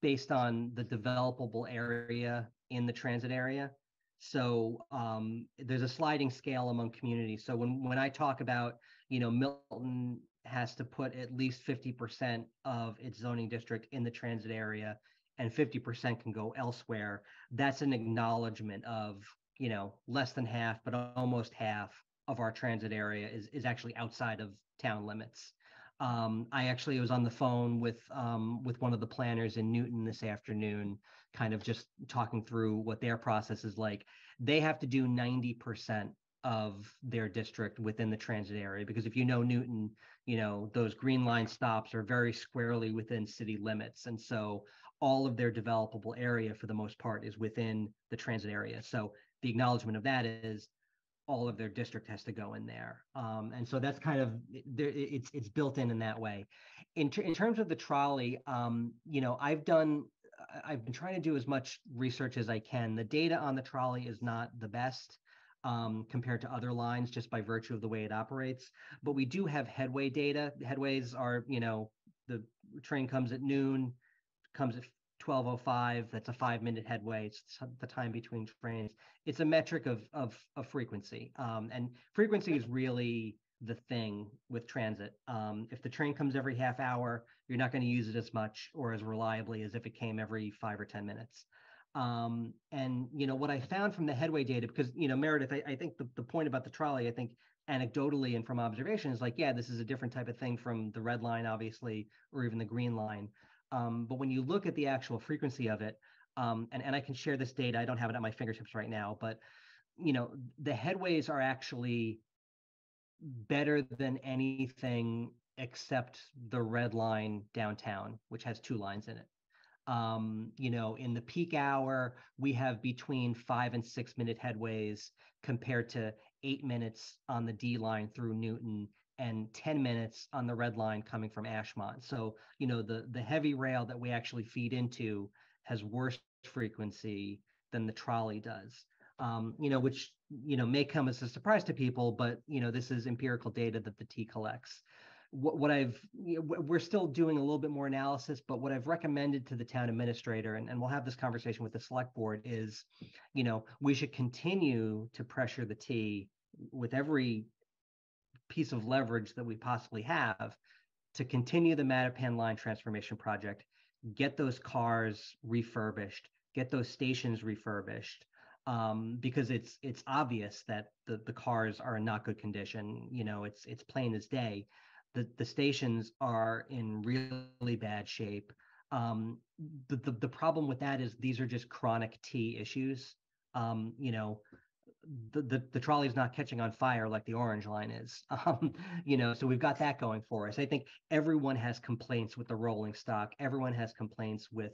based on the developable area in the transit area. So um, there's a sliding scale among communities. So when when I talk about, you know, Milton has to put at least 50% of its zoning district in the transit area and 50% can go elsewhere. That's an acknowledgement of, you know, less than half, but almost half of our transit area is, is actually outside of town limits. Um, I actually was on the phone with um, with one of the planners in Newton this afternoon, kind of just talking through what their process is like. They have to do 90% of their district within the transit area because if you know Newton, you know, those green line stops are very squarely within city limits. And so all of their developable area for the most part is within the transit area. So the acknowledgement of that is all of their district has to go in there. Um, and so that's kind of it's it's built in in that way. In ter- in terms of the trolley, um, you know, I've done I've been trying to do as much research as I can. The data on the trolley is not the best um, compared to other lines just by virtue of the way it operates. But we do have headway data. Headways are, you know, the train comes at noon, comes at 1205 that's a five minute headway it's the time between trains it's a metric of of, of frequency um, and frequency is really the thing with transit. Um, if the train comes every half hour you're not going to use it as much or as reliably as if it came every five or ten minutes. Um, and you know what i found from the headway data because you know meredith i, I think the, the point about the trolley i think anecdotally and from observation is like yeah this is a different type of thing from the red line obviously or even the green line um, but when you look at the actual frequency of it, um, and, and I can share this data, I don't have it at my fingertips right now, but you know, the headways are actually better than anything except the red line downtown, which has two lines in it. Um, you know, in the peak hour, we have between five and six minute headways compared to eight minutes on the D line through Newton and 10 minutes on the red line coming from Ashmont. So, you know, the the heavy rail that we actually feed into has worse frequency than the trolley does. um, you know, which you know may come as a surprise to people, but you know, this is empirical data that the T collects. What, what I've you know, we're still doing a little bit more analysis, but what I've recommended to the town administrator, and, and we'll have this conversation with the select board, is, you know, we should continue to pressure the T with every piece of leverage that we possibly have to continue the Mattapan line transformation project, get those cars refurbished, get those stations refurbished, um, because it's it's obvious that the the cars are in not good condition. You know, it's it's plain as day. The the stations are in really bad shape. Um, the, the the problem with that is these are just chronic T issues. Um, you know, the, the, the trolley's not catching on fire like the orange line is. Um, you know so we've got that going for us. I think everyone has complaints with the rolling stock. Everyone has complaints with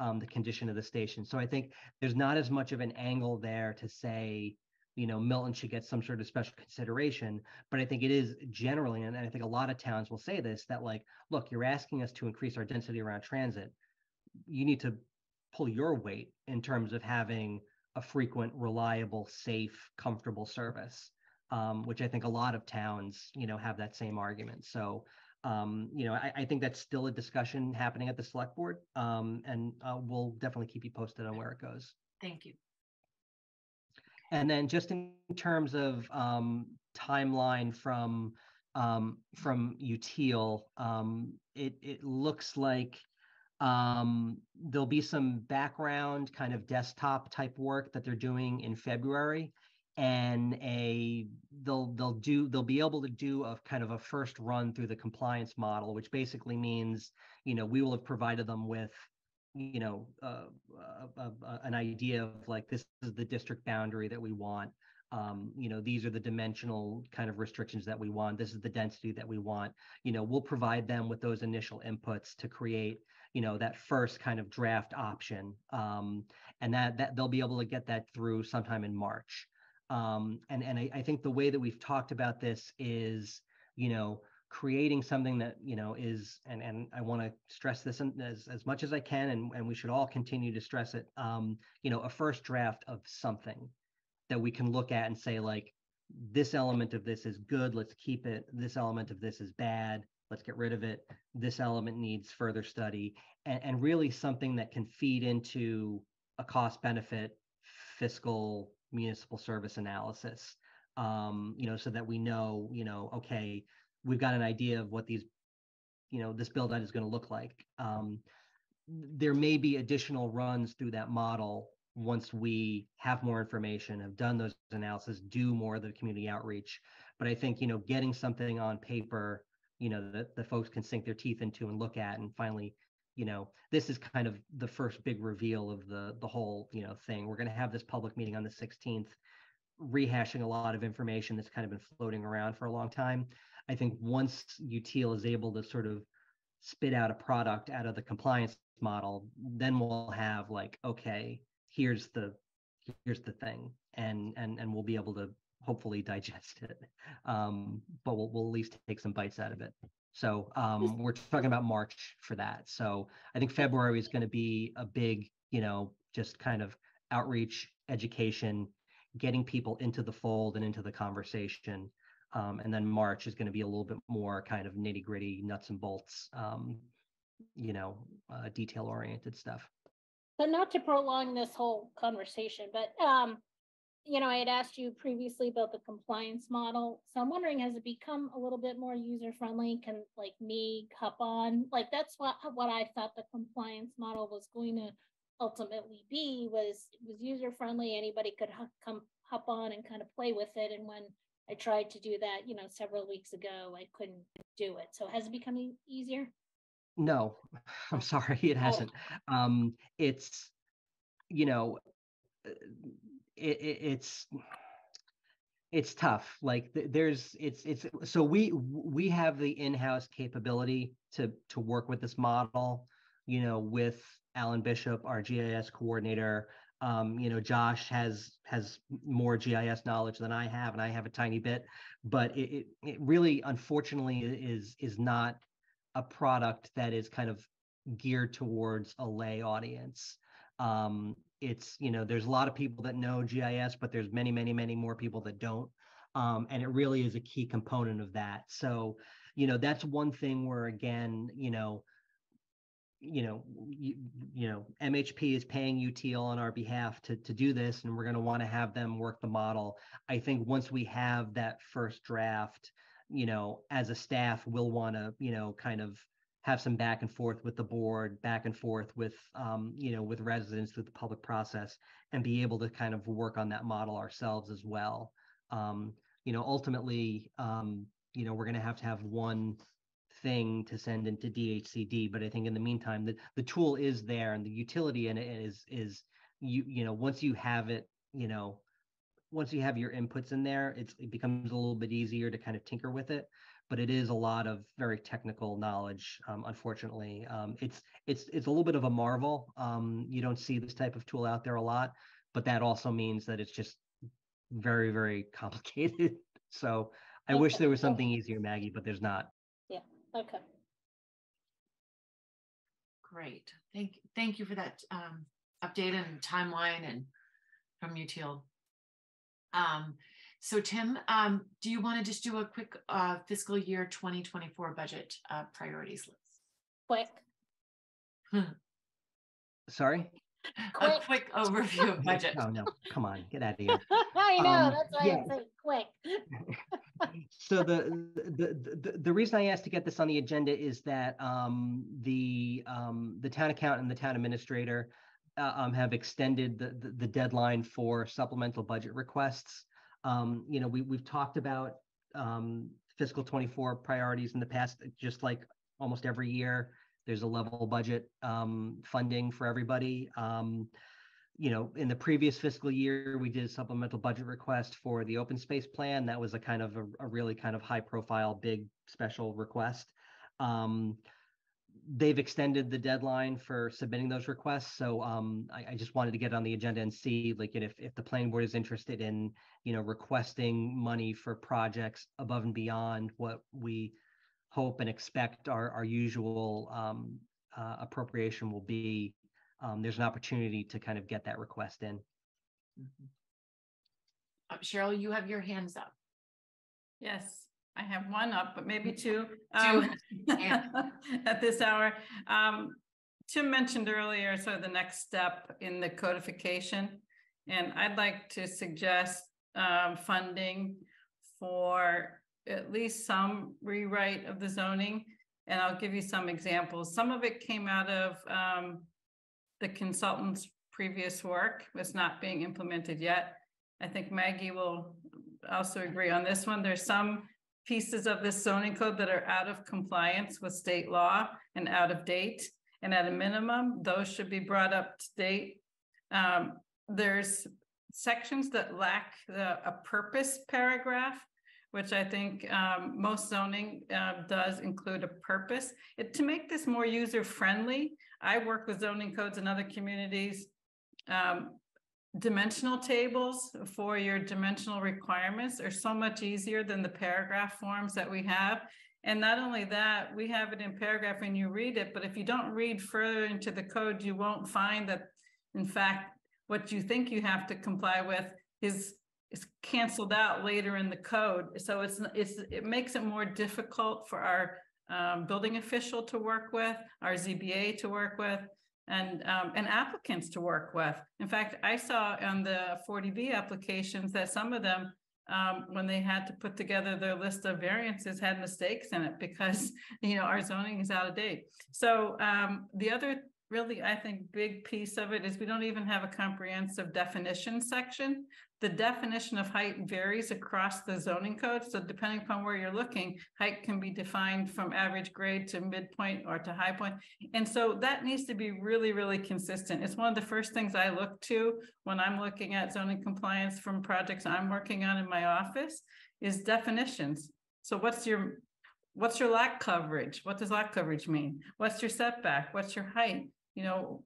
um, the condition of the station. So i think there's not as much of an angle there to say you know milton should get some sort of special consideration. But i think it is generally and i think a lot of towns will say this that like look you're asking us to increase our density around transit. You need to pull your weight in terms of having a frequent, reliable, safe, comfortable service, um, which I think a lot of towns, you know, have that same argument. So, um, you know, I, I, think that's still a discussion happening at the select board, um, and uh, we'll definitely keep you posted on where it goes. Thank you. And then, just in terms of um, timeline from um, from Utile, um, it it looks like um, there'll be some background kind of desktop type work that they're doing in February and a they'll they'll do they'll be able to do a kind of a first run through the compliance model which basically means you know we will have provided them with you know uh, uh, uh, an idea of like this is the district boundary that we want. Um, you know these are the dimensional kind of restrictions that we want. This is the density that we want. You know we'll provide them with those initial inputs to create you know that first kind of draft option um, and that that they'll be able to get that through sometime in march. Um, and and I, I think the way that we've talked about this is you know creating something that you know is and and I want to stress this as as much as I can and and we should all continue to stress it um you know a first draft of something that we can look at and say like this element of this is good. Let's keep it. This element of this is bad let's get rid of it. This element needs further study and, and really something that can feed into a cost benefit fiscal municipal service analysis. Um, you know, so that we know, you know, okay, we've got an idea of what these, you know, this build out is going to look like. Um, there may be additional runs through that model once we have more information, have done those analysis, do more of the community outreach. But I think, you know, getting something on paper you know that the folks can sink their teeth into and look at and finally you know this is kind of the first big reveal of the the whole you know thing. We're going to have this public meeting on the 16th rehashing a lot of information that's kind of been floating around for a long time. I think once Utile is able to sort of spit out a product out of the compliance model then we'll have like okay here's the here's the thing. And and and we'll be able to hopefully digest it. Um, but we'll, we'll at least take some bites out of it. So um, we're talking about March for that. So I think February is going to be a big, you know, just kind of outreach, education, getting people into the fold and into the conversation. Um, and then March is going to be a little bit more kind of nitty gritty, nuts and bolts, um, you know, uh, detail oriented stuff. So not to prolong this whole conversation, but um, you know, I had asked you previously about the compliance model. So I'm wondering, has it become a little bit more user friendly? Can like me hop on? Like that's what what I thought the compliance model was going to ultimately be was was user friendly. Anybody could come hop on and kind of play with it. And when I tried to do that, you know, several weeks ago, I couldn't do it. So has it become easier? No, I'm sorry, it oh. hasn't. Oh. Um, it's you know it, it, it's it's tough. Like there's it's it's so we we have the in-house capability to to work with this model you know with alan bishop our gis coordinator. Um, you know josh has has more gis knowledge than i have and i have a tiny bit but it, it, it really unfortunately is is not a product that is kind of geared towards a lay audience. Um, it's, you know, there's a lot of people that know GIS, but there's many, many, many more people that don't. Um, and it really is a key component of that. So, you know, that's one thing where again, you know, you know, you, you know, MHP is paying Utile on our behalf to to do this, and we're going to want to have them work the model. I think once we have that first draft, you know, as a staff, we'll want to, you know, kind of have some back and forth with the board, back and forth with, um, you know, with residents through the public process, and be able to kind of work on that model ourselves as well. Um, you know, ultimately, um, you know, we're going to have to have one thing to send into DHCD. But I think in the meantime, the, the tool is there and the utility in it is is you you know once you have it, you know, once you have your inputs in there, it's it becomes a little bit easier to kind of tinker with it. But it is a lot of very technical knowledge. Um, unfortunately, um, it's it's it's a little bit of a marvel. Um, you don't see this type of tool out there a lot, but that also means that it's just very very complicated. so I wish there was something easier, Maggie, but there's not. Yeah, okay. Great. Thank, thank you for that um, update and timeline and from Utile. Um, so Tim, um, do you want to just do a quick uh, fiscal year 2024 budget uh, priorities list? Quick. Sorry. A quick overview of budget. Oh no, come on, get out of here. I know, Um, that's why yeah. I'm saying quick. So the, the, the, the reason I asked to get this on the agenda is that, um, the, um, the town accountant and the town administrator, uh, um, have extended the, the, the deadline for supplemental budget requests. Um, you know, we, we've talked about, um, fiscal twenty-four priorities in the past, just like almost every year. There's a level budget, um, funding for everybody. Um, you know, in the previous fiscal year, we did a supplemental budget request for the open space plan. That was a kind of a, a really kind of high profile, big special request. They've extended the deadline for submitting those requests. So um, I, I just wanted to get on the agenda and see like if, if the planning board is interested in, you know, requesting money for projects above and beyond what we hope and expect our, our usual um, uh, appropriation will be um, there's an opportunity to kind of get that request in. Uh, Cheryl, you have your hands up. Yes, I have one up, but maybe two. Um, At this hour. Um, Tim mentioned earlier, sort of the next step in the codification. And I'd like to suggest um, funding for at least some rewrite of the zoning. And I'll give you some examples. Some of it came out of um, the consultant's previous work was not being implemented yet. I think Maggie will also agree on this one. There's some pieces of this zoning code that are out of compliance with state law and out of date. And at a minimum, those should be brought up to date. Um, there's sections that lack the, a purpose paragraph, which I think um, most zoning uh, does include a purpose. It, to make this more user friendly, I work with zoning codes in other communities. Um, dimensional tables for your dimensional requirements are so much easier than the paragraph forms that we have. And not only that, we have it in paragraph when you read it, but if you don't read further into the code, you won't find that, in fact, what you think you have to comply with is is canceled out later in the code. So it's it's it makes it more difficult for our um, building official to work with, our ZBA to work with, and um, and applicants to work with. In fact, I saw on the 40B applications that some of them, um, when they had to put together their list of variances, had mistakes in it because you know our zoning is out of date. So um, the other really, I think, big piece of it is we don't even have a comprehensive definition section. The definition of height varies across the zoning code. So depending upon where you're looking, height can be defined from average grade to midpoint or to high point. And so that needs to be really, really consistent. It's one of the first things I look to when I'm looking at zoning compliance from projects I'm working on in my office is definitions. So what's your what's your lot coverage? What does lot coverage mean? What's your setback? What's your height? You know,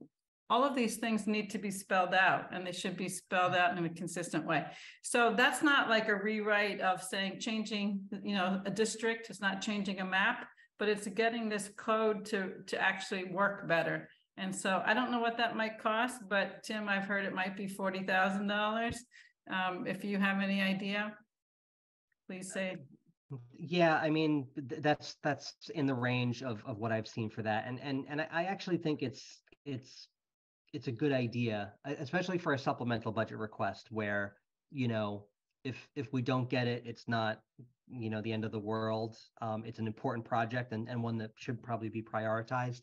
all of these things need to be spelled out and they should be spelled out in a consistent way. So that's not like a rewrite of saying changing, you know, a district, it's not changing a map, but it's getting this code to, to actually work better. And so I don't know what that might cost, but Tim, I've heard it might be forty thousand dollars. Um, if you have any idea, please say. Yeah, I mean, that's that's in the range of of what I've seen for that. And and and I actually think it's it's it's a good idea, especially for a supplemental budget request where, you know, if if we don't get it, it's not, you know, the end of the world. Um, it's an important project and and one that should probably be prioritized.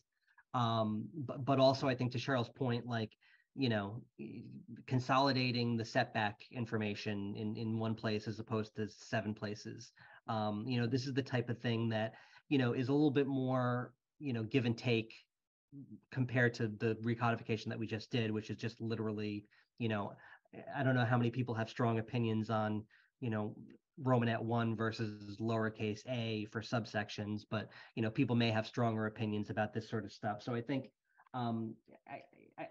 Um, but but also I think to Cheryl's point, like, you know, consolidating the setback information in in one place as opposed to seven places. Um, you know, this is the type of thing that, you know, is a little bit more, you know, give and take compared to the recodification that we just did, which is just literally, you know, I don't know how many people have strong opinions on, you know, Romanet one versus lowercase a for subsections, but you know, people may have stronger opinions about this sort of stuff. So I think um, I,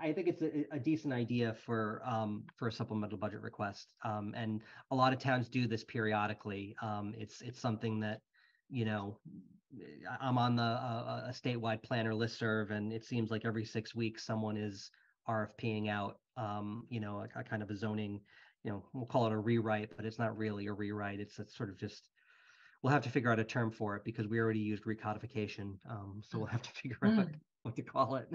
I- think it's a, a decent idea for um, for a supplemental budget request, um, and a lot of towns do this periodically. Um, it's it's something that you know I'm on the uh, a statewide planner listserv, and it seems like every six weeks someone is RFPing out, um, you know, a, a kind of a zoning, you know, we'll call it a rewrite, but it's not really a rewrite. It's, it's sort of just we'll have to figure out a term for it because we already used recodification, um, so we'll have to figure out Mm. what to call it.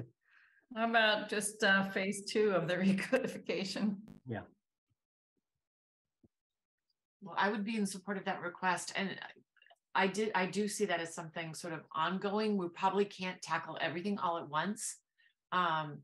How about just uh, phase two of the recodification? Yeah. Well, I would be in support of that request and I did, I do see that as something sort of ongoing. We probably can't tackle everything all at once. Um,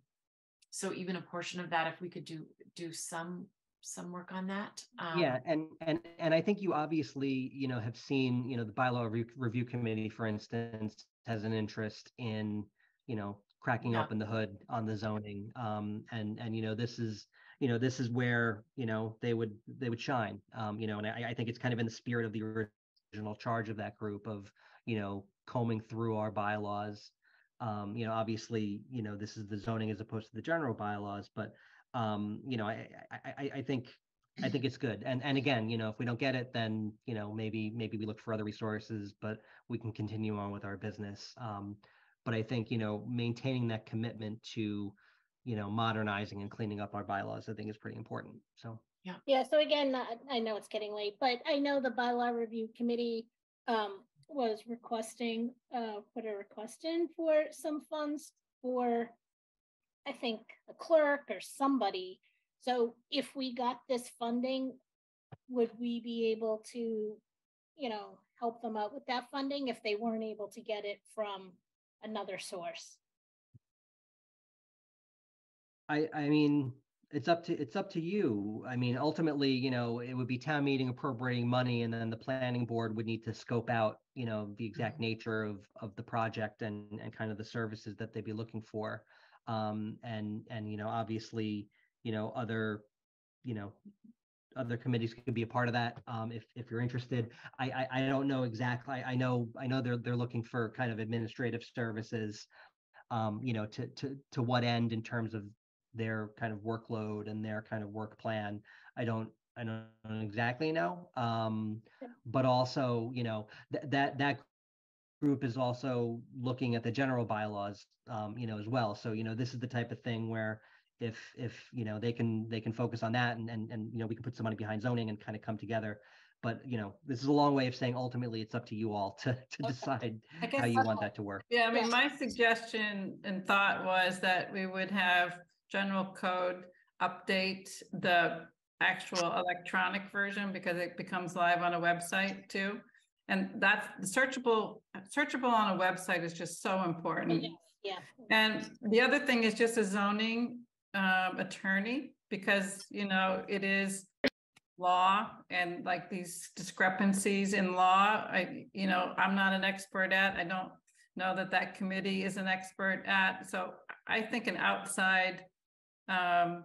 so even a portion of that, if we could do, do some, some work on that. um, Yeah, and and and I think you obviously, you know, have seen, you know, the bylaw review, review committee, for instance, has an interest in, you know, cracking Yeah. open the hood on the zoning. Um, and and you know, this is, you know, this is where, you know, they would they would shine. Um, you know, and I, I think it's kind of in the spirit of the original charge of that group of, you know, combing through our bylaws. Um, you know, obviously, you know, this is the zoning as opposed to the general bylaws, but um, you know, I, I, I, I think, I think it's good. And, and again, you know, if we don't get it, then, you know, maybe, maybe we look for other resources, but we can continue on with our business. Um, but I think, you know, maintaining that commitment to, you know, modernizing and cleaning up our bylaws, I think is pretty important. So. Yeah. Yeah, so again, I- I know it's getting late, but I know the bylaw review committee um was requesting, uh, put a request in for some funds for I think a clerk or somebody. So if we got this funding, would we be able to, you know, help them out with that funding if they weren't able to get it from another source? I, I mean, it's up to, it's up to you. I mean, ultimately, you know, it would be town meeting appropriating money and then the planning board would need to scope out, you know, the exact nature of, of the project and, and kind of the services that they'd be looking for. Um, and, and, you know, obviously, you know, other, you know, other committees could be a part of that, um, if, if you're interested. I, I, I don't know exactly, I, I know, I know they're, they're looking for kind of administrative services. Um, you know, to, to, to what end in terms of their kind of workload and their kind of work plan. I don't, I don't exactly know. Um, but also, you know, th- that, that group is also looking at the general bylaws, um, you know, as well. So, you know, this is the type of thing where if, if, you know, they can, they can focus on that and, and, and, you know, we can put some money behind zoning and kind of come together. But, you know, this is a long way of saying ultimately it's up to you all to, to decide how you want that to work. Yeah, I mean, my suggestion and thought was that we would have general code update the actual electronic version because it becomes live on a website too. And that's searchable, searchable on a website is just so important. Yeah. And the other thing is just a zoning um, attorney, because, you know, it is law and like these discrepancies in law, I, you know, I'm not an expert at, I don't know that that committee is an expert at, so I think an outside um,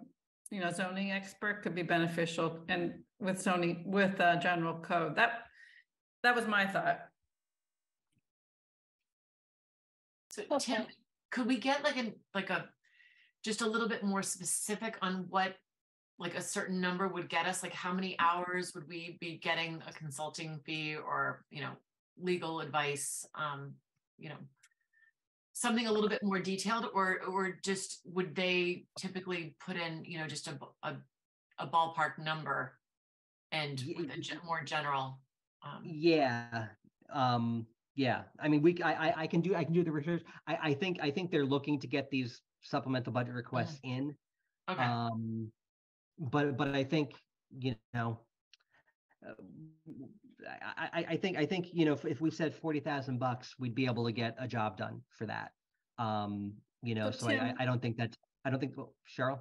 you know, zoning expert could be beneficial and with zoning, with uh, general code, that, that was my thought. So Tim, could we get like a, like a, just a little bit more specific on what like a certain number would get us? Like how many hours would we be getting a consulting fee or, you know, legal advice? Um, you know, something a little bit more detailed or, or just would they typically put in, you know, just a, a, a ballpark number and with a gen- more general? um, Yeah, um, yeah, I mean, we, I, I can do, I can do the research. I, I think, I think they're looking to get these supplemental budget requests in. Okay. Um, but, but I think, you know, uh, I, I, I think, I think, you know, if, if we said forty thousand bucks, we'd be able to get a job done for that. Um, you know, But so I, I, I don't think that, I don't think, well, Cheryl?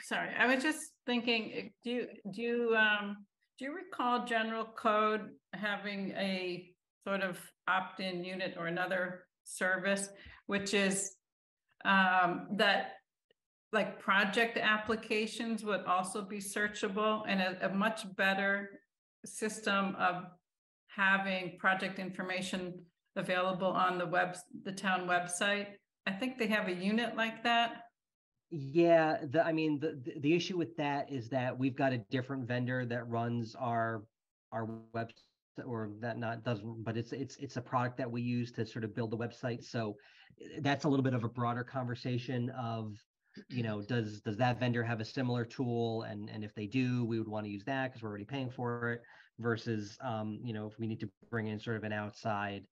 Sorry, I was just thinking, do you, do you, um, do you recall general code having a sort of opt-in unit or another service, which is um, that like project applications would also be searchable and a, a much better system of having project information available on the web, the town website. I think they have a unit like that. Yeah, the, I mean, the, the, issue with that is that we've got a different vendor that runs our, our website or that not doesn't, but it's, it's, it's a product that we use to sort of build the website. So that's a little bit of a broader conversation of, you know, does, does that vendor have a similar tool? And, and if they do, we would want to use that because we're already paying for it versus, um, you know, if we need to bring in sort of an outside,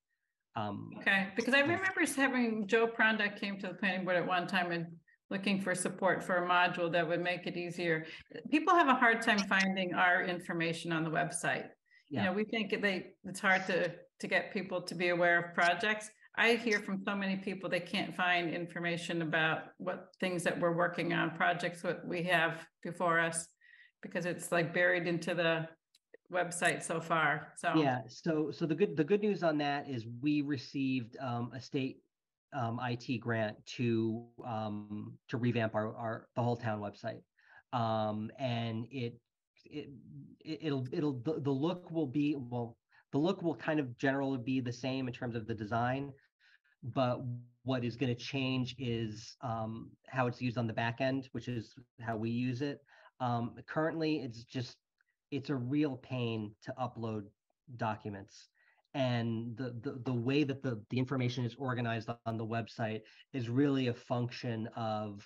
um, Okay, because I remember having Joe Prondak came to the planning board at one time and looking for support for a module that would make it easier. People have a hard time finding our information on the website. You know, we think they, it's hard to, to get people to be aware of projects. I hear from so many people, they can't find information about what things that we're working on, projects what we have before us. Because it's like buried into the website so far, so. Yeah, so so the good the good news on that is we received um a state um IT grant to um to revamp our our the whole town website. Um and it it it- it'll it'll the, the look will be well the look will kind of generally be the same in terms of the design but what is going to change is um, how it's used on the back end, which is how we use it. Um, currently, it's just it's a real pain to upload documents, and the the, the way that the the information is organized on the website is really a function of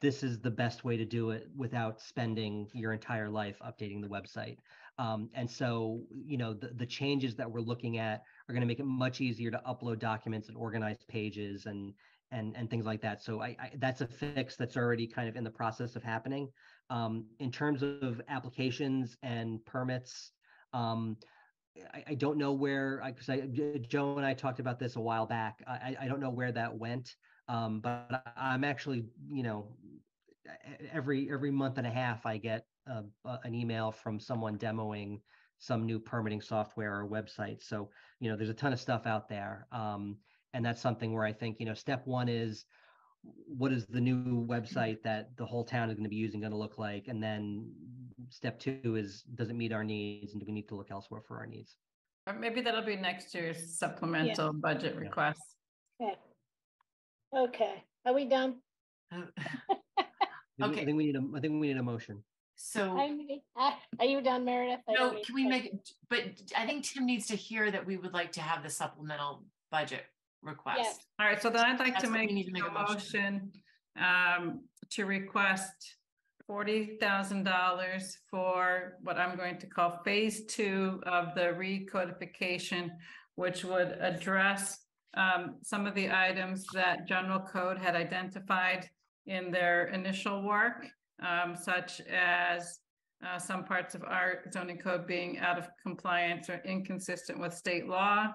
this is the best way to do it without spending your entire life updating the website. Um, and so, you know, the, the changes that we're looking at are going to make it much easier to upload documents and organize pages and and and things like that. So I, I that's a fix that's already kind of in the process of happening. Um, in terms of applications and permits, um, I, I don't know where because Joe and I talked about this a while back. I, I- don't know where that went, um, but I'm actually you know every every month and a half I get an email from someone demoing some new permitting software or website. So you know there's a ton of stuff out there, um, and that's something where I think you know step one is what is the new website that the whole town is going to be using going to look like, and then step two is does it meet our needs, and do we need to look elsewhere for our needs? Or maybe that'll be next year's supplemental budget request. Okay. Okay, are we done? I think, we- I think we need a I think we need a motion. So. I Are you done, Meredith? I No, don't need- can we make, it? but I think Tim needs to hear that we would like to have the supplemental budget request. Yes. All right, so then I'd like That's to make need to make a a motion. motion um, to request forty thousand dollars for what I'm going to call phase two of the recodification, which would address um, some of the items that general code had identified in their initial work, um, such as uh, some parts of our zoning code being out of compliance or inconsistent with state law.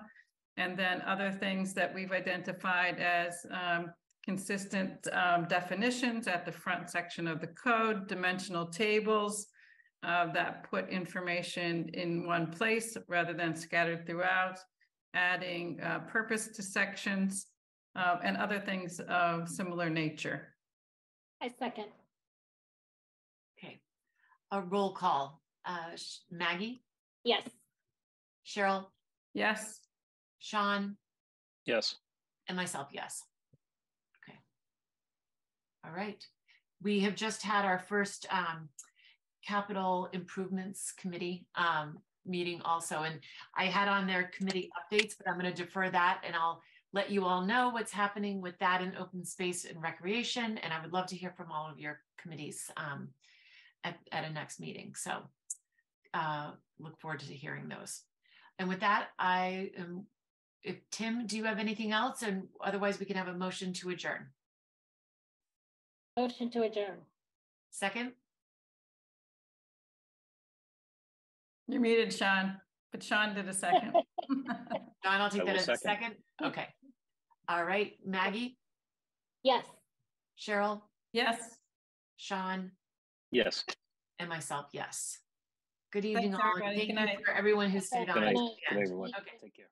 And then other things that we've identified as um, consistent um, definitions at the front section of the code, dimensional tables uh, that put information in one place rather than scattered throughout, adding uh, purpose to sections uh, and other things of similar nature. I second. Okay, a roll call. Uh, Maggie, Yes. Cheryl, Yes. Sean, Yes. and myself, yes. Okay. All right. We have just had our first um, capital improvements committee um, meeting also, and I had on their committee updates, but I'm going to defer that and I'll let you all know what's happening with that in open space and recreation. And I would love to hear from all of your committees um, at, at a next meeting. So uh, look forward to hearing those. And with that, I am, if Tim, do you have anything else? And otherwise we can have a motion to adjourn. Motion to adjourn. Second, You're muted, Sean, but Sean did a second. John, I'll take I that will as a second. second. Okay. All right, Maggie, Yes. Cheryl, Yes. Sean, Yes. and myself, yes. Good evening Thanks, all. and everybody. Thank Good you night. for everyone who stayed Good on. night. Good night, everyone. Okay. Take care.